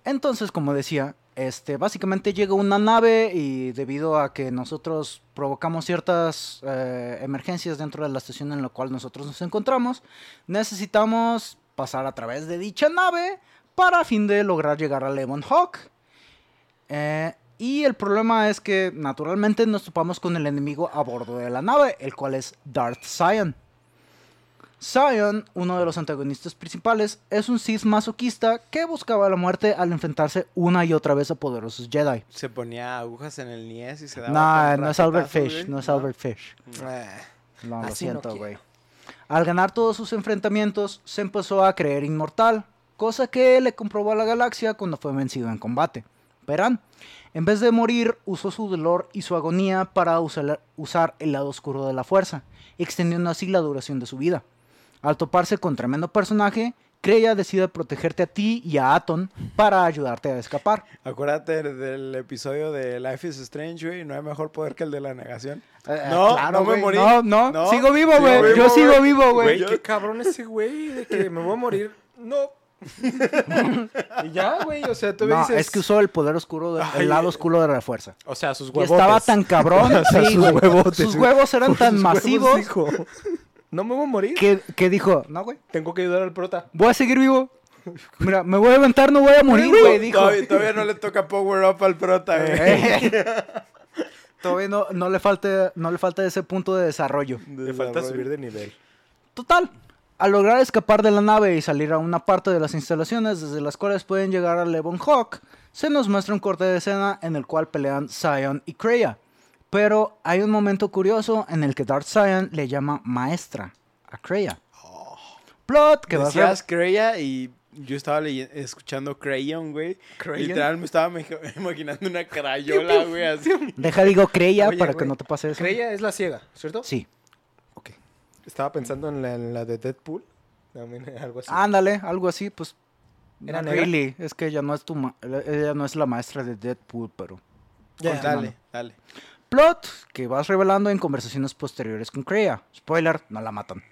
Entonces, como decía, este, básicamente llega una nave y debido a que nosotros provocamos ciertas eh, emergencias dentro de la estación en la cual nosotros nos encontramos, necesitamos pasar a través de dicha nave para fin de lograr llegar a Lemon Hawk. Eh, y el problema es que naturalmente nos topamos con el enemigo a bordo de la nave, el cual es Darth Sion. Sion, uno de los antagonistas principales, es un Sith masoquista que buscaba la muerte al enfrentarse una y otra vez a poderosos Jedi. Se ponía agujas en el niés y se daba. Con no es Albert Fish, güey. no es Albert Fish. Eh, No, lo no siento, güey. Al ganar todos sus enfrentamientos, se empezó a creer inmortal, cosa que le comprobó a la galaxia cuando fue vencido en combate. Verán, en vez de morir, usó su dolor y su agonía para usar el lado oscuro de la fuerza, extendiendo así la duración de su vida. Al toparse con tremendo personaje, Kreia decide protegerte a ti y a Aton para ayudarte a escapar. Acuérdate del episodio de Life is Strange, güey. No hay mejor poder que el de la negación. Eh, No, claro, no me morí. No, no, No, sigo vivo, güey. Yo sigo vivo, güey. Güey, qué cabrón ese güey de que me voy a morir. No. y ya, güey, o sea, tú me No, dices... es que usó el poder oscuro, de- Ay, el lado eh, oscuro de la fuerza. O sea, sus Y huevos. estaba tan cabrón, sí, sus huevotes, huevos eran tan masivos no me voy a morir. que, que dijo, no, güey, Tengo que ayudar al prota. voy a seguir vivo. Mira, me voy a aventar, no voy a morir, güey, dijo. Todavía, todavía no le toca power up al prota, güey. Eh, Todavía no, no le falta, no le falta ese punto de desarrollo. Le falta subir de nivel. Total, al lograr escapar de la nave y salir a una parte de las instalaciones desde las cuales pueden llegar a Levon Hawk, se nos muestra un corte de escena en el cual pelean Sion y Kreia. Pero hay un momento curioso en el que Darth Sion le llama maestra a Kreia. Plot que va a ser... Decías Kreia y yo estaba leye- escuchando Crayon, güey. Literal me estaba me- imaginando una crayola, güey, así. Deja, digo, creía Oye, para que no te pase eso. Creia es la ciega, ¿cierto? Sí. Ok. Estaba pensando en la, en la de Deadpool. También algo así. Ándale, algo así, pues. ¿Era no negra? really, es que ella no es tu ma- ella no es la maestra de Deadpool, pero. Ya, Pues dale, dale. Plot que vas revelando en conversaciones posteriores con Kreia. Spoiler, no la matan.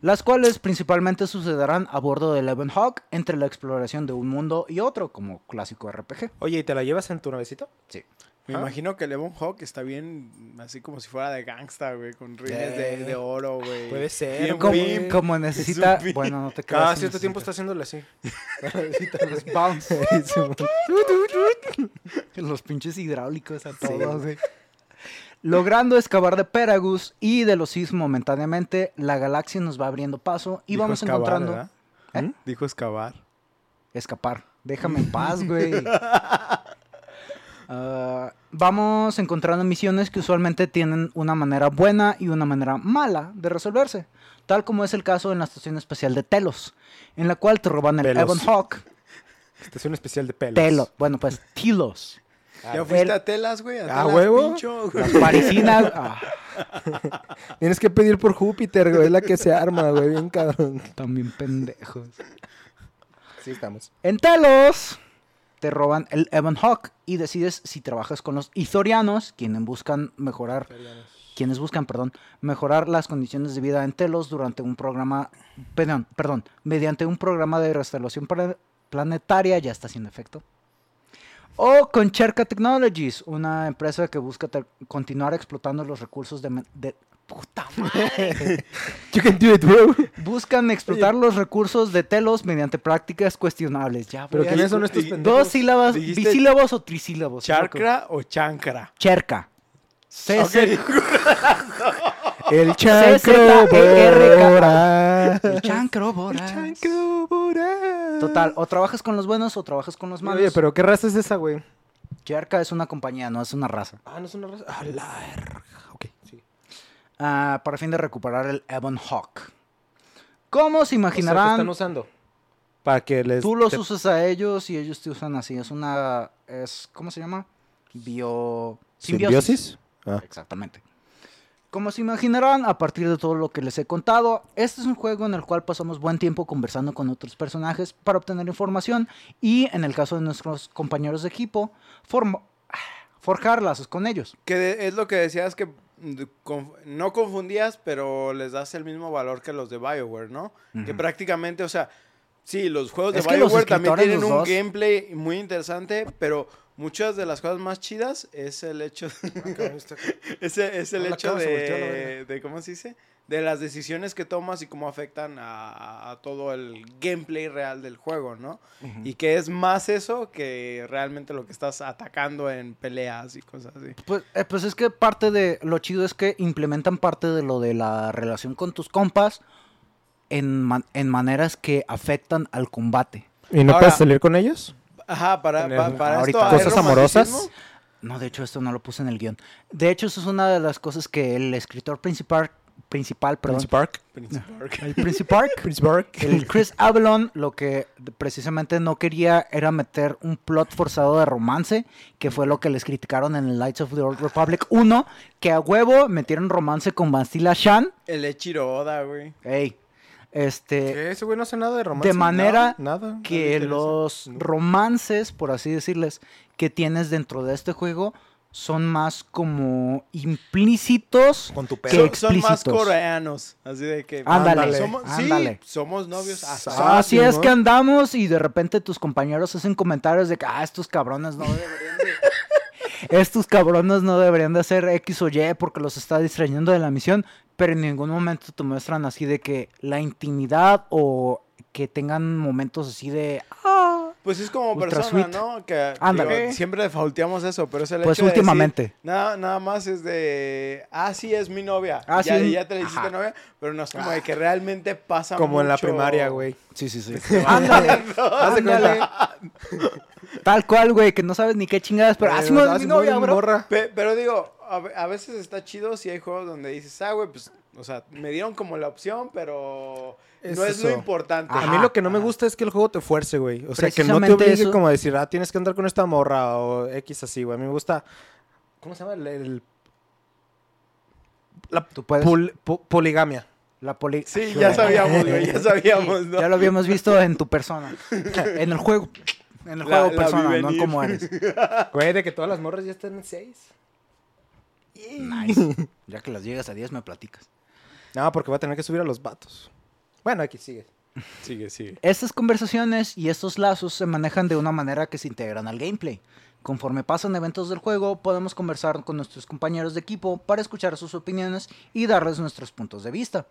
Las cuales principalmente sucederán a bordo del Hawk entre la exploración de un mundo y otro, como clásico RPG. Oye, ¿y te la llevas en tu navecito? Sí. Me imagino que Levon Hawk está bien así como si fuera de gangsta, güey, con rines de, Eh, de oro, güey. puede ser, Como, como necesita. Bueno, no te creas. Cada sí cierto tiempo está haciéndole así. bounce. Simón. Los pinches hidráulicos a todos, güey. Logrando excavar de Peragus y de los Sith momentáneamente, la galaxia nos va abriendo paso y Dijo vamos excavar, encontrando. ¿Eh? Dijo excavar. Escapar. Déjame en paz, güey. Ah, vamos encontrando misiones que usualmente tienen una manera buena y una manera mala de resolverse. Tal como es el caso en la estación especial de Telos, en la cual te roban el Pelos. Hawk. Estación especial de pelos. Telos. Bueno, pues Tilos. ¿Ya fuiste el- a telas, güey? ¿A ¿A telas, huevo? pincho, güey? Las parisinas. ah, Tienes que pedir por Júpiter, güey. Es la que se arma, güey. Bien cabrón. también pendejos. Sí, estamos. En Telos te roban el Ebon Hawk y decides si trabajas con los Ithorianos, quienes buscan mejorar, quienes buscan, perdón, mejorar las condiciones de vida en Telos durante un programa, perdón, perdón, mediante un programa de restauración pla- planetaria, ya está haciendo efecto. O con Cherka Technologies, una empresa que busca continuar explotando los recursos de, puta madre. You can do it, bro. Buscan explotar los recursos de Telos mediante prácticas cuestionables. Ya, Pero ¿quiénes son estos pendejos? Dos sílabas, bisílabos o trisílabos. ¿Charcra o chancra? Cherca. C C- El chancro El chancro voraz. Total, o trabajas con los buenos o trabajas con los malos. Oye, pero ¿qué raza es esa, güey? Cherca es una compañía, no es una raza. Ah, no es una raza. Ah, la. Ok, sí. Ah, para fin de recuperar el Ebon Hawk. ¿Cómo se O sea, imaginarán? ¿qué están usando? Para que les... Tú los te- usas a ellos y ellos te usan así. Es una. Es, ¿Cómo se llama? Bio. ¿Simbiosis? Ah. Exactamente. Como se imaginarán, a partir de todo lo que les he contado, este es un juego en el cual pasamos buen tiempo conversando con otros personajes para obtener información y, en el caso de nuestros compañeros de equipo, forjar lazos con ellos. Que es lo que decías que no confundías, pero les das el mismo valor que los de BioWare, ¿no? Que prácticamente, o sea, sí, los juegos de BioWare también tienen un dos- gameplay muy interesante, pero muchas de las cosas más chidas es el hecho es, el- es el Ah, hecho de, de, ¿cómo se dice? De las decisiones que tomas y cómo afectan a, a todo el gameplay real del juego, ¿no? Y que es más eso que realmente lo que estás atacando en peleas y cosas así. Pues, eh, pues es que parte de lo chido es que implementan parte de lo de la relación con tus compas en, man- en maneras que afectan al combate. ¿Y no Ahora- puedes salir con ellos? Ajá, para, para ahorita esto ¿hay cosas amorosas. No, de hecho, esto no lo puse en el guion. De hecho, eso es una de las cosas que el escritor principal, principal, perdón, Prince Park. Prince Park. el Prince Park. el Chris Avalon, lo que precisamente no quería era meter un plot forzado de romance, que fue lo que les criticaron en el Knights of the Old Republic 1, que a huevo metieron romance con Bastila Shan. El Echiro Oda, güey. Ey, este. Ese güey no hace nada de romance. de manera Nada. nada. que los No. romances, por así decirles, que tienes dentro de este juego son más como implícitos Con tu que. Son, son más explícitos. coreanos. Así de que. Ándale, Somos, ándale. Sí, somos novios. Así sí, es ¿no? que andamos y de repente tus compañeros hacen comentarios de que ah, estos cabrones no deberían de... estos cabrones no deberían de hacer X o Y porque los está distrayendo de la misión, pero en ningún momento te muestran así de que la intimidad o que tengan momentos así de ah, Pues es como Ultra persona, sweet. ¿no? Que Ándale. digo, siempre faulteamos eso, pero es el Pues hecho de decir, últimamente. nada, nada más es de, ah, sí, es mi novia. Ah, ya, sí. y ya te le hiciste Ajá. novia, pero no es como de que realmente pasa Como en la primaria, güey. Sí, sí, sí. Ándale. Cuenta. Tal cual, güey, que no sabes ni qué chingadas, pero así no ah, es mi novia, bro. morra. Pe- pero digo, a veces está chido si hay juegos donde dices, ah, güey, pues, o sea, me dieron como la opción, pero Es no es lo importante. A mí lo que no me gusta es que el juego te fuerce, güey. O sea, que no te obligue eso- como a decir, ah, tienes que andar con esta morra o X así, güey. A mí me gusta. ¿Cómo se llama? El. el- la Tú puedes. pol- po- poligamia. La poli... Sí, ya sabíamos, güey, ya sabíamos, ¿no? Ya lo habíamos visto en tu persona. En el juego. En el La- juego la persona, no en cómo eres. Güey, de que todas las morras ya están en 6. Nice. Ya que las llegas a 10 me platicas. No, porque va a tener que subir a los vatos. Bueno, aquí sigue. Sigue, sigue. Estas conversaciones y estos lazos se manejan de una manera que se integran al gameplay. Conforme pasan eventos del juego, podemos conversar con nuestros compañeros de equipo para escuchar sus opiniones y darles nuestros puntos de vista.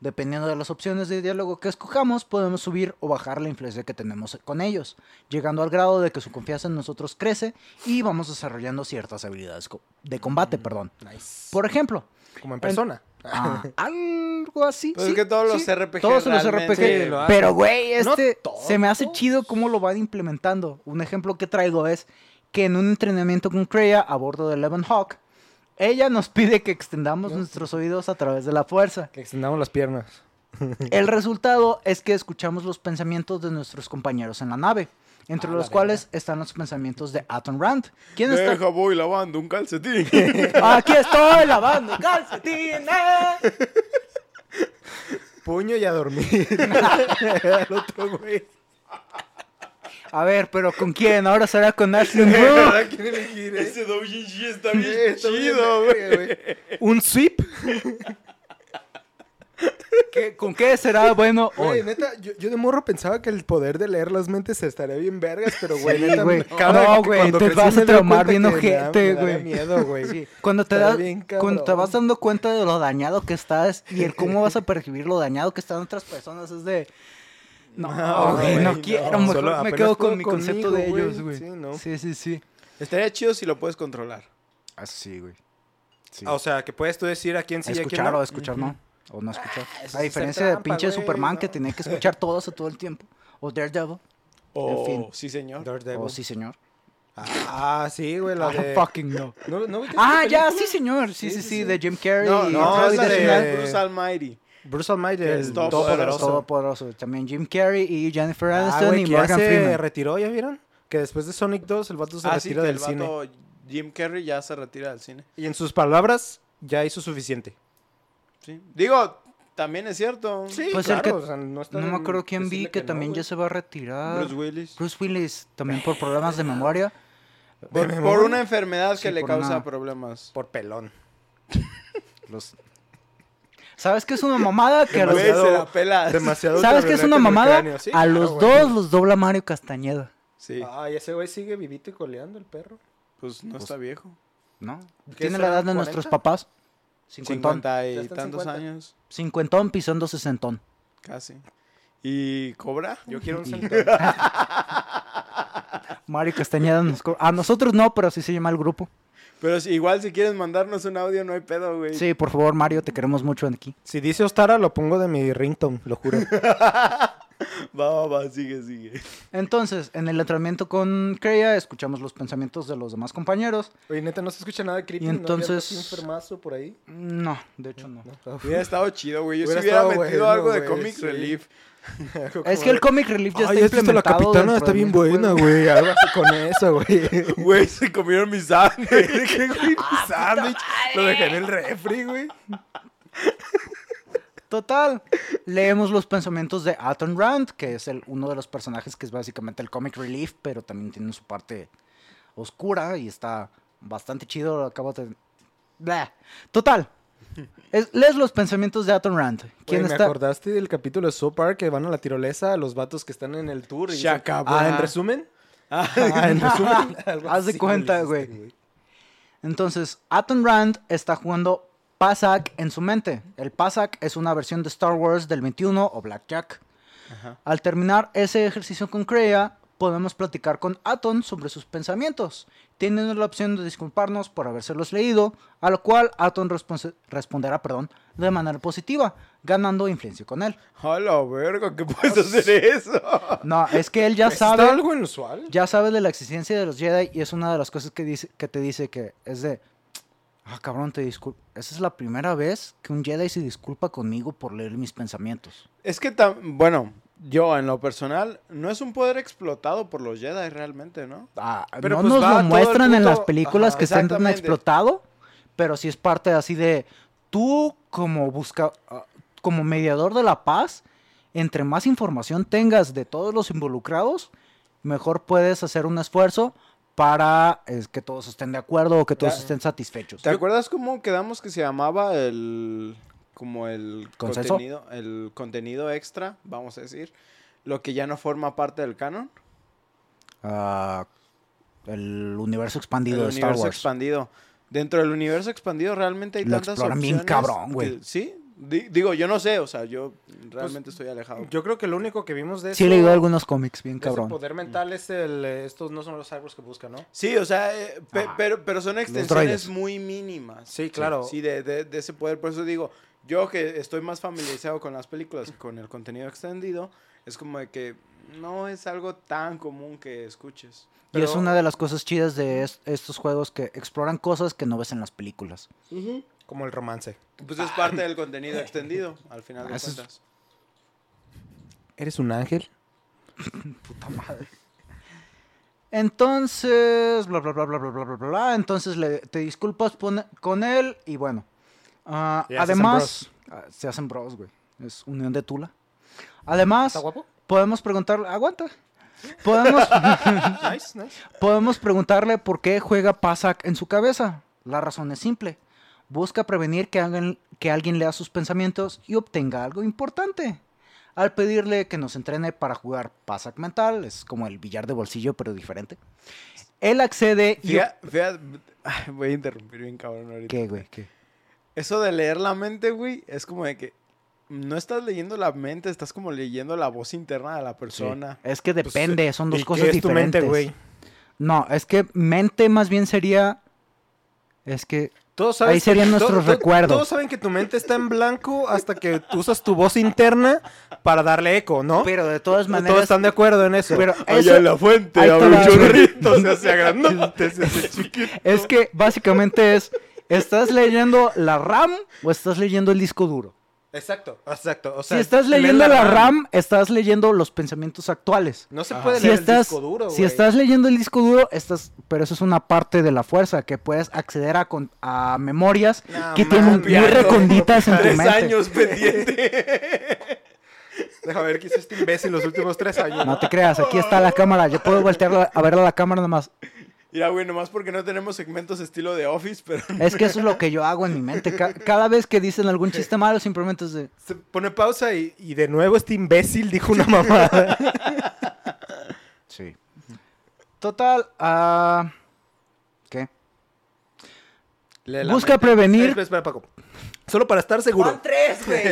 Dependiendo de las opciones de diálogo que escojamos, podemos subir o bajar la influencia que tenemos con ellos, llegando al grado de que su confianza en nosotros crece y vamos desarrollando ciertas habilidades de combate, perdón. Nice. Por ejemplo, Como en persona. Ah, algo así. Pues sí, es que todos los sí. RPG Todos los RPG. Sí, lo hacen. Pero, güey, este se me hace chido cómo lo van implementando. Un ejemplo que traigo es que en un entrenamiento con Kreia a bordo de Eleven Hawk, ella nos pide que extendamos nuestros oídos a través de la fuerza. Que extendamos las piernas. El resultado es que escuchamos los pensamientos de nuestros compañeros en la nave, entre Ah, los cuales están los pensamientos de Aton Rand. ¿Quién está? Deja, voy lavando un calcetín. Aquí estoy lavando calcetines. Puño y a dormir. El otro, güey. A ver, pero ¿con quién? Ahora será con Ashley Moore. ¿Verdad? ¿Quién elegir, eh? Ese doujinshi está bien Está chido, güey. Un sweep. ¿Qué- ¿Con qué será bueno Güey, hoy? neta, yo, yo de morro pensaba que el poder de leer las mentes estaría bien vergas, pero güey, Sí, neta, güey. cada- No, güey, cuando te crecí vas a traumar bien ojete, güey. miedo, güey. Sí, Cuando te, das, bien cuando te vas dando cuenta de lo dañado que estás y el cómo vas a percibir lo dañado que están otras personas es de... No, No, güey, no quiero. no. Mejor Solo me quedo con mi concepto conmigo, de güey. ellos, güey. Sí, ¿no? Sí, sí, sí. Estaría chido si lo puedes controlar. Así, güey. Sí. Ah, o sea, que puedes tú decir a quién sí y a quién escuchar no. o escuchar no. O no escuchar. eso es a diferencia de trampa, pinche güey, Superman que no. tenía que escuchar todos a todo el tiempo. O Daredevil. O En fin. sí, señor. Daredevil. O sí, señor. Ah, sí, güey, la I de... fucking no. ¿No, no Ah, ya, sí, señor. Sí, sí, sí, de Jim Carrey. No, y no, no, es la de de- Bruce Almighty. Bruce Almighty, Que el es todopoderoso. todopoderoso. También Jim Carrey y Jennifer Ah, Aniston güey, y que ya Morgan se Freeman. retiró, ¿ya vieron? Que después de Sonic 2 el vato se Ah, sí, retira que del el cine. vato Jim Carrey ya se retira del cine. Y en sus palabras, ya hizo suficiente. Sí. Digo, también es cierto. Sí, Pues el que- o sea, no, me acuerdo quién vi que, también ya se va a retirar. Bruce Willis. Bruce Willis, también por problemas de memoria. Por, ¿De por memoria? una enfermedad Sí, que le causa una- problemas. Por pelón. Los... ¿Sabes qué es una mamada? Que a los... Se la. Demasiado ¿Sabes qué es una mamada? Sí, a claro, los dos los dobla Mario Castañeda. Sí, Ay, ese güey sigue vivito y coleando el perro. pues no está viejo. ¿No? ¿Qué Tiene la edad de 40? nuestros papás. Cincuentón. Cincuenta Ya y están tantos 50. años, Cincuentón pisando sesentón. casi. ¿Y cobra? Yo quiero un centón. Mario Castañeda nos... co- A nosotros no, pero así se llama el grupo. Pero si, igual si quieres mandarnos un audio, no hay pedo, güey. Sí, por favor, Mario, te queremos mucho aquí. Si dice Ostara, lo pongo de mi ringtone, lo juro. Va, va, va, sigue, sigue. Entonces, en el entrenamiento con Kreia, escuchamos los pensamientos de los demás compañeros. Oye, neta, no se escucha nada de creepy. Y ¿no? ¿Había algo entonces- así enfermazo por ahí? No, de hecho no. No. Hubiera estado chido, güey. Yo Hubiera si hubiera estado metido bueno, algo de Comic sí. Relief. Es que el Comic Relief ya Ay, está ¿has visto la implementado. capitana? Está bien buena, güey. Algo así con eso, güey. Güey, se comieron mi sándwich. ¿Qué, güey? Mi Ah, sándwich. Lo dejé en el refri, güey. Total, leemos los pensamientos de Aton Rand, que es el, uno de los personajes que es básicamente el Comic Relief, pero también tiene su parte oscura y está bastante chido. Lo acabo de... Blah. Total, es- lees los pensamientos de Aton Rand. ¿Quién Güey, me está? acordaste del capítulo de Soap Park que van a la tirolesa, los vatos que están en el tour. y dicen. Ah, en resumen. Ah, Ah, en resumen. algo Haz de cuenta, güey. Entonces, Aton Rand está jugando Pasak en su mente. El Pasak es una versión de Star Wars del 21 o Blackjack. Ajá. Al terminar ese ejercicio con Kreia, podemos platicar con Aton sobre sus pensamientos, teniendo la opción de disculparnos por habérselos leído, a lo cual Aton responderá perdón, de manera positiva, ganando influencia con él. A la verga, ¿qué puedes hacer eso? No, es que él ya ¿Está sabe, algo inusual? ya sabe de la existencia de los Jedi y es una de las cosas que, dice, que te dice que es de, Ah, cabrón, te disculpo. Esa es la primera vez que un Jedi se disculpa conmigo por leer mis pensamientos. Es que, bueno, yo en lo personal, no es un poder explotado por los Jedi realmente, ¿no? Ah, Pero no pues nos lo muestran en las películas Ajá, que están tan exactamente. explotado, pero sí es parte así de tú como busca ah, como mediador de la paz, entre más información tengas de todos los involucrados, mejor puedes hacer un esfuerzo para que todos estén de acuerdo o que todos Ya. estén satisfechos. ¿Te acuerdas cómo quedamos que se llamaba el como el ¿Consenso? contenido el contenido extra, vamos a decir, lo que ya no forma parte del canon? Ah, el universo expandido el de Star universo Wars. expandido. Dentro del universo expandido realmente hay Lo tantas exploran bien opciones cabrón, güey. Sí, digo, yo no sé, o sea, yo realmente estoy alejado. Yo creo que lo único que vimos de eso... Sí he leído algunos cómics bien cabrón. poder mental es el... eh, Estos no son los cyborgs que buscan, ¿no? Sí, o sea, eh, pe- Ah, pero, pero son extensiones muy mínimas. Sí, claro. Sí, de, de- de ese poder. Por eso digo, yo que estoy más familiarizado con las películas, con el contenido extendido, es como de que no es algo tan común que escuches. Y es una de las cosas chidas de es- estos juegos que exploran cosas que no ves en las películas. Como el romance. Pues es parte del contenido extendido, al final de Eso es- cuentas. ¿Eres un ángel? Puta madre. Entonces, bla, bla, bla, bla, bla, bla, bla, bla. Entonces le, te disculpas pone- con él y bueno. ah, Y ya se hacen además, ah, se hacen bros, güey. Es unión de Tula. Además, ¿Está guapo? podemos preguntarle, aguanta. Podemos, nice, nice. podemos preguntarle por qué juega Pasak en su cabeza. La razón es simple. Busca prevenir que, alguien- que alguien lea sus pensamientos y obtenga algo importante. Al pedirle que nos entrene para jugar Pasak mental, es como el billar de bolsillo, pero diferente. Él accede y... Fíjate- ay, voy a interrumpir bien cabrón ahorita. ¿Qué, güey? ¿Qué? Eso de leer la mente, güey, es como de que no estás leyendo la mente, estás como leyendo la voz interna de la persona. Es que depende, son dos ¿Y cosas qué es tu diferentes. mente, güey? No, es que mente más bien sería... Es que... Todos saben Ahí serían que- nuestros to- to- recuerdos. Todos saben que tu mente está en blanco hasta que usas tu voz interna para darle eco, ¿no? Pero de todas Todos maneras... están de acuerdo en eso. Pero Allá eso- en la fuente, abre un chorrito, se hace grandote, se hace chiquito. Es que básicamente es, ¿estás leyendo la RAM o estás leyendo el disco duro? Exacto, exacto. O Si sea, estás leer leyendo la RAM, estás leyendo los pensamientos actuales. No se Ajá. puede Si leer estás, el disco duro, si estás leyendo el disco duro, estás, pero eso es una parte de la fuerza que puedes acceder a, con- a memorias No que tienen muy recónditas en tu Tres mente. años pendiente. Deja ver qué hizo este imbécil los últimos tres años. No te creas, aquí está la cámara. Yo puedo voltear la- a ver a la cámara nomás. Mira, güey, nomás porque no tenemos segmentos estilo de Office, pero Es que eso es lo que yo hago en mi mente. Ca- cada vez que dicen algún chiste malo, simplemente es de. Se pone pausa y, y de nuevo este imbécil dijo una mamada. Sí. Total, ah, ¿qué? Busca prevenir. espera, espera, Paco. Solo para estar seguro. tres, güey.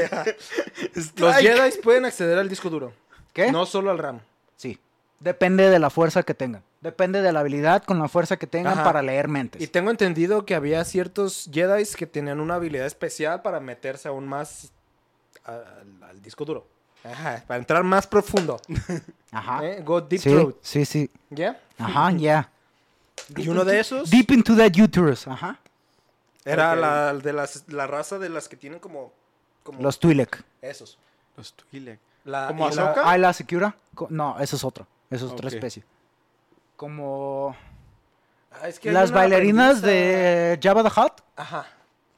Los Jedi pueden acceder al disco duro. ¿Qué? No solo al RAM. Depende de la fuerza que tengan. Depende de la habilidad con la fuerza que tengan Ajá. para leer mentes. Y tengo entendido que había ciertos Jedi que tenían una habilidad especial para meterse aún más al, al disco duro. Ajá, para entrar más profundo. Ajá. ¿eh? Go deep sí, throat. sí, sí. ¿Ya? Ajá, ya. Y uno de esos Deep into that uterus. Ajá. era la, de las, la raza de las que tienen como... como Los Twi'lek. Esos. Los Twi'lek. La, ¿Como la- Ahsoka? Ah, la Secura. Co- No, eso es otro. Eso es otra Ok. especie. Como Ah, es que hay las bailarinas aprendiza- de Jabba the Hutt. Ajá.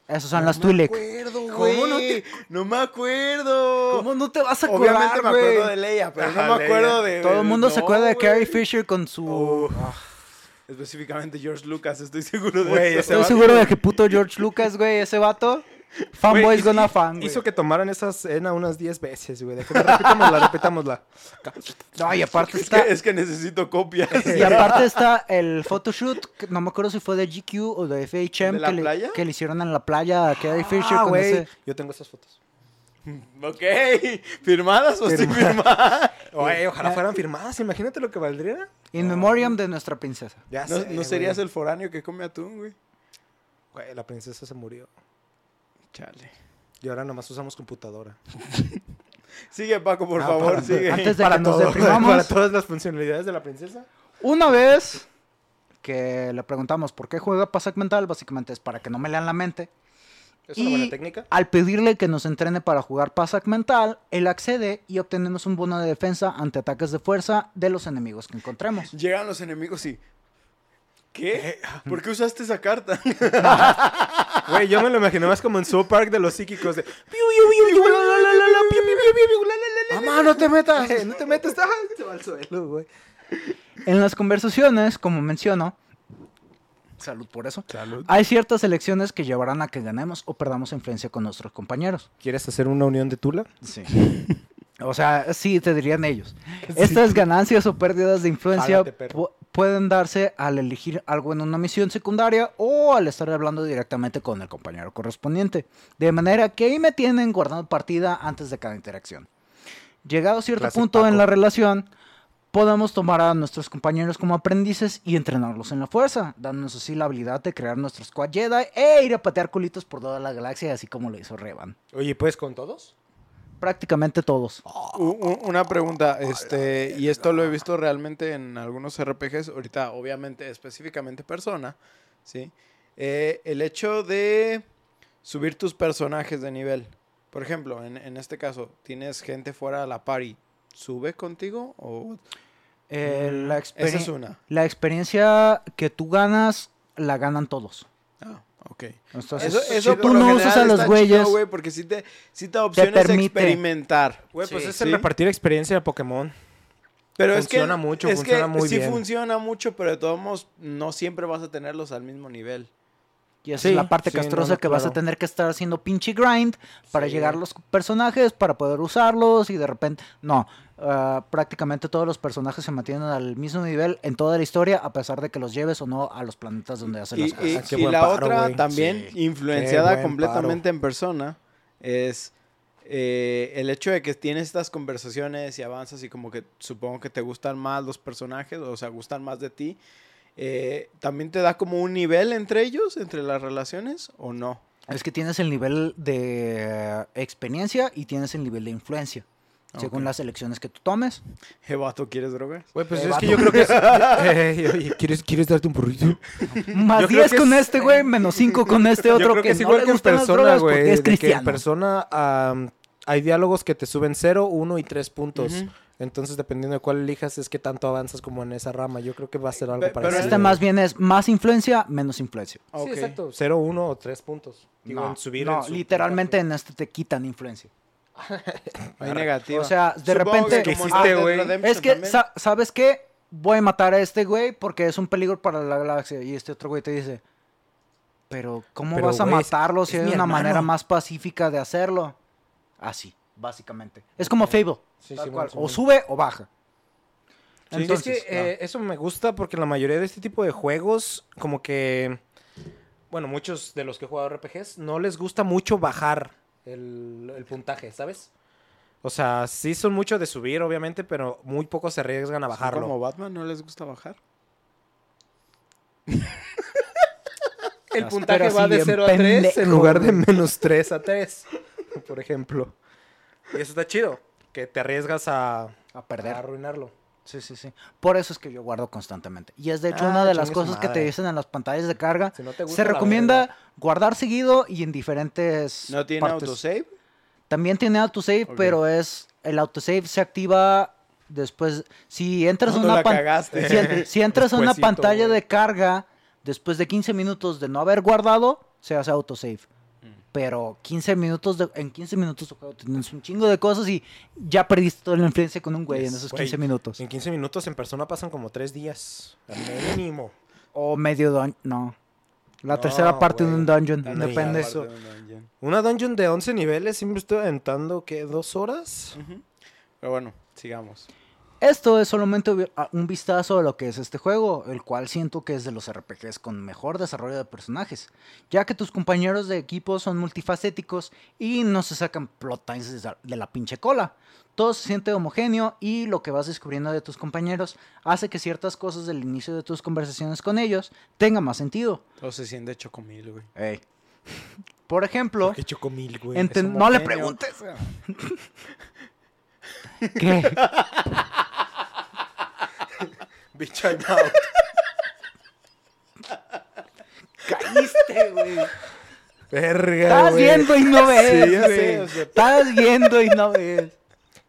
Esos son las Twi'lek. ¿Cómo no te...? No me acuerdo. ¿Cómo no te vas a acordar, Obviamente me güey? acuerdo de Leia, pero Ajá, no me acuerdo Leia. de... Todo el mundo se no, acuerda de güey. Carrie Fisher con su... Oh. Específicamente George Lucas, estoy seguro de Güey, eso. ese Estoy vato- seguro de que puto George Lucas, güey, ese vato. Fanboys gonna fan, güey. Hizo que tomaran esa escena unas 10 veces, güey. Déjame, repitámosla, repitámosla. No, y aparte Es está... que, es que necesito copias. Y aparte está el photoshoot, que no me acuerdo si fue de GQ o de FHM ¿De la que, le, playa? que le hicieron en la playa a Carrie Fisher Ah, con güey. ese... Yo tengo esas fotos. ok, ¿firmadas o sin firmar? Oye, ojalá fueran firmadas. Imagínate lo que valdría. In memoriam de nuestra princesa. Ya No, sé, no serías el foráneo que come atún, güey. Güey, la princesa se murió. Chale. Y ahora nomás usamos computadora. Sigue, Paco, por Ah, favor, para- sigue. Antes de para que nos todo, deprimamos. Para todas las funcionalidades de la princesa. Una vez que le preguntamos por qué juega Pasac Mental, básicamente es para que no me lean la mente. ¿Es una Y- buena técnica? Al pedirle que nos entrene para jugar Pasac Mental, él accede y obtenemos un bono de defensa ante ataques de fuerza de los enemigos que encontremos. Llegan los enemigos y. ¿Qué? ¿Por qué usaste esa carta? Güey, yo me lo imaginé más como en South Park de los psíquicos de... ¡Mamá, no te metas! No te metes, ah, se va al suelo, güey. En las conversaciones, como menciono, salud por eso, Salud. hay ciertas elecciones que llevarán a que ganemos o perdamos influencia con nuestros compañeros. ¿Quieres hacer una unión de Tula? Sí. O sea, sí, te dirían ellos. Estas ganancias o pérdidas de influencia pu- pueden darse al elegir algo en una misión secundaria o al estar hablando directamente con el compañero correspondiente. De manera que ahí me tienen guardando partida antes de cada interacción. Llegado a cierto Classic punto en la relación, podemos tomar a nuestros compañeros como aprendices y entrenarlos en la fuerza, dándonos así la habilidad de crear nuestro squad Jedi e ir a patear culitos por toda la galaxia, así como lo hizo Revan. Oye, ¿puedes con todos? Prácticamente todos. Una pregunta, este, y esto lo he visto realmente en algunos RPGs, ahorita obviamente específicamente persona, ¿sí? Eh, el hecho de subir tus personajes de nivel. Por ejemplo, en, en este caso, tienes gente fuera de la party, ¿sube contigo? O... Eh, Mm, la, Esa experien- es una. la experiencia que tú ganas, la ganan todos. Ah, ok. Entonces, Eso, si eso tú no usas a los güeyes, chido, güey, porque sí te, sí te opciones de permite. experimentar. Güey, pues Sí. es el ¿Sí? repartir experiencia de Pokémon. Pero Funciona es que, mucho, es funciona que muy sí bien. funciona mucho, pero de todos modos no siempre vas a tenerlos al mismo nivel. Y esa Sí, es la parte sí, castrosa no, que vas a tener que estar haciendo pinche grind para Sí. llegar a los personajes, para poder usarlos y de repente... No, ah, prácticamente todos los personajes se mantienen al mismo nivel en toda la historia, a pesar de que los lleves o no a los planetas donde hacen Y, las y- cosas. Ah, qué y buen la paro, otra también Sí. influenciada completamente en persona es eh, el hecho de que tienes estas conversaciones y avanzas y como que supongo que te gustan más los personajes, o sea, gustan más de ti. Eh, ¿También te da como un nivel entre ellos, entre las relaciones o no? Es que tienes el nivel de eh, experiencia y tienes el nivel de influencia. Según Ok. las elecciones que tú tomes. ¿Eh, vato, quieres drogas? Güey, pues Eh, es vato. que yo creo que es... Ey, oye, ¿quieres, ¿quieres darte un burrito? Más Yo creo 10 que con es- este güey, menos 5 con este otro Yo creo que, que es no igual le que en persona, güey. porque es de que en cristiano. persona am, hay diálogos que te suben 0, 1 y 3 puntos. Ujú. Entonces, dependiendo de cuál elijas, es que tanto avanzas como en esa rama. Yo creo que va a ser algo Pe- pero parecido. Este más bien es más influencia, menos influencia. Sí, exacto. 0, 1 o 3 puntos. Digo, no, en subir no, en su- literalmente en este te quitan influencia. Hay negativa. O sea, de Supongo repente- que. Redemption Es que, sa- ¿sabes qué? Voy a matar a este güey porque es un peligro para la galaxia. Y este otro güey te dice, pero ¿cómo Pero, vas a matarlo si es hay una hermano. manera más pacífica de hacerlo? Así, básicamente. Es como Fable. Sí, tal cual. O sube o baja. Sí, Entonces, es que eh, eso me gusta porque la mayoría de este tipo de juegos, como que, bueno, muchos de los que he jugado RPGs, no les gusta mucho bajar el, el puntaje, ¿sabes? O sea, sí son mucho de subir, obviamente, pero muy pocos se arriesgan a ¿Son bajarlo. como Batman no les gusta bajar? El puntaje va de bien 0 a 3 en lugar de menos 3 a 3, por ejemplo. Y eso está chido, que te arriesgas a, a a perder. arruinarlo. Sí, sí, sí. Por eso es que yo guardo constantemente. Y es de hecho Ah, una de las cosas que te dicen en las pantallas de carga. Si no te gusta, Se recomienda guardar seguido y en diferentes ¿No tiene partes. autosave? También tiene autosave, pero es el autosave se activa después si entras a Cuando una si, si entras a una pantalla de carga después de 15 minutos de no haber guardado, se hace autosave. Pero 15 minutos de, en 15 minutos de juego tienes un chingo de cosas y ya perdiste toda la influencia con un güey en esos güey. 15 minutos. En 15 minutos en persona pasan como 3 días. Al mínimo. O medio dungeon, no. La No, tercera parte de un dungeon, La depende. eso. de un dungeon. Una dungeon de 11 niveles, siempre estoy aventando, ¿qué? ¿Dos horas? Pero bueno, sigamos. Esto es solamente vi- a- un vistazo a lo que es este juego, el cual siento que es de los RPGs con mejor desarrollo de personajes, ya que tus compañeros de equipo son multifacéticos y no se sacan plot lines de la- de pinche cola. Todo se siente homogéneo y lo que vas descubriendo de tus compañeros hace que ciertas cosas del inicio de tus conversaciones con ellos tengan más sentido. Todo se siente chocomil, güey. Por ejemplo, ¿Qué chocomil, güey? no le preguntes. ¿Qué? Bitch, I'm out. dijiste, güey. Verga, Estás viendo y no ves, Sí, ya güey. sé, o sea, Estás viendo y no ves.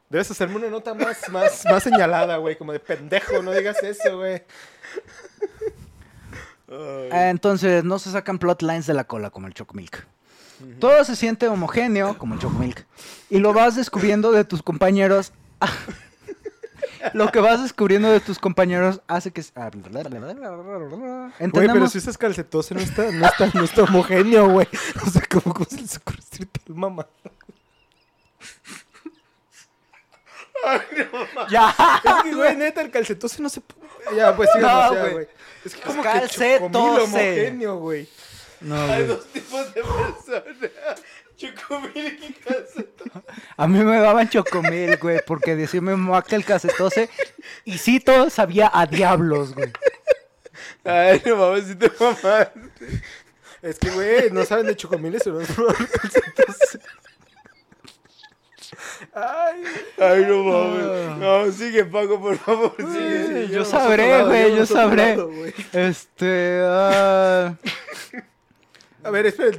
Debes hacerme una nota más, más, más señalada, güey. Como de pendejo, no digas eso, güey. Ah, Entonces, no se sacan plotlines de la cola como el Chocomilk. Todo se siente homogéneo como el Chocomilk. Y lo vas descubriendo de tus compañeros. Lo que vas descubriendo de tus compañeros hace que... ah, Güey, pero si usas calcetose no está, no está, no está homogéneo, güey. O sea, ¿cómo, cómo se les ocurre decir tal mamá? ¡Ya! Es que, güey, neta, el calcetose no se puede. Ya, pues sí, No, güey. Es que como Calcetose. que chocomil homogéneo, güey. No, Hay güey. dos tipos de personas. Chocomil y calcetón. A mí me daban chocomil, güey, porque mamá que el calcetose... Y sí, todo sabía a diablos, güey. Ay, no mames, si te mamás. Es que, güey, no saben de chocomiles, pero no probar calcetose. Ay, Ay, no mames. No, sigue, Paco, por favor, sigue. Yo sabré, güey, yo sabré. lado. Este... ah, A ver, espera,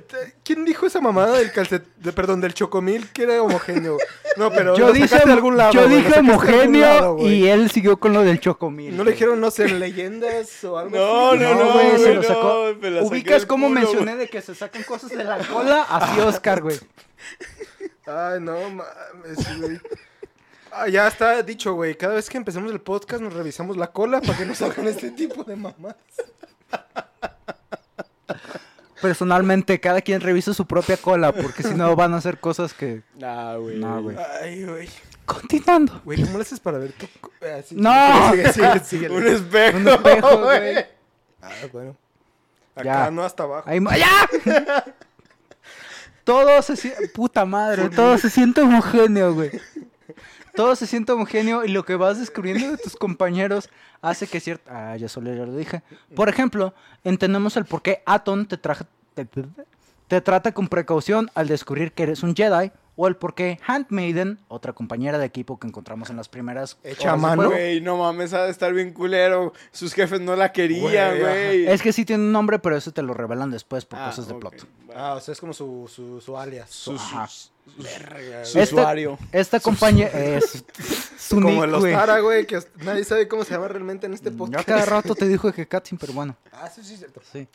¿quién dijo esa mamada del calcet... de- perdón, del chocomil que era homogéneo? No, pero yo lo dije, de algún lado, yo dije homogéneo lado, y él siguió con lo del chocomil. ¿No le dijeron, no sé, leyendas o algo No, así? no, no, güey, se güey, lo no, sacó. me la saqué Ubicas cómo culo, mencioné de que se sacan cosas de la cola, así Oscar, güey. Ay, no mames, güey. Ah, ya está dicho, güey. Cada vez que empecemos el podcast nos revisamos la cola para que nos hagan este tipo de mamás. Personalmente, cada quien revisa su propia cola, porque si no van a hacer cosas que... Nah, güey. No, güey. Ay, güey. Continuando. Güey, ¿cómo le haces para ver tu... co- ah, No. Sigue, sigue, sigue. Un espejo. Un espejo, güey. Ah, bueno. Acá, Ya. no hasta abajo. Ahí ¡Ya! Todo se siente... Puta madre, todo se siente homogéneo, güey. Todo se siente homogéneo y lo que vas descubriendo de tus compañeros hace que cierto... Ah, ya solo ya lo dije. Por ejemplo, entendemos el por qué Atom te, te, te trata con precaución al descubrir que eres un Jedi o el por qué Handmaiden, otra compañera de equipo que encontramos en las primeras Hecha mano. Güey, no mames, ha de estar bien culero. Sus jefes no la querían, Güey. Es que sí tiene un nombre, pero eso te lo revelan después por Ah, cosas de plot. Ah, o sea, es como su, su, su alias. Su, Ajá. su, Verga. Este- usuario. Esta compañía es su Como nick, el güey. Ostara, güey, que nadie sabe cómo se llama realmente en este Yo podcast. cada rato te dijo que Katsin, pero bueno. Ah, sí, sí, cierto. Sí.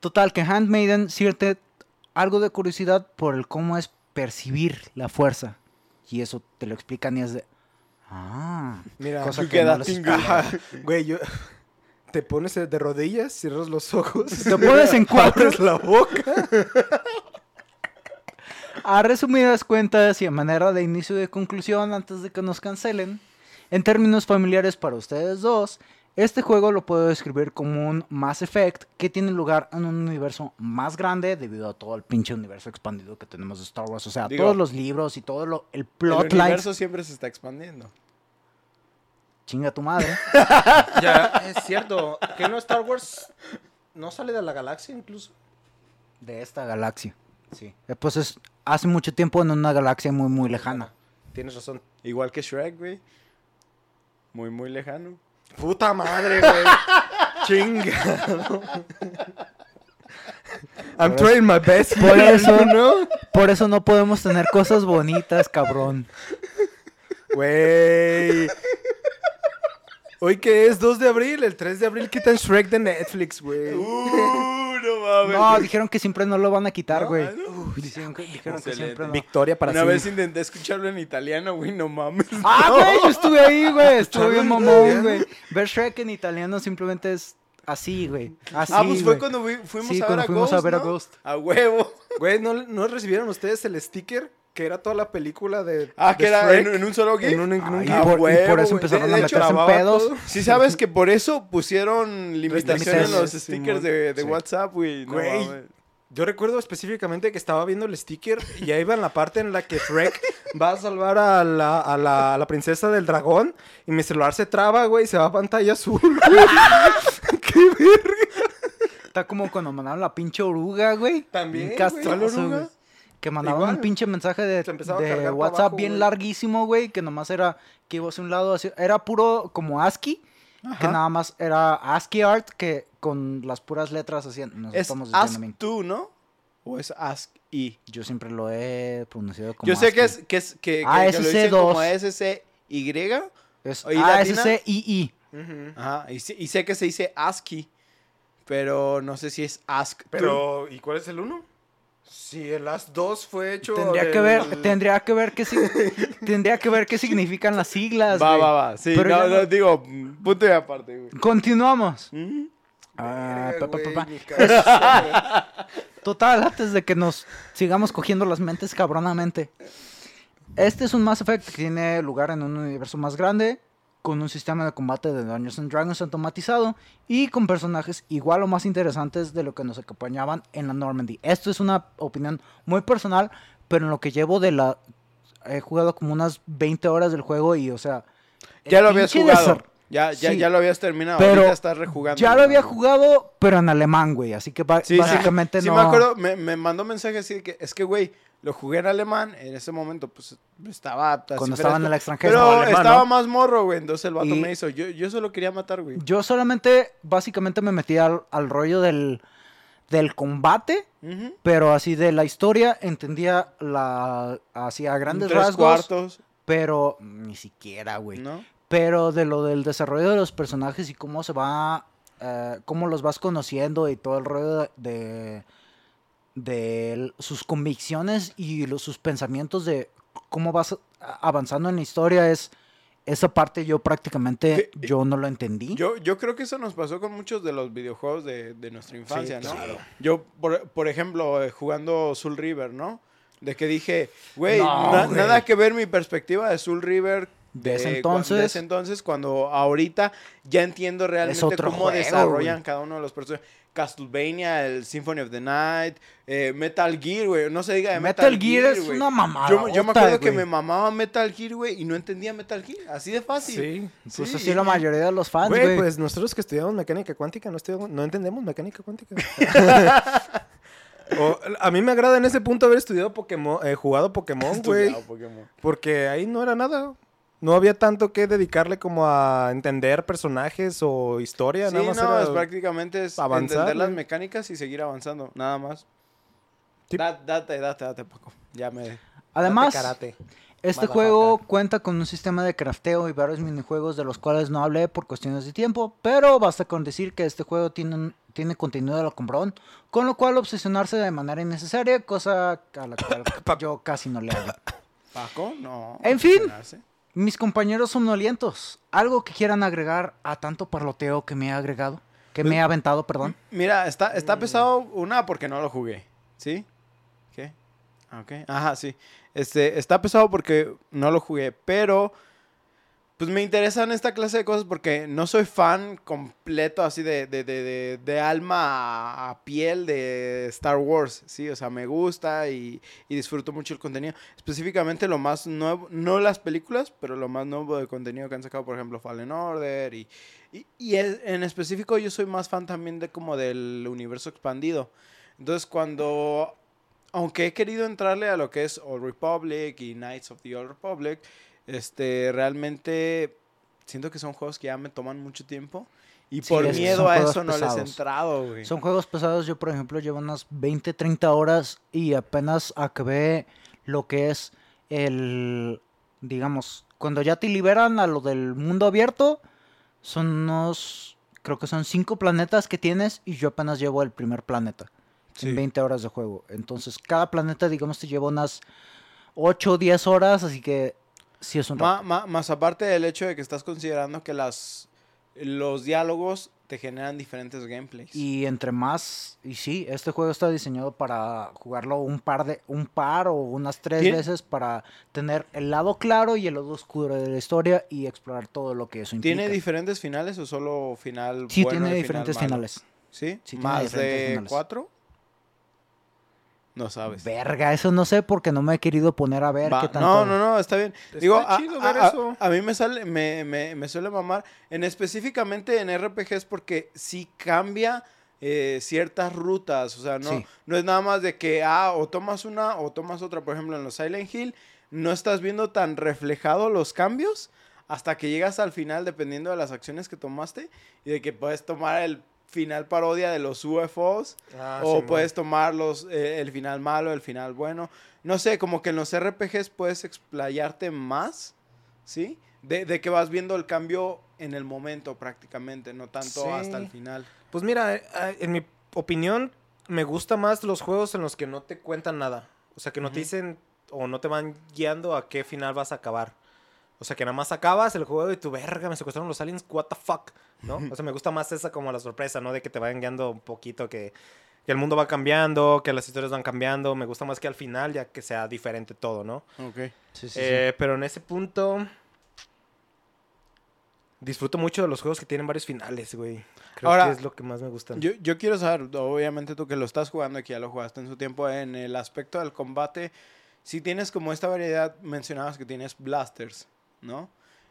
Total, que Handmaiden siente algo de curiosidad por el cómo es percibir la fuerza. Y eso te lo explican y es de... Ah. Mira, cosa que no güey, yo... Te pones de rodillas, cierras los ojos. Te pones en cuatro. Abres la boca. A resumidas cuentas y a manera de inicio de conclusión antes de que nos cancelen, en términos familiares para ustedes dos, este juego lo puedo describir como un Mass Effect que tiene lugar en un universo más grande debido a todo el pinche universo expandido que tenemos de Star Wars. O sea, Digo, todos los libros y todo lo, el El plotline. universo siempre se está expandiendo. Chinga tu madre. Ya, es cierto. ¿Que no Star Wars no sale de la galaxia incluso? De esta galaxia. Sí. Eh, Pues es hace mucho tiempo en una galaxia muy, muy lejana. Tienes razón. Igual que Shrek, güey. Muy, muy lejano. Puta madre, güey. Chinga. I'm trying my best. Por eso- know? Por eso no podemos tener cosas bonitas, cabrón. Güey. Hoy que es 2 de abril, el 3 de abril quitan Shrek de Netflix, güey. Uh, no mames. No, dijeron que siempre no lo van a quitar, ¿No? güey. ¿no? Uf, Dijeron que, dijeron que Excelente. siempre no. Victoria para Una sí. vez intenté escucharlo en italiano, güey, no mames. Ah, güey, yo estuve ahí, güey. Estuve bien mamón, güey. Ver Shrek en italiano simplemente es así, güey. Así, ah, pues fue cuando fuimos Sí, a ver cuando a fuimos Ghost, a ver a ¿no? Ghost. A huevo. Güey, ¿no, ¿no recibieron ustedes el sticker? Que era toda la película de. Ah, que era en, en un solo GIF. En un, en un Ay, GIF. y por- y huevo, por eso güey. empezaron De- a hecho, meterse en pedos. todo. Sí sabes que por eso pusieron limitaciones en los stickers de, de Sí. WhatsApp, güey. No Güey. Yo recuerdo específicamente que estaba viendo el sticker y ahí iba en la parte en la que Shrek va a salvar a la, a la, a la princesa del dragón y mi celular se traba, güey, y se va a pantalla azul. ¡Qué verga! Está como cuando mandaron la pinche oruga, güey. También, castroso, ¿Cuál oruga? güey. Que mandaban Igual. un pinche mensaje de, a de WhatsApp abajo, bien larguísimo, güey. Que nomás era que iba hacia un lado. hacia- Era puro como ASCII. que nada más era ASCII art que con las puras letras hacían. Nos Es estamos Ask tú, ¿no? ¿O es Ask y? Yo siempre lo he pronunciado como Yo sé que es que, es, que, Ah, que- que lo dicen SC2. como SCY. Es ¿Y latina? ASCII. Ajá, y, sé- y sé que se dice ASCII, pero no sé si es Ask. Pero, ¿y cuál es el uno? Si el As 2 fue hecho. Tendría que ver, tendría que ver qué tendría que ver qué significan las siglas. Va, güey. va, va. Sí, Pero no, ya no, no- digo, punto y aparte, güey. Continuamos. Ah, pa, pa, pa, güey. Total, antes de que nos sigamos cogiendo las mentes cabronamente. Este es un Mass Effect que tiene lugar en un universo más grande, con un sistema de combate de Dungeons and Dragons automatizado y con personajes igual o más interesantes de lo que nos acompañaban en la Normandy. Esto es una opinión muy personal, pero en lo que llevo de la... He jugado como unas 20 horas del juego y, o sea... Ya lo habías jugado. Ya, ya, Sí. ya lo habías terminado. Pero Ahorita estás rejugando. Ya lo había jugado, pero en alemán, güey. Así que Sí, sí, básicamente sí, no... me acuerdo, me, me mandó mensaje así de que, es que, güey, lo jugué en alemán, en ese momento, pues, estaba... así Cuando estaba en el extranjero. Pero alemán, estaba ¿no? más morro, güey, entonces el vato Y- me hizo, yo, yo solo quería matar, güey. Yo solamente, básicamente me metí al, al rollo del, del combate, pero así de la historia entendía la, así a grandes Tres rasgos, cuartos, pero ni siquiera, güey. ¿no? Pero de lo del desarrollo de los personajes y cómo se va, eh, cómo los vas conociendo y todo el rollo de, de l- sus convicciones y los, sus pensamientos de cómo vas avanzando en la historia es esa parte yo prácticamente Que- yo no lo entendí. Yo, yo creo que eso nos pasó con muchos de los videojuegos de, de nuestra infancia, ¿no? claro. Yo, por, por ejemplo, eh, jugando Soul River, ¿no? De que dije, güey, No, na- güey. nada que ver mi perspectiva de Soul River De ese entonces. de ese entonces, cuando ahorita ya entiendo realmente cómo juego, desarrollan cada uno de los personajes. Castlevania, el Symphony of the Night, eh, Metal Gear, güey. No se diga de Metal, Metal Gear es una mamada. Yo, yo me acuerdo que me mamaba Metal Gear, güey, y no entendía Metal Gear. Así de fácil. Sí. Pues Sí, así y- la mayoría de los fans, Güey, pues nosotros que estudiamos mecánica cuántica no, estudiamos- no entendemos mecánica cuántica. O, a mí me agrada en ese punto haber estudiado Pokémon, eh, jugado Pokémon, güey. Estudiado Pokémon. Porque ahí no era nada. No había tanto que dedicarle como a entender personajes o historia. Sí, nada más no, era es prácticamente es avanzar, entender las mecánicas y seguir avanzando, nada más. Sí. Da- date, date, date poco. Ya me... Además, karate. este juego cuenta con un sistema de crafteo y varios minijuegos de los cuales no hablé por cuestiones de tiempo, pero basta con decir que este juego tiene, un- tiene contenido de lo comprón, con lo cual obsesionarse de manera innecesaria, cosa a la cual yo casi no le hago. Paco, no. En fin. Mis compañeros somnolientos, ¿algo que quieran agregar a tanto parloteo que me he agregado? Que me he aventado, perdón. Mira, está, está pesado una porque no lo jugué. ¿Sí? ¿Qué? Ah, Ok. Ajá, sí. Este, está pesado porque no lo jugué, pero pues me interesan esta clase de cosas porque no soy fan completo así de, de, de, de- alma a, piel de Star Wars, ¿sí? O sea, me gusta y, y disfruto mucho el contenido. Específicamente lo más nuevo, no las películas, pero lo más nuevo de contenido que han sacado, por ejemplo, Fallen Order y, y, y en específico yo soy más fan también de como del universo expandido. Entonces cuando, aunque he querido entrarle a lo que es Old Republic y Knights of the Old Republic, este, realmente siento que son juegos que ya me toman mucho tiempo. Y Sí, por miedo a eso no les he entrado, güey. Son juegos pesados, yo por ejemplo llevo unas 20, 30 horas y apenas acabé lo que es el, digamos, cuando ya te liberan a lo del mundo abierto, son unos, creo que son 5 planetas que tienes y yo apenas llevo el primer planeta Sí. en 20 horas de juego. Entonces cada planeta, digamos, te lleva unas 8 o 10 horas, así que sí es un ma- más aparte del hecho de que estás considerando que las, los diálogos te generan diferentes gameplays. Y entre más, y sí, este juego está diseñado para jugarlo un par de, un par o unas tres veces para tener el lado claro y el lado oscuro de la historia y explorar todo lo que eso implica. ¿Tiene diferentes finales o solo final sí, bueno tiene y diferentes finales. ¿Sí? Sí, ¿Más de finales. cuatro? No sabes. Verga, eso no sé porque no me he querido poner a ver Va, qué tanto. No, no, no, está bien. Está Digo, a, chido ver a- eso. a mí me sale, me, me, me suele mamar, en específicamente en RPGs porque sí cambia eh, ciertas rutas, o sea, no, Sí. no es nada más de que, ah, o tomas una o tomas otra, por ejemplo, en los Silent Hill, no estás viendo tan reflejado los cambios hasta que llegas al final dependiendo de las acciones que tomaste y de que puedes tomar el final parodia de los UFOs Ah, o puedes tomar los, eh, el final malo, el final bueno. No sé, como que en los RPGs puedes explayarte más, ¿sí? De, de que vas viendo el cambio en el momento prácticamente, no tanto Sí. hasta el final. Pues mira, eh, eh, en mi opinión, me gusta más los juegos en los que no te cuentan nada. O sea, que no te dicen o no te van guiando a qué final vas a acabar. O sea, que nada más acabas el juego y tu verga, me secuestraron los aliens, what the fuck, ¿no? O sea, me gusta más esa como la sorpresa, ¿no? De que te vayan guiando un poquito, que, que el mundo va cambiando, que las historias van cambiando. Me gusta más que al final ya que sea diferente todo, ¿no? Ok. Sí, sí, sí. Eh, Pero en ese punto... Disfruto mucho de los juegos que tienen varios finales, güey. Creo Ahora, que es lo que más me gusta. Yo, yo quiero saber, obviamente tú que lo estás jugando y que ya lo jugaste en su tiempo, en el aspecto del combate, si tienes como esta variedad, mencionabas que tienes blasters, ¿no?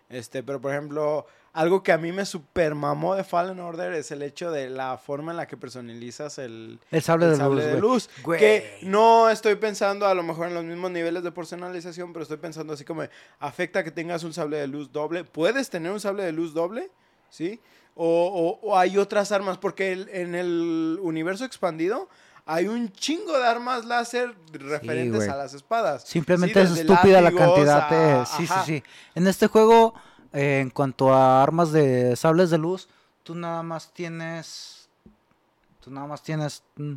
Este, pero por ejemplo, algo que a mí me super mamó de Fallen Order es el hecho de la forma en la que personalizas el, el sable el de sable luz, de luz. Güey. Que no estoy pensando a lo mejor en los mismos niveles de personalización, pero estoy pensando así como afecta que tengas un sable de luz doble. Puedes tener un sable de luz doble, ¿sí? O, o- o hay otras armas, porque el- en el universo expandido hay un chingo de armas láser referentes a las espadas. Simplemente Sí, es estúpida la cantidad de... Sí, ajá. sí, sí. En este juego, eh, en cuanto a armas de sables de luz, tú nada más tienes... Tú nada más tienes... mm,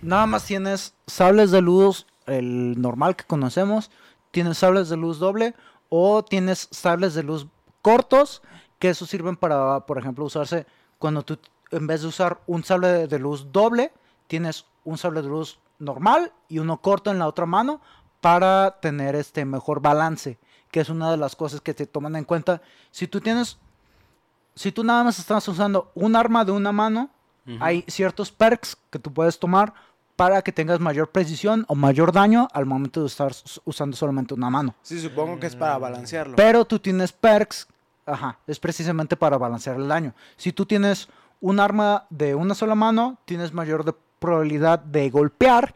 Nada más tienes sables de luz, el normal que conocemos, tienes sables de luz doble o tienes sables de luz cortos, que eso sirven para, por ejemplo, usarse cuando tú, en vez de usar un sable de luz doble, tienes un sable de luz normal y uno corto en la otra mano para tener este mejor balance, que es una de las cosas que te toman en cuenta. Si tú tienes, si tú nada más estás usando un arma de una mano, Ujú. hay ciertos perks que tú puedes tomar para que tengas mayor precisión o mayor daño al momento de estar usando solamente una mano. Sí, supongo que es para balancearlo. Pero tú tienes perks, ajá, es precisamente para balancear el daño. Si tú tienes un arma de una sola mano, tienes mayor de- probabilidad de golpear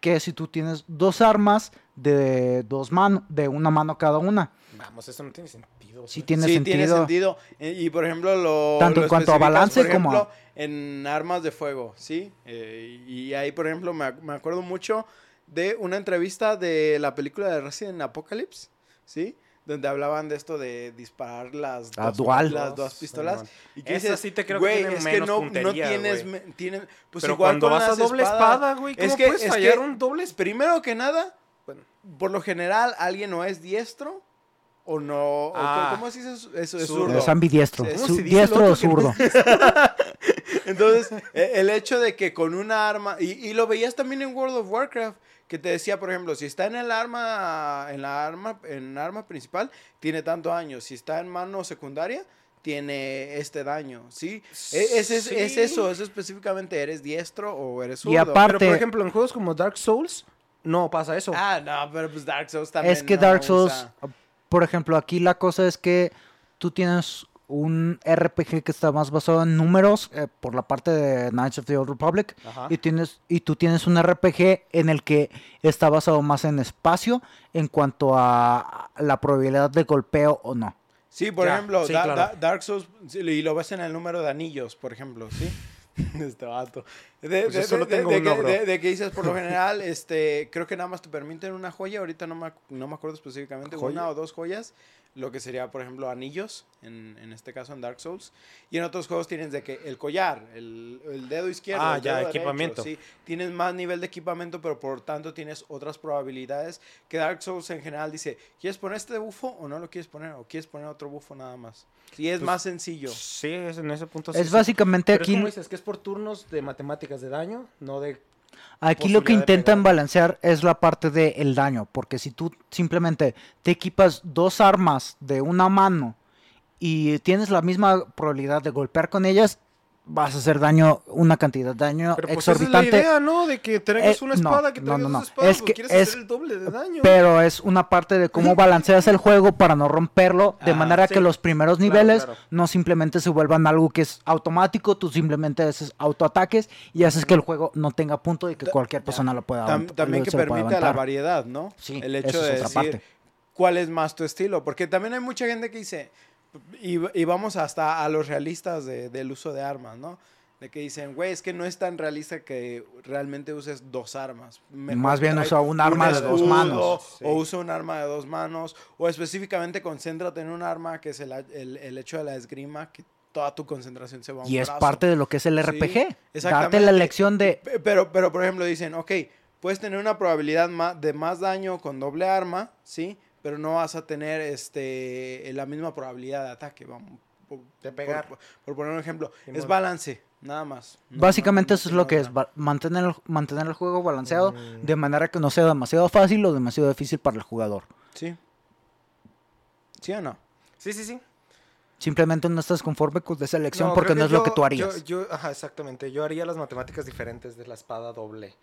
que si tú tienes dos armas de dos manos, de una mano cada una. Vamos, eso no tiene sentido. Sí tiene sí, sentido. tiene sentido. Y por ejemplo, lo. Tanto lo en cuanto a balance por como a- ejemplo, En armas de fuego, ¿sí? Eh, y ahí, por ejemplo, me, me acuerdo mucho de una entrevista de la película de Resident Apocalypse, ¿sí? Donde hablaban de esto de disparar las, Ah, dos, dual. las dos pistolas. Y que dices, sí te creo que güey, tiene es que menos no, no puntería, tienes. güey. me- tienen- pues Pero igual cuando con vas a doble espada, güey, ¿cómo es que- puedes es fallar que- un doble espada? Primero que nada, Bueno. por lo general, alguien no es diestro o no. o Ah. ¿Cómo se dice eso? Eso es Zurdo. Es ambidiestro. Sí, ¿Cómo Su- se dice el diestro o que no zurdo. Entonces, e- el hecho de que con una arma, y, y lo veías también en World of Warcraft, que te decía, por ejemplo, si está en el arma, en la arma, en arma principal, tiene tanto daño. Si está en mano secundaria, tiene este daño, ¿sí? E- Es, es, es Sí. eso, es específicamente, ¿eres diestro o eres zurdo? Y aparte- Pero, por ejemplo, en juegos como Dark Souls, no pasa eso. Ah, no, pero pues Dark Souls también Es que no Dark Souls, usa- por ejemplo, aquí la cosa es que tú tienes un RPG que está más basado en números eh, por la parte de Knights of the Old Republic Ajá. y tienes y tú tienes un RPG en el que está basado más en espacio en cuanto a la probabilidad de golpeo o no. Sí, por Ya, ejemplo, sí, Da- claro. Da- Dark Souls, y lo ves en el número de anillos, por ejemplo, ¿sí? este vato. De, Pues de- solo de- tengo de uno, que, de- de que dices, por lo general, este, creo que nada más te permiten una joya, ahorita no me, no me acuerdo específicamente, ¿Joya? una o dos joyas, lo que sería, por ejemplo, anillos, en, en este caso en Dark Souls, y en otros juegos tienes de que el collar, el, el dedo izquierdo, Ah, el ya, dedo derecho, equipamiento. sí, tienes más nivel de equipamiento, pero por tanto tienes otras probabilidades que Dark Souls en general dice, ¿quieres poner este bufo o no lo quieres poner? ¿O quieres poner otro bufo nada más? Sí, es Pues, más sencillo. Sí, es en ese punto sí, es sí. básicamente Pero es aquí como dices, que es por turnos de matemáticas de daño, no de... Aquí lo que intentan balancear es la parte del daño, porque si tú simplemente te equipas dos armas de una mano y tienes la misma probabilidad de golpear con ellas, vas a hacer daño, una cantidad de daño Pero pues esa es la exorbitante. idea, ¿no? De que traigas Eh, una no, espada, que no, traigas no, no. dos espadas, Es porque que quieres es- hacer el doble de daño. Pero es una parte de cómo balanceas el juego para no romperlo, de Ah, manera sí. que los primeros Claro, niveles claro. no simplemente se vuelvan algo que es automático, tú simplemente haces autoataques y haces que el juego no tenga punto y que cualquier persona lo pueda Tam- también que permite la variedad, ¿no? Sí, el hecho eso de es otra decir, parte. cuál es más tu estilo. Porque también hay mucha gente que dice, y, y vamos hasta a los realistas de- del uso de armas, ¿no? De que dicen, güey, es que no es tan realista que realmente uses dos armas. Mejor Más bien usa un arma de dos manos. O usa un arma de dos manos. O específicamente concéntrate en un arma que es el, el- el hecho de la esgrima, que toda tu concentración se va a un Y es brazo. parte de lo que es el Sí, RPG. Darte exactamente. la lección de... Pe- Pero, pero, por ejemplo, dicen, ok, puedes tener una probabilidad de más daño con doble arma, ¿sí? Pero no vas a tener este, la misma probabilidad de ataque, vamos. Por, De pegar. Por, por poner un ejemplo. Es balance, nada más. No- Básicamente no- eso es lo que es, mantener el, mantener el juego balanceado Mm. de manera que no sea demasiado fácil o demasiado difícil para el jugador. Sí. ¿Sí o no? Sí, sí, sí. Simplemente no estás conforme con esa elección No, porque no es lo que tú harías. Yo, yo- ajá, exactamente. Yo haría las matemáticas diferentes de la espada doble.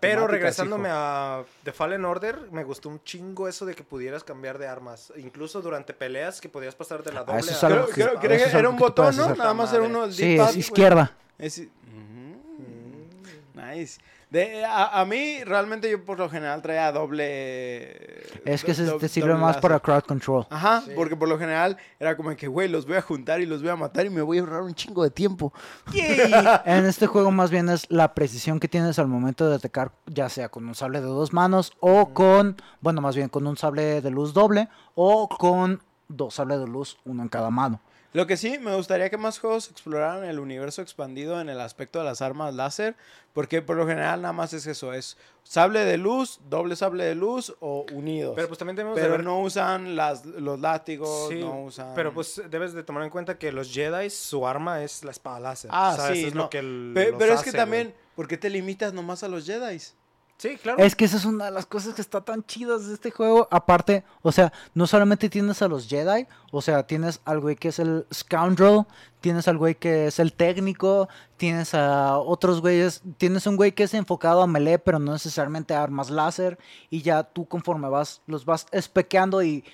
Pero regresándome hijo. a The Fallen Order, me gustó un chingo eso de que pudieras cambiar de armas. Incluso durante peleas que podías pasar de la doble Ah, eso es a- algo Creo, que- creo- eso creo es que algo era un botón, ¿no? Nada más era uno del Sí, es izquierda. Es-. Nice. De, a, a mí, realmente, yo por lo general traía doble. Es que do- se do- te sirve más para crowd control. Ajá, Sí. porque por lo general era como que, güey, los voy a juntar y los voy a matar y me voy a ahorrar un chingo de tiempo. En este juego más bien es la precisión que tienes al momento de atacar, ya sea con un sable de dos manos o con, bueno, más bien con un sable de luz doble o con dos sables de luz, uno en cada mano. Lo que sí, me gustaría que más juegos exploraran el universo expandido en el aspecto de las armas láser, porque por lo general nada más es eso, es sable de luz, doble sable de luz o unidos. Pero pues también debemos de Pero ver- no usan las, los látigos, Sí, no usan... Pero pues debes de tomar en cuenta que los Jedi, su arma es la espada láser. Ah, O sea, sí, eso es no. lo que el- Pe- los pero es que también, güey. ¿por qué te limitas nomás a los Jedi? Claro. Es que esa es una de las cosas que está tan chidas de este juego. Aparte, o sea, no solamente tienes a los Jedi, o sea, tienes al güey que es el Scoundrel, tienes al güey que es el técnico, tienes a otros güeyes, tienes un güey que es enfocado a melee, pero no necesariamente a armas láser, y ya tú conforme vas, los vas espequeando y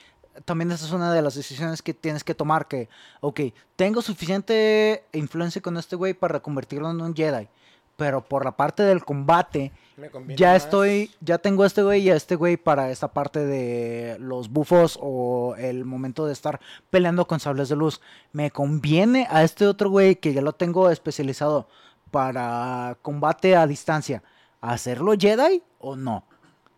también esa es una de las decisiones que tienes que tomar, que, ok, tengo suficiente influencia con este güey para convertirlo en un Jedi, pero por la parte del combate Me conviene ya más. estoy, ya tengo a este güey y a este güey para esta parte de los bufos o el momento de estar peleando con sables de luz. Me conviene a este otro güey que ya lo tengo especializado para combate a distancia, hacerlo Jedi o no.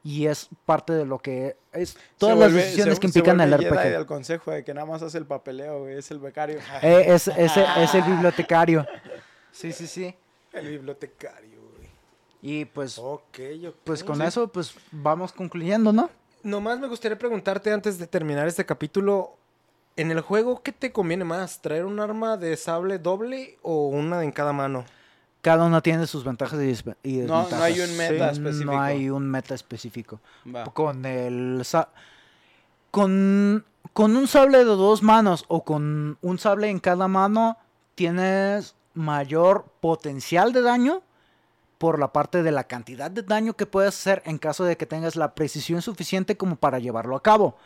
Y es parte de lo que es todas las decisiones se- que se implican el Jedi RPG. del consejo de que nada más hace el papeleo, güey, es el becario. Eh, es, es, es el bibliotecario. Sí, sí, sí. El bibliotecario. Y pues, pues con Sí. eso, pues vamos concluyendo, ¿no? Nomás me gustaría preguntarte antes de terminar este capítulo. En el juego, ¿qué te conviene más? ¿Traer un arma de sable doble o una en cada mano? Cada uno tiene sus ventajas y, desve- y No, desventajas. no hay un meta Sí, específico. No hay un meta específico. Va. Con el con, con un sable de dos manos o con un sable en cada mano tienes mayor potencial de daño por la parte de la cantidad de daño que puedes hacer en caso de que tengas la precisión suficiente como para llevarlo a cabo.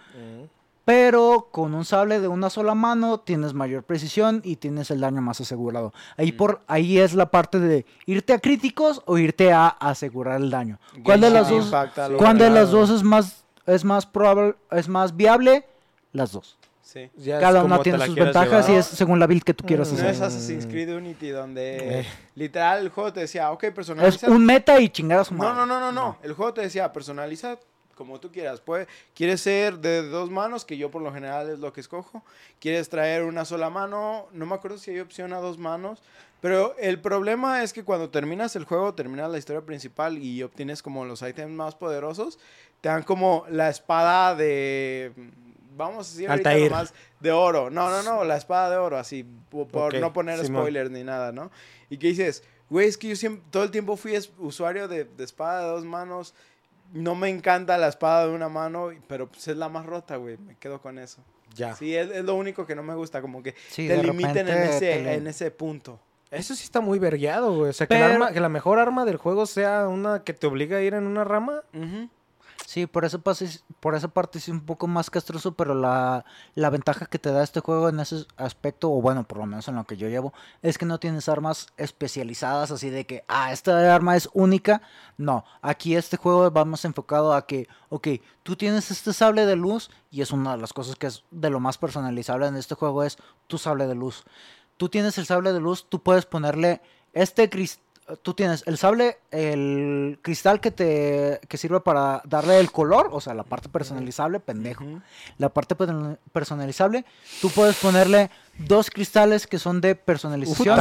Pero con un sable de una sola mano tienes mayor precisión y tienes el daño más asegurado. Ahí, Mm. por, ahí es la parte de irte a críticos o irte a asegurar el daño. ¿Cuál de las dos, ¿cuál de las dos es más, es más probable, es más viable? Las dos. Sí. Ya es Cada una tiene sus quieras ventajas y llevar. es según la build que tú quieras Mm, No hacer. es Assassin's Creed Unity donde Eh. literal el juego te decía, ok, Es personaliza. un meta y su No, no, no, no, no. El juego te decía, personaliza como tú quieras. Puede, ¿Quieres ser de dos manos? Que yo por lo general es lo que escojo. ¿Quieres traer una sola mano? No me acuerdo si hay opción a dos manos. Pero el problema es que cuando terminas el juego, terminas la historia principal y obtienes como los ítems más poderosos, te dan como la espada de... Vamos a decir ahorita Altair. nomás de oro. No, no, no, la espada de oro, así, po- por Ok, no poner Simón. spoilers ni nada, ¿no? Y que dices, güey, es que yo siempre, todo el tiempo fui usuario de, de espada de dos manos. No me encanta la espada de una mano, pero pues es la más rota, güey. Me quedo con eso. Ya. Sí, es, es lo único que no me gusta, como que Sí, te limiten en ese, te en ese punto. Eso sí está muy vergueado, güey. O sea, que, el Pero- arma- que la mejor arma del juego sea una que te obliga a ir en una rama. Ujú. Sí, por esa, por esa parte es un poco más castroso, pero la, la ventaja que te da este juego en ese aspecto, o bueno, por lo menos en lo que yo llevo, es que no tienes armas especializadas así de que, ah, esta arma es única. No, aquí este juego vamos enfocado a que, ok, tú tienes este sable de luz y es una de las cosas que es de lo más personalizable en este juego es tu sable de luz. Tú tienes el sable de luz, tú puedes ponerle este cristal tú tienes el sable, el cristal que te que sirve para darle el color, o sea, la parte personalizable, pendejo. La parte personalizable, tú puedes ponerle dos cristales que son de personalización,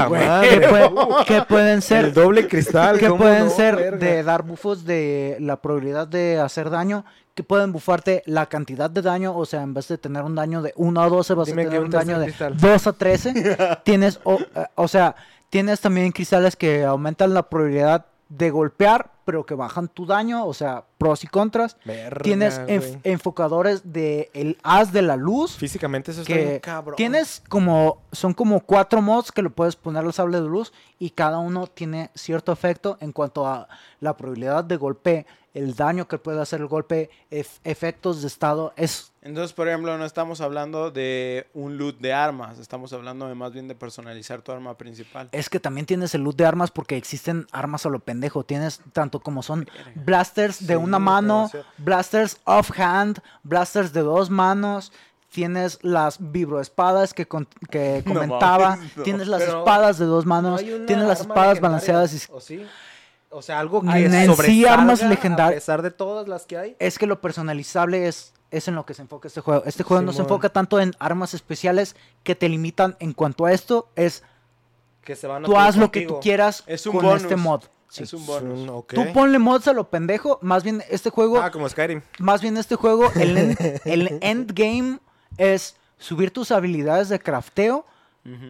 que, pueden ser el doble cristal, que pueden ser de dar bufos de la probabilidad de hacer daño, que pueden bufarte la cantidad de daño, o sea, en vez de tener un daño de 1 a 12 vas a tener un daño de 2 a 13. Tienes o, eh, o sea, Tienes también cristales que aumentan la probabilidad de golpear, pero que bajan tu daño, o sea, pros y contras. tienes enfocadores de el haz de la luz. Físicamente eso que cabrón. Tienes como son como cuatro mods que lo puedes poner al sable de luz y cada uno tiene cierto efecto en cuanto a la probabilidad de golpe, el daño que puede hacer el golpe, efectos de estado es entonces, por ejemplo, no estamos hablando de un loot de armas, estamos hablando de más bien de personalizar tu arma principal. Es que también tienes el loot de armas porque existen armas a lo pendejo. Tienes tanto como son blasters de una mano, blasters off-hand, blasters de dos manos. Tienes las vibroespadas que, que comentaba. tienes las espadas de dos manos. tienes las espadas balanceadas. Y... ¿O sí? O sea, algo que en sí armas legendarias. A pesar de todas las que hay. Es que lo personalizable es es en lo que se enfoca este juego. Este juego no se enfoca tanto en armas especiales que te limitan en cuanto a esto. Es que se van tú haz lo que tú quieras es un con este mod. Es un bonus. Tú ponle mods a lo pendejo. Más bien este juego. Ah, como Skyrim. Más bien este juego, el, el endgame es subir tus habilidades de crafteo.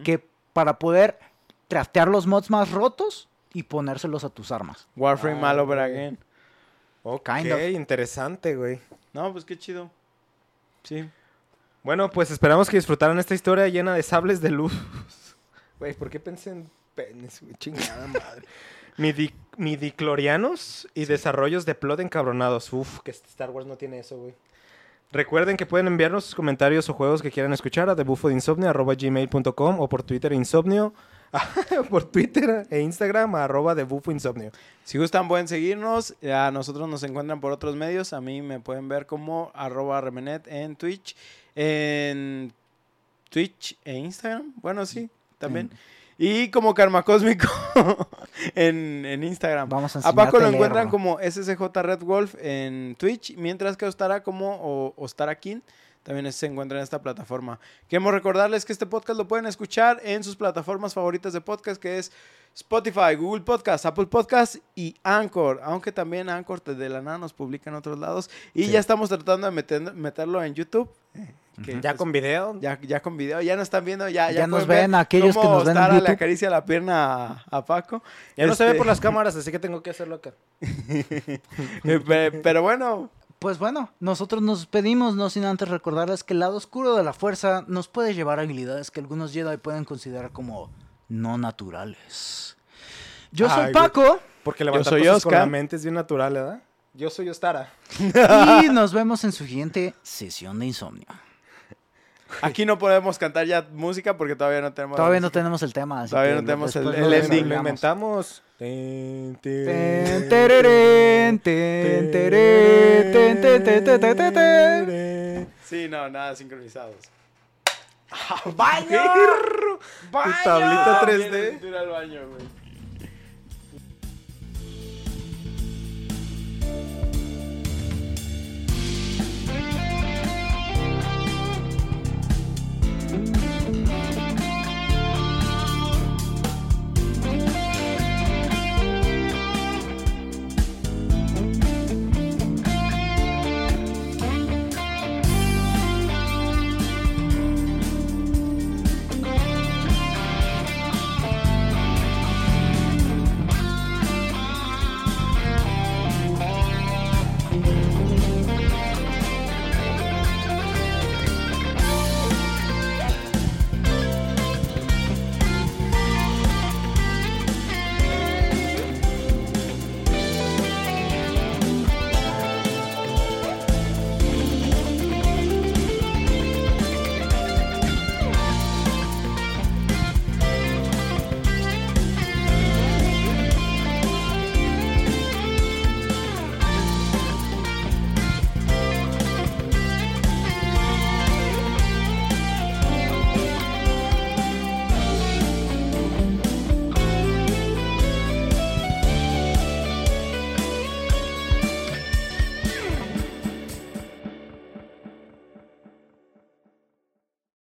Que para poder craftear los mods más rotos y ponérselos a tus armas. Warframe ah, over again. Ok, interesante, güey. No, pues qué chido. Sí. Bueno, pues esperamos que disfrutaran esta historia llena de sables de luz. Güey, ¿por qué pensé en penes, güey? Chingada madre. Midi midiclorianos y desarrollos de plot encabronados. Uf, que Star Wars no tiene eso, güey. Recuerden que pueden enviarnos sus comentarios o juegos que quieran escuchar a debufodeinsomnio.gmail.com o por Twitter insomnio por Twitter e Instagram, arroba de Bufo Insomnio. Si gustan, pueden seguirnos. A nosotros nos encuentran por otros medios. A mí me pueden ver como arroba remenet en Twitch. En Twitch e Instagram. Bueno, sí, también. Y como Karma Cósmico en, Instagram. Vamos a, a Paco lo encuentran como SSJ Red Wolf en Twitch, mientras que Ostara como Ostara King también se encuentra en esta plataforma. Queremos recordarles que este podcast lo pueden escuchar en sus plataformas favoritas de podcast, que es Spotify, Google Podcast, Apple Podcast y Anchor. Aunque también Anchor de la nada nos publica en otros lados. Y ya estamos tratando de meterlo en YouTube. Eh, ya con video. Ya, ya con video. Ya nos están viendo. Ya, ya, nos ven aquellos que nos ven en YouTube. le acaricia la pierna a, Paco. Ya no se ve este por las cámaras, así que tengo que hacerlo acá. pero bueno, pues bueno, nosotros nos despedimos, no sin antes recordarles que el lado oscuro de la fuerza nos puede llevar a habilidades que algunos Jedi pueden considerar como no naturales. Yo soy Paco. porque levantar yo soy con la mente es bien natural, ¿verdad? Yo soy Ostara. Y nos vemos en su siguiente sesión de insomnio. Aquí no podemos cantar ya música porque todavía no tenemos. Todavía no tenemos el tema. todavía no tenemos el, el ending. Lo inventamos. Sí, no, nada sincronizados. ¡Baño! ¡Baño! Tu tablita 3D. Ir al baño, güey.